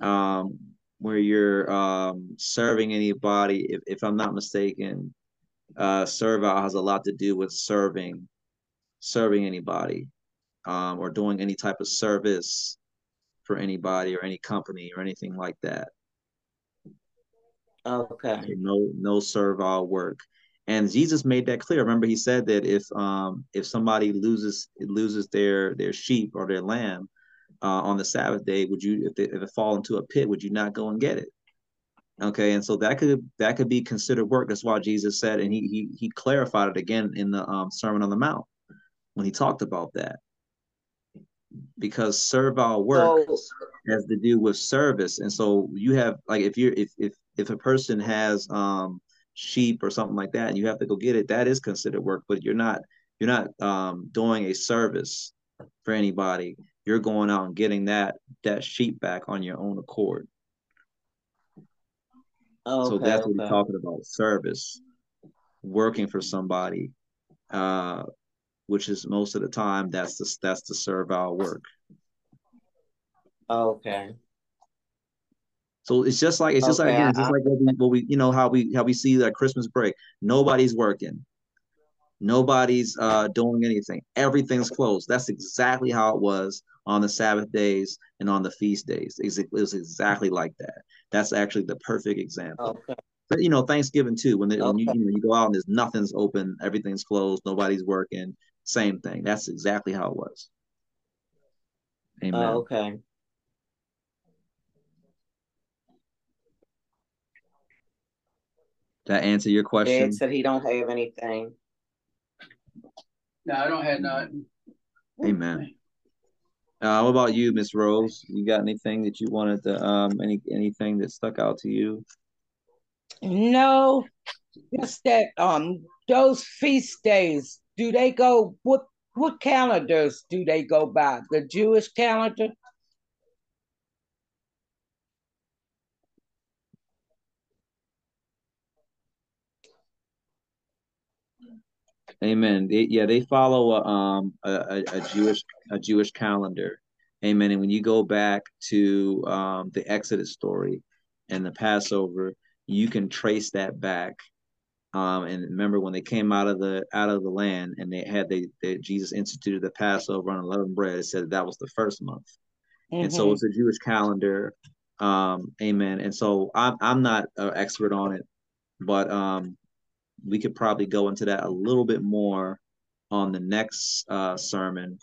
S4: um where you're um serving anybody, if, if I'm not mistaken, uh servile has a lot to do with serving serving anybody, um or doing any type of service for anybody or any company or anything like that.
S6: Okay.
S4: No no servile work. And Jesus made that clear. Remember, he said that if um if somebody loses loses their their sheep or their lamb uh, on the Sabbath day, would you if it, if it fall into a pit, would you not go and get it? Okay, and so that could that could be considered work. That's why Jesus said, and he he he clarified it again in the um, Sermon on the Mount when he talked about that. Because servile work has to do with service, and so you have like if you're if if if a person has um sheep or something like that, and you have to go get it, that is considered work. But you're not you're not um doing a service for anybody. You're going out and getting that that sheep back on your own accord. so
S6: Okay,
S4: that's what we're talking about service working for somebody uh which is most of the time that's the that's the servile work
S6: Okay.
S4: So it's just like it's just like again
S6: I-
S4: just like what we, you know how we how we see that christmas break nobody's working nobody's uh doing anything everything's closed that's exactly how it was on the sabbath days and on the feast days it was exactly like that that's actually the perfect example
S6: Okay.
S4: But you know, Thanksgiving too. When, they, when you you know you go out and there's nothing's open, everything's closed, nobody's working. Same thing. That's exactly how it was. Amen.
S6: Oh, okay.
S4: That answer your question?
S6: Dad said he don't have anything.
S13: No, I don't have none.
S4: Amen. Uh, what about you, Miss Rose? You got anything that you wanted to um any anything that stuck out to you?
S7: No, just that um those feast days, do they go what what calendars do they go by? The Jewish calendar?
S4: Amen. They, yeah, they follow a, um a, a, Jewish a Jewish calendar. Amen. And when you go back to um the Exodus story and the Passover, you can trace that back. Um, and remember when they came out of the out of the land and they had they, they Jesus instituted the Passover on unleavened bread. It said that that was the first month, and so it's a Jewish calendar. Um, amen. And so I'm I'm not an expert on it, but um, we could probably go into that a little bit more on the next uh, sermon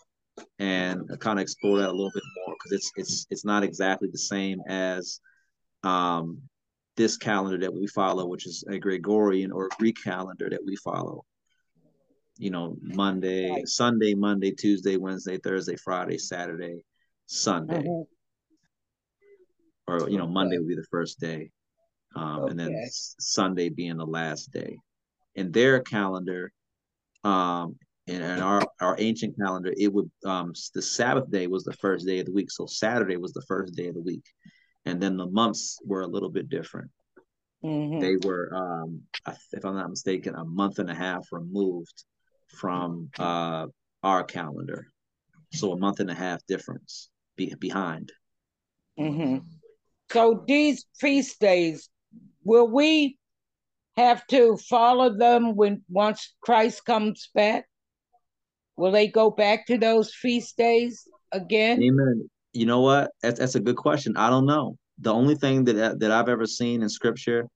S4: and kind of explore that a little bit more because it's it's it's not exactly the same as um, this calendar that we follow, which is a Gregorian or Greek calendar that we follow. You know, Monday. Sunday, Monday, Tuesday, Wednesday, Thursday, Friday, Saturday, Sunday,
S7: Mhm.
S4: or you know, Monday would be the first day, um, and then Sunday being the last day. In their calendar, um, in, in our our ancient calendar, it would um the Sabbath day was the first day of the week, so Saturday was the first day of the week, and then the months were a little bit different.
S7: Mhm.
S4: They were, um, if I'm not mistaken, a month and a half removed from uh our calendar, so a month and a half difference be, behind.
S7: hmm So these feast days, will we have to follow them when once Christ comes back? Will they go back to those feast days again?
S4: Amen. You know what? That's that's a good question. I don't know. The only thing that that I've ever seen in Scripture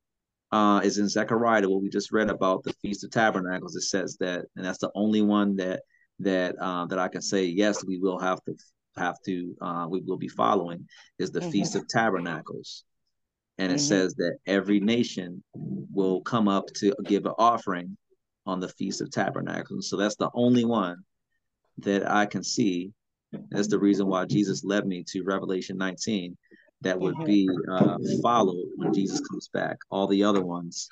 S4: uh, is in Zechariah, what we just read about the Feast of Tabernacles. It says that, and that's the only one that that uh, that I can say yes, we will have to have to uh, we will be following is the Feast of Tabernacles, and it
S7: Mhm.
S4: says that every nation will come up to give an offering on the Feast of Tabernacles. So that's the only one that I can see. That's the reason why Jesus led me to Revelation 19 that would
S7: Mhm.
S4: be uh, followed when Jesus comes back. All the other ones,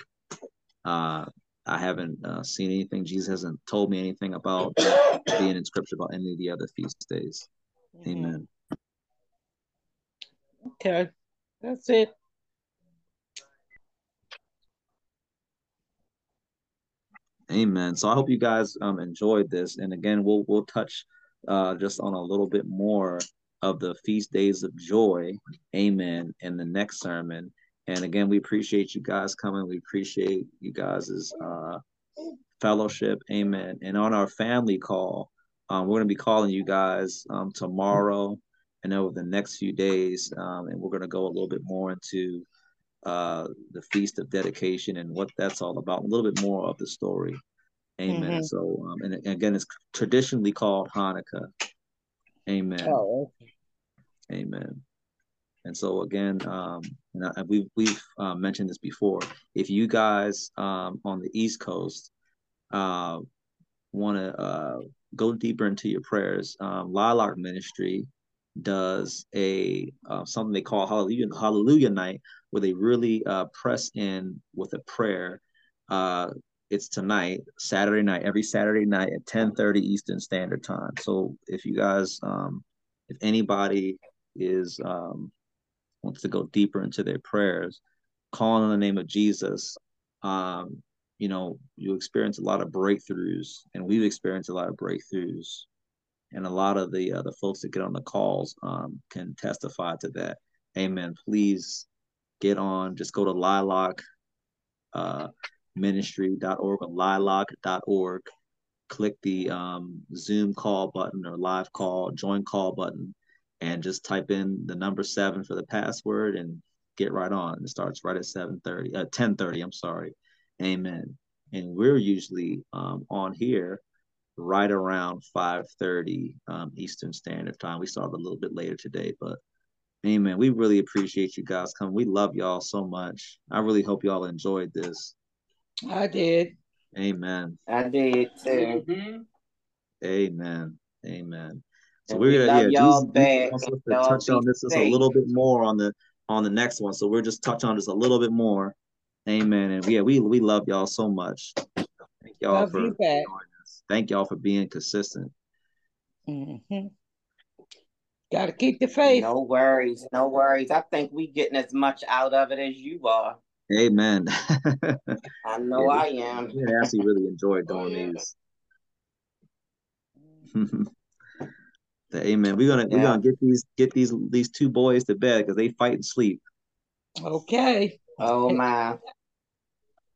S4: uh, I haven't uh, seen anything. Jesus hasn't told me anything about being in scripture about any of the other feast days. Amen.
S7: Okay, that's it.
S4: Amen. So I hope you guys um enjoyed this. And again, we'll we'll touch uh just on a little bit more of the feast days of joy. Amen. In the next sermon. And again, we appreciate you guys coming. We appreciate you guys' uh fellowship. Amen. And on our family call, um, we're gonna be calling you guys um tomorrow and over the next few days. Um, and we're gonna go a little bit more into uh, the Feast of Dedication and what that's all about, a little bit more of the story. Amen.
S7: Mhm.
S4: So, um, and again, it's traditionally called Hanukkah. Amen.
S7: Oh,
S4: Amen. And so again, um, and I, we've we've uh, mentioned this before. If you guys um, on the East Coast uh, want to uh, go deeper into your prayers, um, Lilac Ministry does a uh, something they call Hallelujah Hallelujah Night, where they really uh, press in with a prayer. Uh, it's tonight, Saturday night, every Saturday night at 10:30 Eastern Standard Time. So if you guys, um, if anybody is um, wants to go deeper into their prayers, calling on the name of Jesus, um, you know, you experience a lot of breakthroughs, and we've experienced a lot of breakthroughs and a lot of the uh, the folks that get on the calls um, can testify to that. Amen. Please get on. Just go to lilac uh, ministry.org or lilac.org. Click the um, Zoom call button or live call, join call button, and just type in the number seven for the password and get right on. It starts right at 7:30, uh, 10:30. I'm sorry. Amen. And we're usually um, on here right around 5:30 um, Eastern Standard Time. We started a little bit later today, but amen. We really appreciate you guys coming. We love y'all so much. I really hope y'all enjoyed this.
S7: I did.
S4: Amen.
S6: I did too.
S4: Amen. Amen. So
S6: And
S4: we're gonna
S6: love
S4: yeah,
S6: y'all
S4: Jesus, Jesus
S6: back.
S4: wants us to touch on this just a little bit more on the on the next one. So we're just touch on this a little bit more. Amen. And yeah, we we love y'all so much. Thank y'all
S7: Love
S4: for
S7: you back.
S4: joining us. Thank y'all for being consistent.
S7: hmm Got to keep the faith.
S6: No worries, no worries. I think we getting as much out of it as you are.
S4: Amen.
S6: I know
S4: Yeah,
S6: I am.
S4: I actually really enjoyed oh, doing these. The- Amen. We're gonna we're gonna get these get these these two boys to bed because they fight and sleep.
S7: Okay.
S6: Oh my.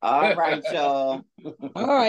S6: All right, y'all.
S7: All right.